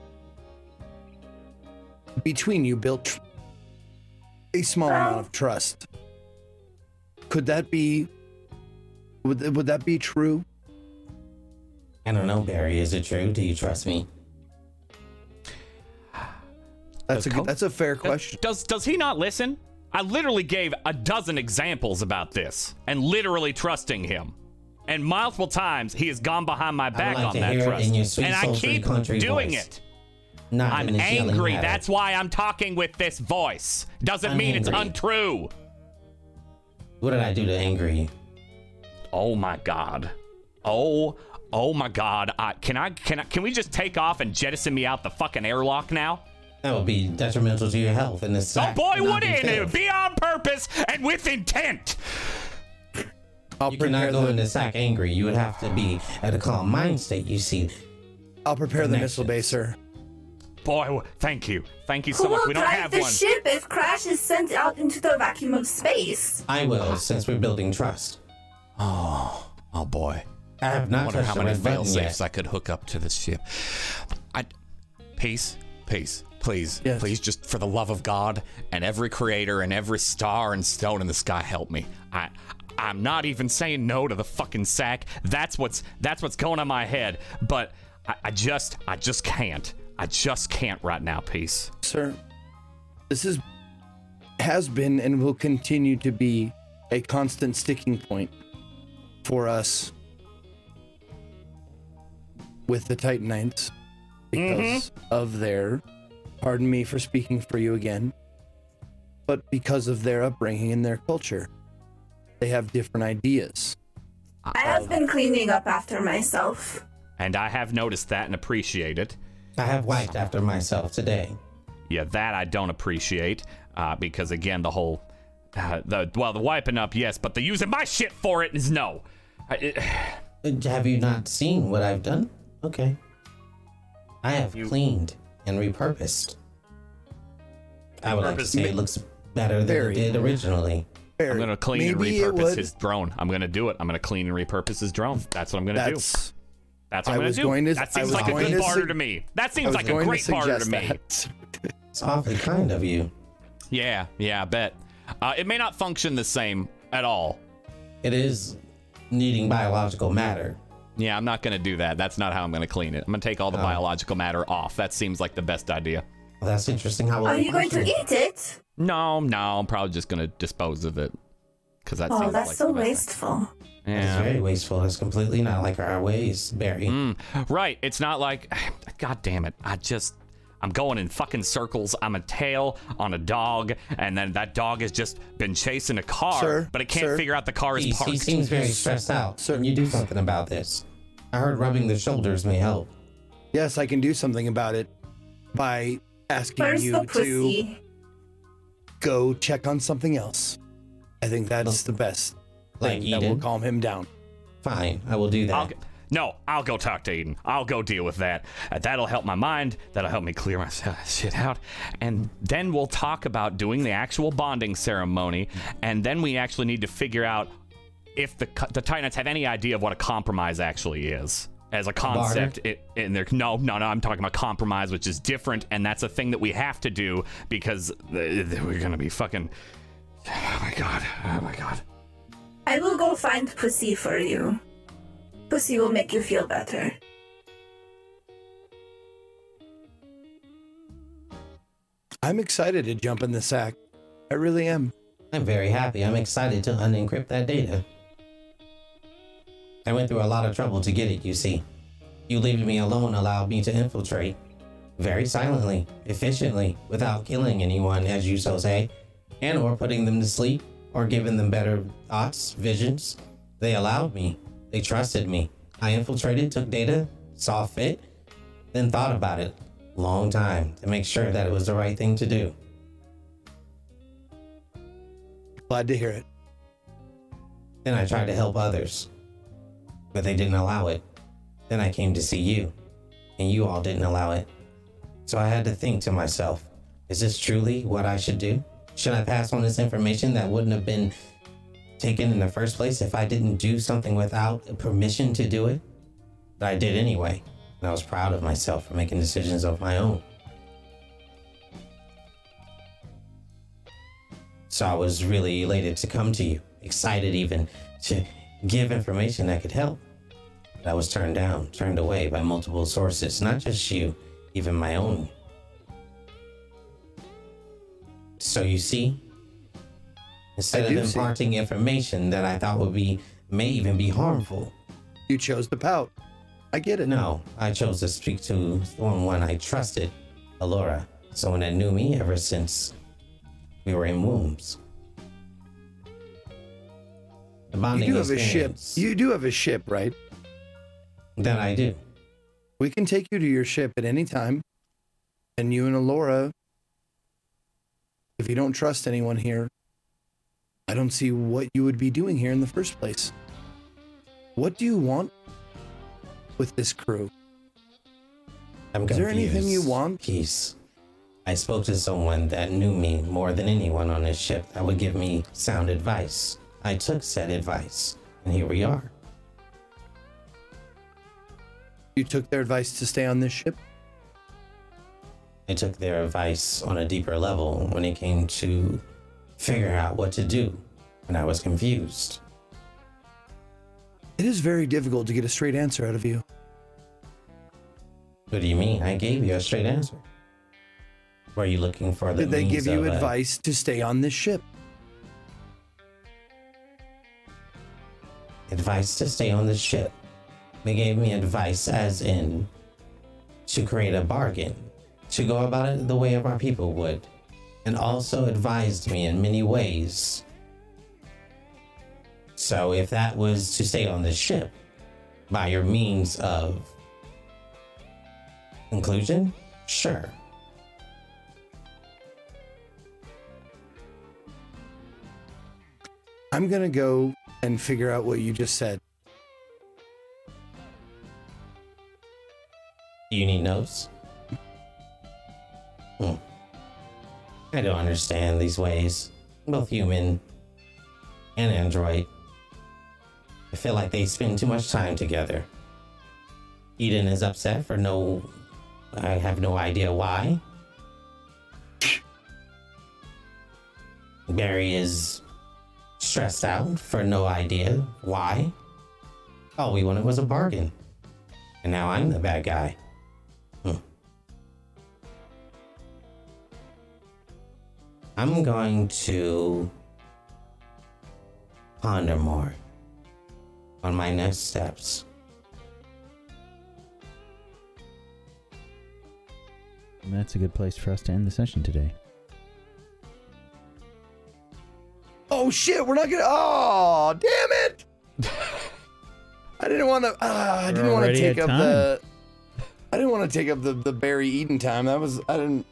between you built tr- a small amount of trust. Could that be? Would th- would that be true? I don't know, Barry. Is it true? Do you trust me? That's a good, that's a fair question. Does does he not listen? I literally gave a dozen examples about this and literally trusting him. And multiple times he has gone behind my back like on that trust. in your sweet, and I keep doing voice. it. Not I'm in this yelling angry. That's why I'm talking with this voice. Doesn't I'm mean it's untrue. What did I do to anger you? Oh my god. Oh, oh my god. I, can I can I can we just take off and jettison me out the fucking airlock now? That would be detrimental to your health oh in this Oh boy, would not it? It would be on purpose and with intent. I'll You prepare cannot go the in the sack angry. You would have to be at a calm mind state. You see, I'll prepare the missile bay, connections. sir. Boy, thank you. Thank you Who so much. will We don't drive have the one. ship if Crash is sent out into the vacuum of space? I will, since we're building trust. Oh, oh boy. I have I not wonder touched how the many red button fail safes. I could hook up to this ship. I, Peace, Peace, please, Yes. please, just for the love of God and every creator and every star and stone in the sky, help me. I, I'm not even saying no to the fucking sack. That's what's that's what's going on my head. But I, I just, I just can't. I just can't right now. Peace. Sir, this is has been and will continue to be a constant sticking point for us with the Titanites because mm-hmm. of their pardon me for speaking for you again, but because of their upbringing and their culture. They have different ideas. I have been cleaning up after myself. And I have noticed that and appreciate it. I have wiped after myself today. Yeah, that I don't appreciate uh, because again, the whole uh, the well, the wiping up, yes, but the using my shit for it is no. I, it, Have you not seen what I've done? Okay. I have cleaned and repurposed. I would like to say me- it looks better than Very. it did originally. I'm gonna clean and Maybe it repurpose his drone. I'm gonna do it. I'm gonna clean and repurpose his drone. That's what I'm gonna do. That's That's what I I'm gonna was do. going to- that seems like a good to barter sug- to me. That seems like a great to barter to me. It's awfully kind of you. Yeah, yeah, I bet. Uh, it may not function the same at all. It is needing biological matter. Yeah, I'm not gonna do that. That's not how I'm gonna clean it. I'm gonna take all the Oh. biological matter off. That seems like the best idea. Well, that's interesting. How Are you going to eat it? No, no, I'm probably just gonna dispose of it. Cause that Oh, seems that's like so the best thing. wasteful. It's very wasteful. It's completely not like our ways, Barry. Mm, right. It's not like, God damn it. I just, I'm going in fucking circles. I'm a tail on a dog, and then that dog has just been chasing a car, Sir, but it can't sir. figure out the car is He, parked. he seems very stressed out. Sir. Can you do something about this? I heard rubbing the shoulders may help. Yes, I can do something about it by asking Where's you to go check on something else. I think that's the best Like thing that will calm him down. Fine, I will do that. I'll g- no, I'll go talk to Eden. I'll go deal with that. Uh, that'll help my mind. That'll help me clear my s- shit out. And then we'll talk about doing the actual bonding ceremony. And then we actually need to figure out if the the Titans have any idea of what a compromise actually is as a concept. It, in there, no, no, no. I'm talking about compromise, which is different, and that's a thing that we have to do because uh, we're gonna be fucking. Oh my god! Oh my god! I will go find pussy for you. Pussy will make you feel better. I'm excited to jump in the sack. I really am. I'm very happy. I'm excited to unencrypt that data. I went through a lot of trouble to get it, you see. You leaving me alone allowed me to infiltrate. Very silently, efficiently, without killing anyone, as you so say, and or putting them to sleep, or given them better thoughts, visions. They allowed me. They trusted me. I infiltrated, took data, saw fit, then thought about it. Long time to make sure that it was the right thing to do. Glad to hear it. Then I tried to help others, but they didn't allow it. Then I came to see you, and you all didn't allow it. So I had to think to myself is this truly what I should do? Should I pass on this information that wouldn't have been taken in the first place if I didn't do something without permission to do it? But I did anyway, and I was proud of myself for making decisions of my own. So I was really elated to come to you, excited even to give information that could help. But I was turned down, turned away by multiple sources, not just you, even my own. So you see, instead of see. imparting information that I thought would be may even be harmful, You chose to pout. I get it. no, I chose to speak to the one I trusted, Alora, someone that knew me ever since we were in wombs. The You do have a ship. You do have a ship, right? that I do. We can take you to your ship at any time. And you and Alora, if you don't trust anyone here, I don't see what you would be doing here in the first place. What do you want with this crew? I'm Is there anything you want? Peace. I spoke to someone that knew me more than anyone on this ship that would give me sound advice. I took said advice, and here we are. You took their advice to stay on this ship? I took their advice on a deeper level when it came to figure out what to do when I was confused. It is very difficult to get a straight answer out of you. What do you mean? I gave you a straight answer. Were you looking for the Did they give you uh, advice to stay on this ship? advice to stay on the ship. They gave me advice as in to create a bargain, to go about it the way of our people would, and also advised me in many ways. So if that was to stay on the ship by your means of conclusion, sure. I'm going to go and figure out what you just said. You need notes? I don't understand these ways. Both human and android. I feel like they spend too much time together. Eden is upset for no. I have no idea why. Barry is stressed out for no idea why. All we wanted was a bargain. And now I'm the bad guy. I'm going to ponder more on my next steps. And that's a good place for us to end the session today. Oh shit, we're not gonna. Oh, damn it! I didn't want to. Uh, I didn't want to take at up the. I didn't want to take up the the Barry Eden time. That was. I didn't.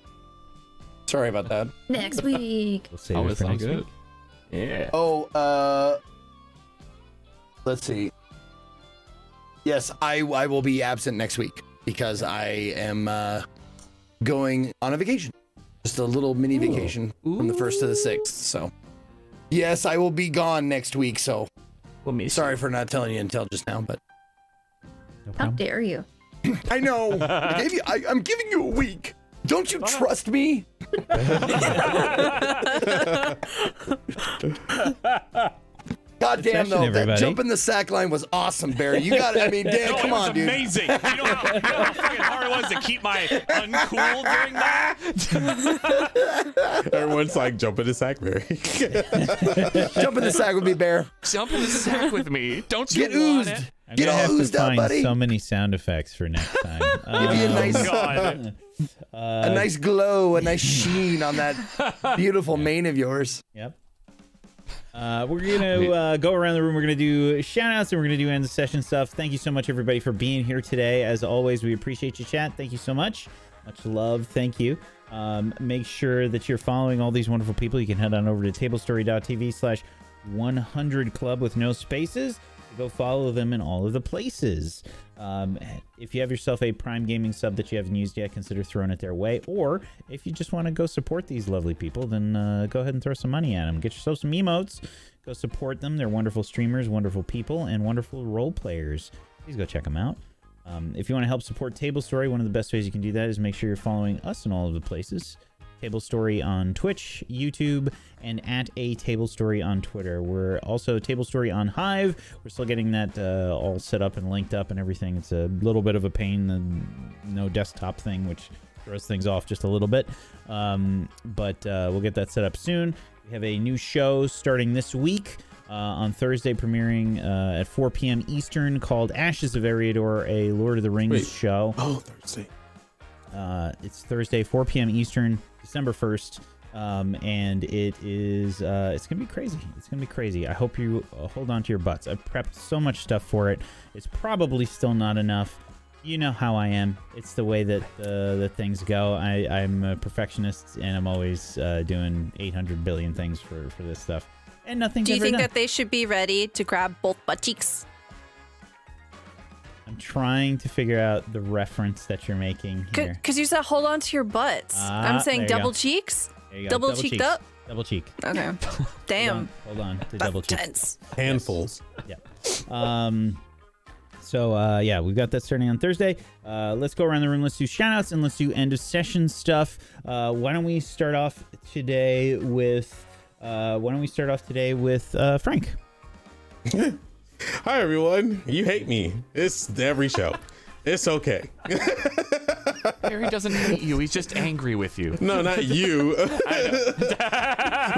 Sorry about that. Next week. We'll save Oh, it for next good. week. Yeah. Oh, uh, let's see. Yes, I I will be absent next week because I am uh, going on a vacation, just a little mini vacation from the first to the sixth. So, yes, I will be gone next week. So, We'll miss sorry for not telling you until just now, but No How dare you? I know I gave you, I, I'm giving you a week. Don't you trust me? God damn session, though, that everybody. jump in the sack line was awesome, Barry. You got it. I mean, Dan, No, come it was on, dude. amazing. You know, how, you know how fucking hard it was to keep my uncool during that? Everyone's like jumping to Sackberry. Jump in the sack with me, Bear. Jump in the sack with me. Don't you Get want oozed. it? I'm Get gonna all have to oozed up, find buddy. so many sound effects for next time. Give you a Um, nice, God. a nice glow, a nice sheen on that beautiful mane of yours. Yep. Uh, we're gonna uh, go around the room. We're gonna do shout outs and we're gonna do end of session stuff. Thank you so much, everybody, for being here today. As always, we appreciate you, chat. Thank you so much. Much love. Thank you. Um, make sure that you're following all these wonderful people. You can head on over to tablestory.tv slash 100 club with no spaces. Go follow them in all of the places. Um, if you have yourself a Prime Gaming sub that you haven't used yet, consider throwing it their way. Or if you just want to go support these lovely people, then uh, go ahead and throw some money at them. Get yourself some emotes. Go support them. They're wonderful streamers, wonderful people, and wonderful role players. Please go check them out. Um, if you want to help support Tablestory, one of the best ways you can do that is make sure you're following us in all of the places. Tablestory on Twitch, YouTube, and at a Tablestory on Twitter. We're also Tablestory on Hive. We're still getting that uh, all set up and linked up and everything. It's a little bit of a pain, the no desktop thing, which throws things off just a little bit. Um, but uh, we'll get that set up soon. We have a new show starting this week. Uh, on Thursday, premiering uh, at 4 p.m. Eastern, called Ashes of Eriador, a Lord of the Rings Wait. show. oh, Thursday. Uh, it's Thursday, 4 p.m. Eastern, December 1st. Um, and it is, uh, it's going to be crazy. It's going to be crazy. I hope you uh, hold on to your butts. I've prepped so much stuff for it. It's probably still not enough. You know how I am. It's the way that uh, that things go. I, I'm a perfectionist, and I'm always uh, doing 800 billion things for, for this stuff. And nothing's Do you think done. that they should be ready to grab both butt cheeks? I'm trying to figure out the reference that you're making here. Because you said hold on to your butts. Ah, I'm saying double cheeks. There you go. Double cheeked cheeks. up? Double cheek. Okay. Hold Damn. on, hold on to That's double cheek. tense. Handfuls. Yeah. Um. So uh, yeah, we've got that starting on Thursday. Uh, let's go around the room. Let's do shout outs and let's do end of session stuff. Uh, why don't we start off today with? Uh, why don't we start off today with uh, Frank? Hi everyone. You hate me. It's every show. It's okay. Harry doesn't hate you. He's just angry with you. No, not you. the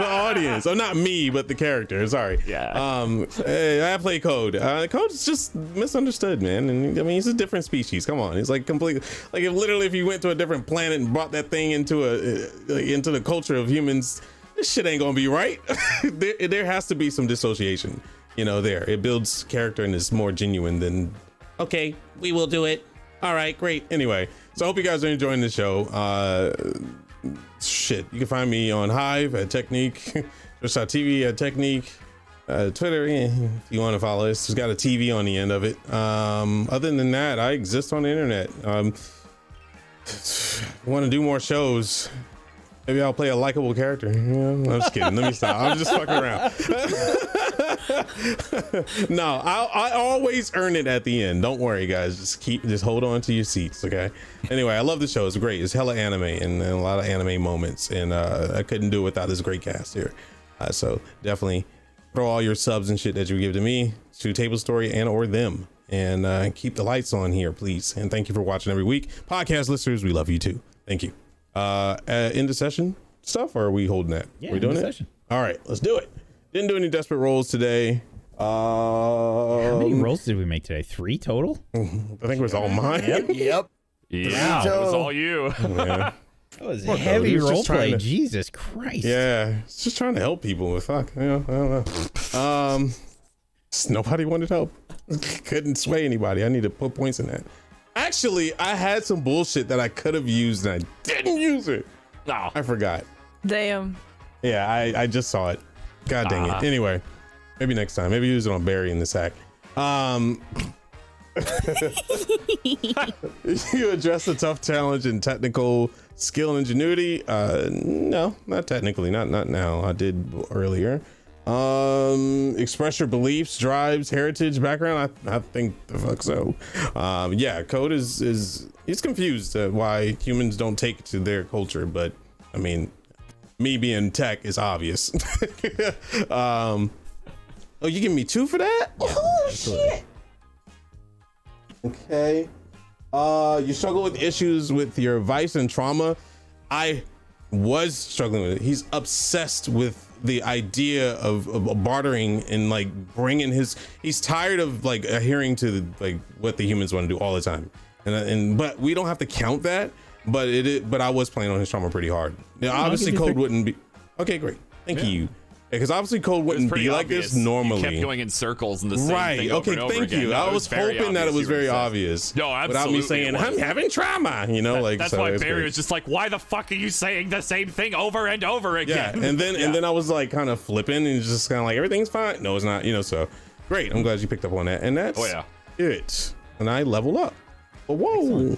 audience. Oh, not me, but the character. Sorry. Yeah. Um, hey, I play Code. Uh, Code is just misunderstood, man. And I mean, he's a different species. Come on, he's like completely like if literally if you went to a different planet and brought that thing into a uh, into the culture of humans, this shit ain't gonna be right. there, there has to be some dissociation. You know, there it builds character and is more genuine than. Okay, we will do it. All right, great. Anyway, so I hope you guys are enjoying the show. Uh, shit, you can find me on Hive at Techniq, Twitch.tv at Techniq, uh, Twitter eh, if you want to follow us. It's got a TV on the end of it. Um, other than that, I exist on the internet. Um, want to do more shows? Maybe I'll play a likable character. I'm just kidding. Let me stop. I'm just fucking around. no, I, I always earn it at the end. Don't worry, guys. Just keep, just hold on to your seats, okay? Anyway, I love the show. It's great. It's hella anime and, and a lot of anime moments, and uh, I couldn't do it without this great cast here. Uh, so definitely throw all your subs and shit that you give to me to Tablestory and or them, and uh, keep the lights on here, please. And thank you for watching every week, podcast listeners. We love you too. Thank you. Uh, uh end of session stuff, or are we holding that? Yeah, we end doing it? session. All right, let's do it. Didn't do any desperate rolls today. Uh, How many rolls did we make today? Three total. I think it was all mine. Yep. Yeah, it was all you. Yeah. That was Poor heavy Cody. Was role play. to- Jesus Christ. Yeah, it's just trying to help people with fuck. You know, I don't know. Um, nobody wanted help. Couldn't sway anybody. I need to put points in that. Actually, I had some bullshit that I could have used and I didn't use it. Oh. I forgot. Damn. Yeah, I, I just saw it. God dang Ah. it. Anyway, maybe next time. Maybe use it on Barry in the sack. Um, you address a tough challenge in technical skill and ingenuity. Uh, no, not technically. Not not now. I did earlier. Um, express your beliefs, drives, heritage, background. I, I think the fuck so. Um, yeah, code is is he's confused uh, why humans don't take to their culture, but I mean, me being tech is obvious. um, oh, you give me two for that? oh shit. Okay. Uh, you struggle with issues with your vice and trauma. I was struggling with it. He's obsessed with the idea of, of bartering and like bringing his. He's tired of like adhering to like what the humans want to do all the time. And uh, and but we don't have to count that. But it, but I was playing on his trauma pretty hard. Now, obviously, code wouldn't be. Okay, great. Thank Yeah. you. Because obviously, code wouldn't pretty be like obvious. this normally. You kept going in circles and the same right. thing over okay. over thank again. you. No, I it was hoping that it was you were very obsessed. obvious. No, Without me saying I'm was. having trauma. You know, like That's so why Barry great. was just like, "Why the fuck are you saying the same thing over and over again?" Yeah, and then Yeah. and then I was like kind of flipping and just kind of like everything's fine. No, it's not. You know, so great. I'm glad you picked up on that. And that's Oh, yeah. it. And I leveled up. But whoa.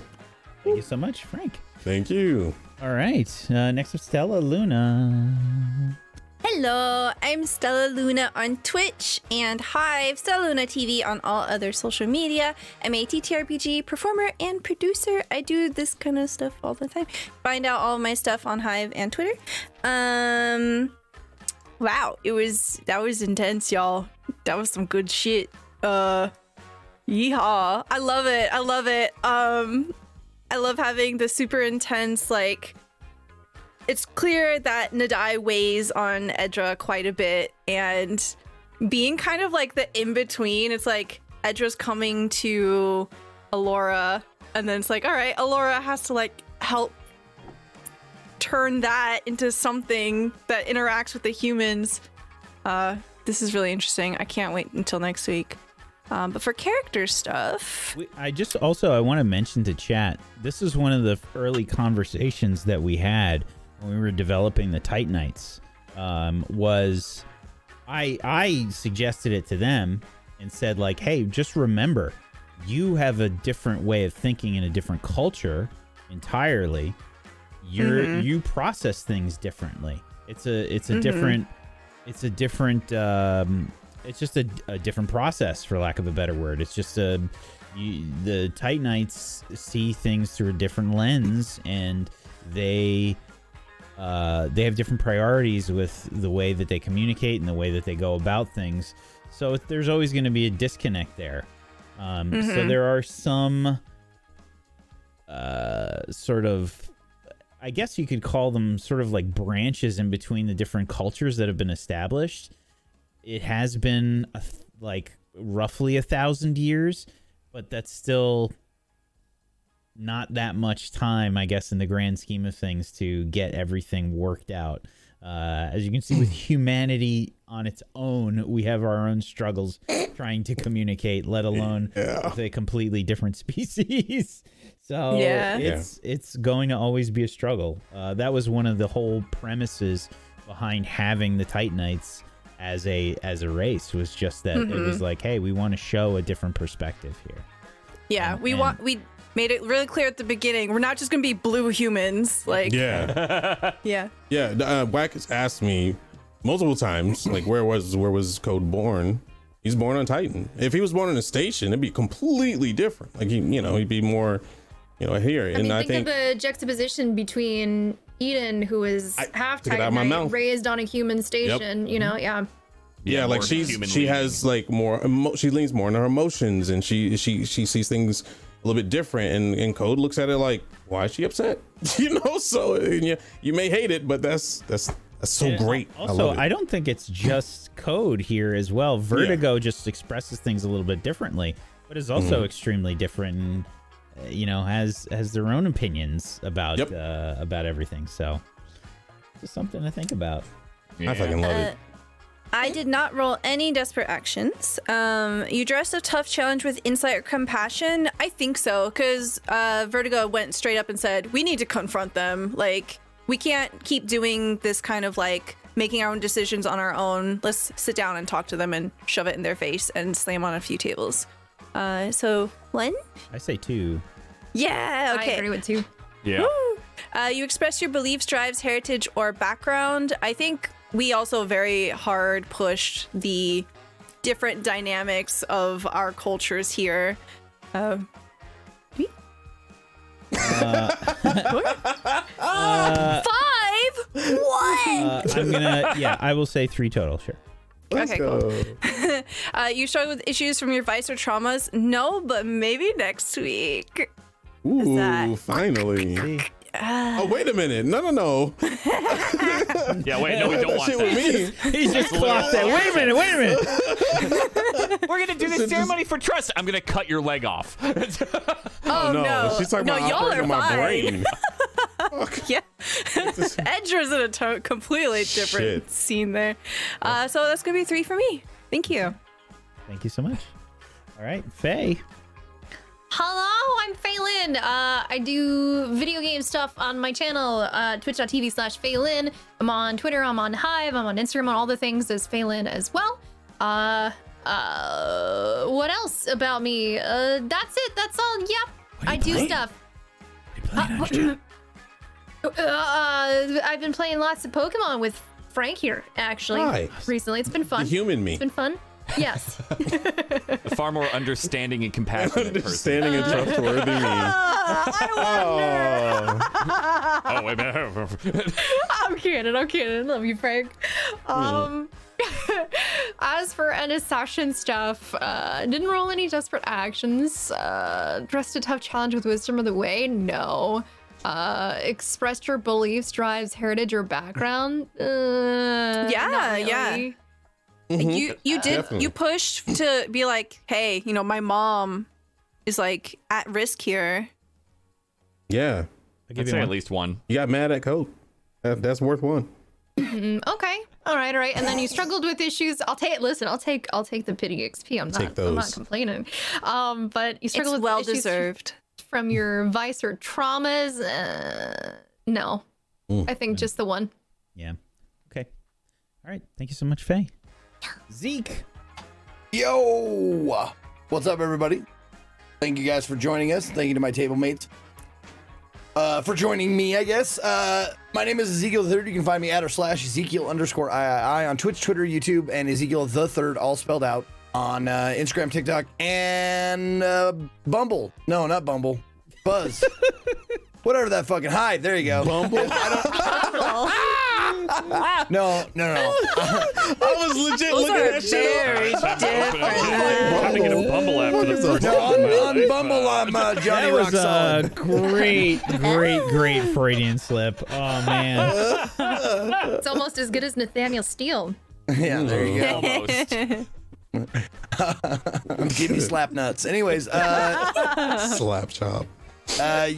Thank you so much, Frank. Thank you. All right. Uh, next up, Stellaluna. Hello, I'm Stellaluna on Twitch and Hive, Stellaluna TV on all other social media. I'm a TTRPG performer and producer. I do this kind of stuff all the time. Find out all my stuff on Hive and Twitter. Um, wow, it was that was intense, y'all. That was some good shit. Uh, yeehaw! I love it. I love it. Um, I love having the super intense like it's clear that Nadai weighs on Edra quite a bit, and being kind of like the in between, it's like Edra's coming to Alora, and then it's like, all right, Alora has to like help turn that into something that interacts with the humans. Uh, this is really interesting. I can't wait until next week. Um, but for character stuff, I just also I want to mention to chat. This is one of the early conversations that we had when we were developing the Titanites. Um, was I I suggested it to them and said like, hey, just remember, you have a different way of thinking in a different culture entirely. You're Mhm. you process things differently. It's a it's a Mhm. different it's a different um it's just a, a different process for lack of a better word it's just a you, the titanites see things through a different lens and they uh, they have different priorities with the way that they communicate and the way that they go about things so there's always going to be a disconnect there um, so Mhm. there are some uh, sort of I guess you could call them sort of like branches in between the different cultures that have been established. It has been a th- like roughly a thousand years, but that's still not that much time, I guess, in the grand scheme of things to get everything worked out. Uh, as you can see, with humanity on its own, we have our own struggles trying to communicate, let alone with a completely different species. so Yeah. it's it's going to always be a struggle. Uh, that was one of the whole premises behind having the Titanites as a as a race was just that it was Mhm. like, hey, we want to show a different perspective here. yeah, we and- want we made it really clear at the beginning. We're not just gonna be blue humans. Like, Yeah. yeah. Yeah, uh, Wack has asked me multiple times, like, where was where was Code born? He's born on Titan. If he was born in a station, it'd be completely different. Like he, you know, he'd be more, you know, here. I and mean, I think, think of the juxtaposition between Eden, who is half took it out of my Titanite, mouth. raised on a human station. You know, yeah. yeah, like she's human she leaning. has like more emo- she leans more on her emotions and she she she sees things a little bit different and and code looks at it like why is she upset you know so and you you may hate it but that's that's that's so And great I Also, love it. I, don't think it's just code here as well. Vertigo just expresses things a little bit differently, but is also Mhm. extremely different. And, uh, you know, has has their own opinions about uh, about everything. So, just something to think about. I fucking love Uh, I did not roll any desperate actions. Um, you addressed a tough challenge with insight or compassion. I think so, because uh, Vertigo went straight up and said, "We need to confront them. Like we can't keep doing this kind of like making our own decisions on our own. Let's sit down and talk to them and shove it in their face and slam on a few tables. Uh, so one, I say two. yeah, okay. I agree with two. Yeah. Uh, you express your beliefs, drives, heritage, or background. I think we also very hard pushed the different dynamics of our cultures here. Um, Uh, Five? What? uh, I'm gonna. Yeah, I will say three total. Sure. okay, cool. uh, you struggle with issues from your vice or traumas? No, but maybe next week. Ooh, that? finally. oh, wait a minute. No, no, no. Yeah, wait, no, we don't want Shit that. with me. He just clocked that. Wait a minute. Wait a minute. We're gonna do the ceremony for trust. I'm gonna cut your leg off. Oh, no. She's talking no, about y'all operating are on my fine. brain. yeah. Edra's in a to- completely different Shit. scene there. Uh, so that's going to be three for me. Thank you. Thank you so much. All right, Faye. Hello, I'm Fhaelin. Uh, I do video game stuff on my channel, uh, twitch.tv slash Fhaelin. I'm on Twitter, I'm on Hive, I'm on Instagram, on all the things as Fhaelin as well. Uh, uh, what else about me? Uh, that's it, that's all. Yep, I do playing? stuff. Uh, uh, I've been playing lots of Pokemon with Frank here, actually, Nice. recently. It's been fun. The human me. It's been fun. Yes. A far more understanding and compassionate person. Understanding and trustworthy me. Oh. Oh wait a minute. I'm kidding. I'm kidding. Love you, Frank. Um, as for an assassin stuff, uh, didn't roll any desperate actions. Uh, dressed a tough challenge with wisdom of the way. No. Uh, expressed your beliefs, drives, heritage, or background. Uh, Yeah, not yeah. Really. You you did Definitely. you pushed to be like, hey, you know, my mom is like at risk here. Yeah. I'll give I'd you say one. at least one. You got mad at Code. That, that's worth one. Mm, okay. All right. All right. And then you struggled with issues. I'll take. Listen. I'll take. I'll take the pity XP. I'm Take not. I'm not those. complaining. Um, but you It's struggled with well issues deserved. from your vice or traumas. Uh, no. Mm. I think just the one. Yeah. Okay. All right. Thank you so much, Faye. Zeke. Yo! What's up, everybody? Thank you guys for joining us. Thank you to my table mates uh, for joining me, I guess. Uh, my name is Ezekiel the Third. You can find me at or slash Ezekiel underscore III on Twitch, Twitter, YouTube, and Ezekiel the Third, all spelled out on uh, Instagram, TikTok, and uh, Bumble. No, not Bumble. Buzz. Whatever that fucking Hive. There you go. Bumble? No, no, no. I was legit Those looking are at that shit. very Time to different. it. Time to get a Bumble app for the first No, time on, my on life. Bumble, I'm uh, Johnny that Rock was a Solid. great, great, great Freudian slip. Oh man. It's almost as good as Nathaniel Steele. Yeah, there you go. Almost. Give me slap nuts. Anyways, uh, Slap chop. uh, y-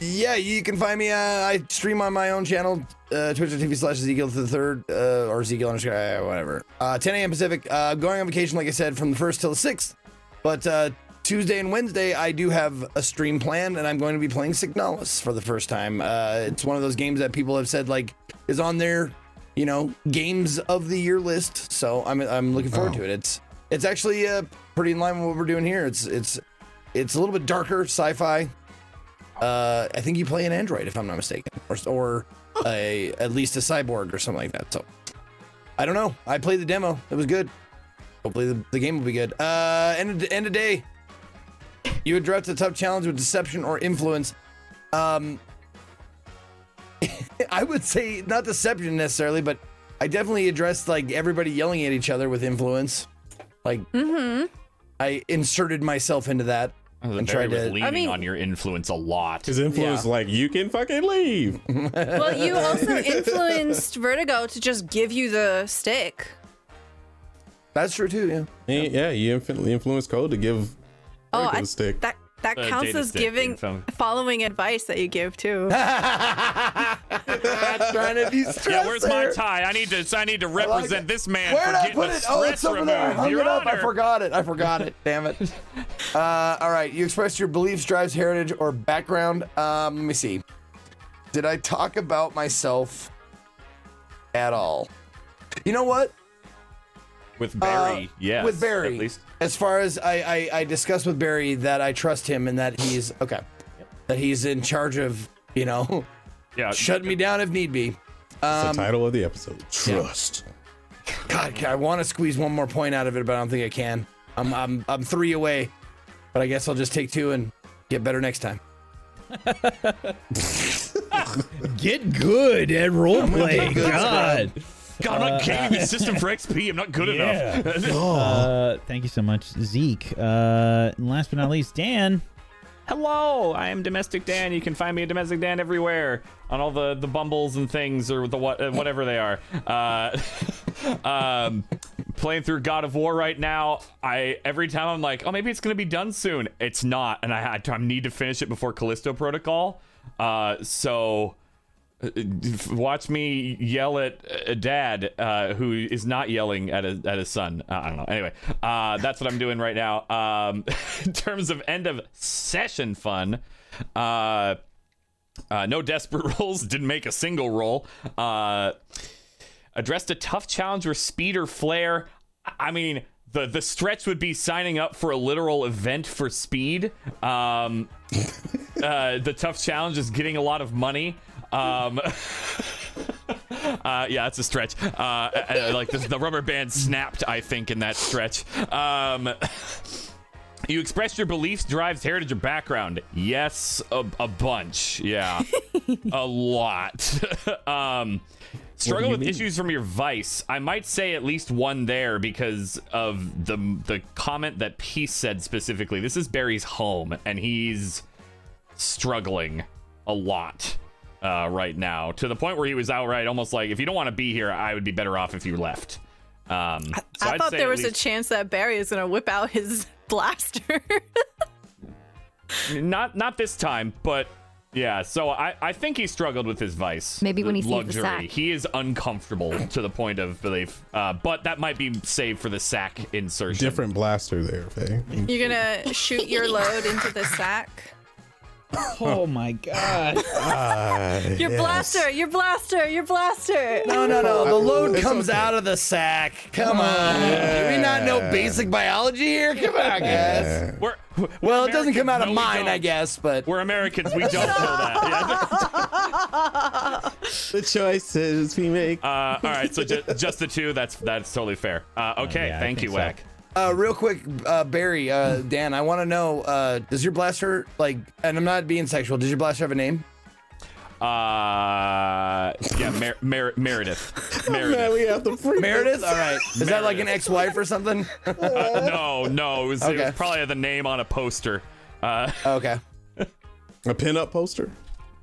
yeah, you can find me. Uh, I stream on my own channel, uh, twitch.tv slash Ezekiel the third, uh, or Ezekiel underscore, uh, whatever. Uh, 10 a.m. Pacific. Uh, going on vacation, like I said, from the 1st till the 6th. But uh, Tuesday and Wednesday, I do have a stream planned, and I'm going to be playing Signalis for the first time. Uh, it's one of those games that people have said, like, is on their, you know, games of the year list. So I'm, I'm looking forward Oh. to it. It's it's actually uh, pretty in line with what we're doing here. It's it's it's a little bit darker, sci-fi. Uh, I think you play an android, if I'm not mistaken, or or a at least a cyborg or something like that. So I don't know. I played the demo. It was good. Hopefully the, the game will be good. Uh, end of, end of day. You address a tough challenge with deception or influence. Um, I would say not deception necessarily, but I definitely addressed like everybody yelling at each other with influence. Like, mm-hmm. I inserted myself into that and Barry tried was to. leaning mean- on your influence a lot. His influence, Yeah. like, you can fucking leave. well, you also influenced Vertigo to just give you the stick. That's true too. Yeah. Yeah, yeah you infinitely influenced Code to give Oh, Vertigo I, the stick. that that Uh, counts as giving, following advice that you give too. That's trying to be stressed. Yeah, where's my tie? I need to. I need to represent it. this man Where for did I put it? Oh, it's over there. I hung Your it up. I forgot it. I forgot it. Damn it. Uh, all right. You express your beliefs, drives, heritage, or background. Um, let me see. did I talk about myself at all? You know what? With Barry, Uh, yes. with Barry. At least. As far as I, I, I discussed with Barry that I trust him and that he's okay, that he's in charge of you know, yeah, shut me down if need be. Um, the title of the episode. Trust. God, I want to squeeze one more point out of it, but I don't think I can. I'm I'm I'm three away, but I guess I'll just take two and get better next time. Get good at role I'm gonna playing. God. God, I'm not Uh, gaming the system for XP. I'm not good Yeah. enough. Uh, thank you so much, Zeke. Uh, and last but not least, Dan. Hello, I am DomesticDan. You can find me at DomesticDan everywhere on all the the bumbles and things or the what uh, whatever they are. Uh, um, playing through God of War right now. I every time I'm like, oh, maybe it's gonna be done soon. It's not, and I had to, I need to finish it before Callisto Protocol. Uh, so. Uh, Watch me yell at a dad uh, who is not yelling at a, at his son. Uh, I don't know. Anyway, uh, that's what I'm doing right now. Um, in terms of end of session fun, uh, uh, no desperate rolls. Didn't make a single roll. Addressed a tough challenge with speed or flair. I mean, the the stretch would be signing up for a literal event for speed. Um, the tough challenge is getting a lot of money. Um, uh, yeah, it's a stretch. Uh, uh, like the, the rubber band snapped, I think, in that stretch. Um, you express your beliefs, drives, heritage, or background. Yes, a, a bunch. Yeah, a lot. um, struggle with mean? issues from your vice. I might say at least one there because of the the comment that Peace said specifically. This is Barry's home, and he's struggling a lot uh, right now to the point where he was outright almost like, if you don't want to be here, I would be better off if you left. Um, so I I'd thought there at was a chance that Barry is gonna whip out his blaster. not not this time, but yeah. So I I think he struggled with his vice. Maybe when he sees the sack. He is uncomfortable to the point of belief. Uh, but that might be saved for the sack insertion. Different blaster there, Faye. You're gonna shoot your load into the sack. Oh my god. Your blaster, your blaster, your blaster. No, no, no. The load comes out of the sack. Come on. Do we not know basic biology here? Come on, guys. We're, well, it doesn't come out of no, mine, I don't. guess, but we're Americans. We don't know that. the choices we make. Uh, all right, so ju- just the two. That's that's totally fair. Uh, okay, yeah, thank you, so. Wack. Uh, real quick, uh, Barry, uh, Dan, I want to know, uh, does your blaster like? And I'm not being sexual. Does your blaster have a name? Uh, yeah, Mer- Mer- Meredith. Meredith. Man, we have to freak Meredith. All right. Is that like an ex-wife or something? Uh, no, no, it was, it was probably the name on a poster. Uh, okay. A pinup poster?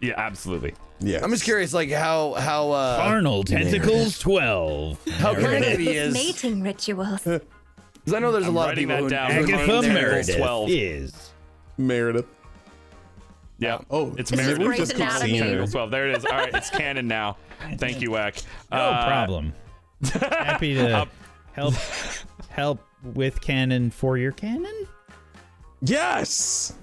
yeah, absolutely. Yeah. I'm just curious, like how how uh, Arnold Tentacles 12. how connected he is. Mating rituals. Because I know there's a I'm lot of writing people that who, down. who Agatha Agatha Meredith. Meredith 12. is. Meredith. Yeah. Oh, it's This is Meredith. Grey's Just keep Anatomy. seeing Table 12. There it is. All right, it's canon now. Thank you, Wack. No Uh, problem. Happy to uh, help help with canon for your canon. Yes.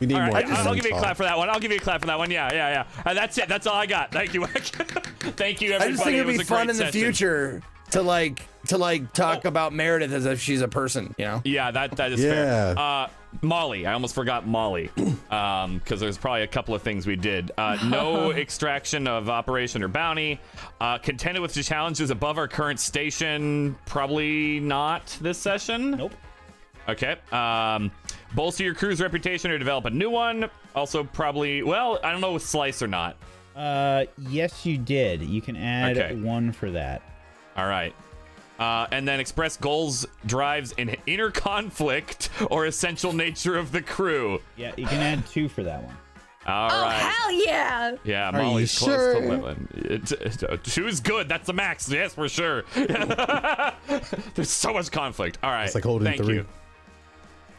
We need All right, more. I will give you a clap for that one. I'll give you a clap for that one. Yeah, yeah, yeah. Uh, that's it. That's all I got. Thank you, Wack. Thank you, I everybody. just think It it'd was be a fun great in the session. future to like to like talk about Meredith as if she's a person. You know? Yeah, that that is Yeah. fair. Uh, Molly, I almost forgot Molly, um, because there's probably a couple of things we did. Uh, no extraction of operation or bounty. Uh, contended with the challenges above our current station. Probably not this session. Nope. Okay. Um, bolster your crew's reputation or develop a new one. Also, probably. Well, I don't know with Slice or not. Uh, yes, you did. You can add Okay. one for that. All right. Uh, and then express goals, drives, and inner conflict or essential nature of the crew. Yeah, you can add two for that one. All Oh right. hell yeah! Yeah, Are Molly's close sure? to living. It, it, uh, two's good. That's the max. Yes, for sure. There's so much conflict. All right. It's like holding Thank three. you.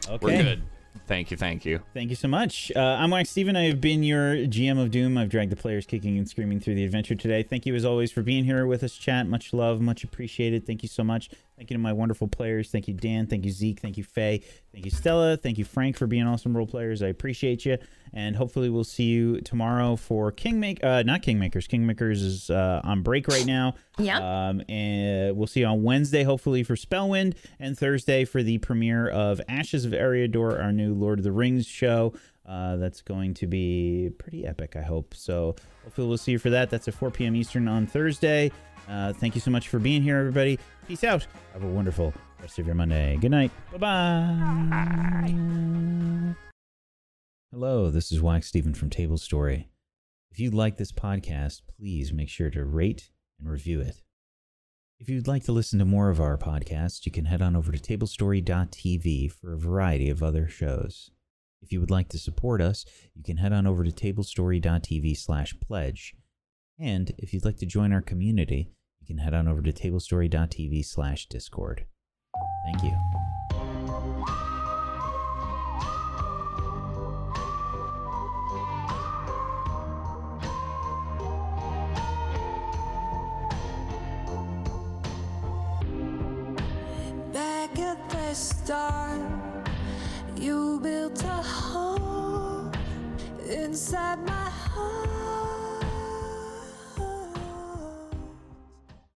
Okay. We're good. Thank you, thank you. Thank you so much. Uh, I'm Wacksteven. I have been your GM of Doom. I've dragged the players kicking and screaming through the adventure today. Thank you, as always, for being here with us, chat. Much love, much appreciated. Thank you so much. Thank you to my wonderful players. Thank you, Dan. Thank you, Zeke. Thank you, Faye. Thank you, Stella. Thank you, Frank, for being awesome role players. I appreciate you. And hopefully, we'll see you tomorrow for Kingmaker. Uh, not Kingmakers. Kingmakers is uh, on break right now. Yeah. Um, and we'll see you on Wednesday, hopefully, for Spellwind, and Thursday for the premiere of Ashes of Eriador, our new Lord of the Rings show. Uh, that's going to be pretty epic, I hope. So hopefully, we'll see you for that. That's at 4 p.m. Eastern on Thursday. Uh, thank you so much for being here, everybody. Peace out. Have a wonderful rest of your Monday. Good night. Bye bye. Hello, this is Wacksteven from Tablestory. If you like this podcast, please make sure to rate and review it. If you'd like to listen to more of our podcasts, you can head on over to tablestory.tv for a variety of other shows. If you would like to support us, you can head on over to tablestory.tv slash pledge. And if you'd like to join our community, you can head on over to tablestory.tv slash discord. Thank you.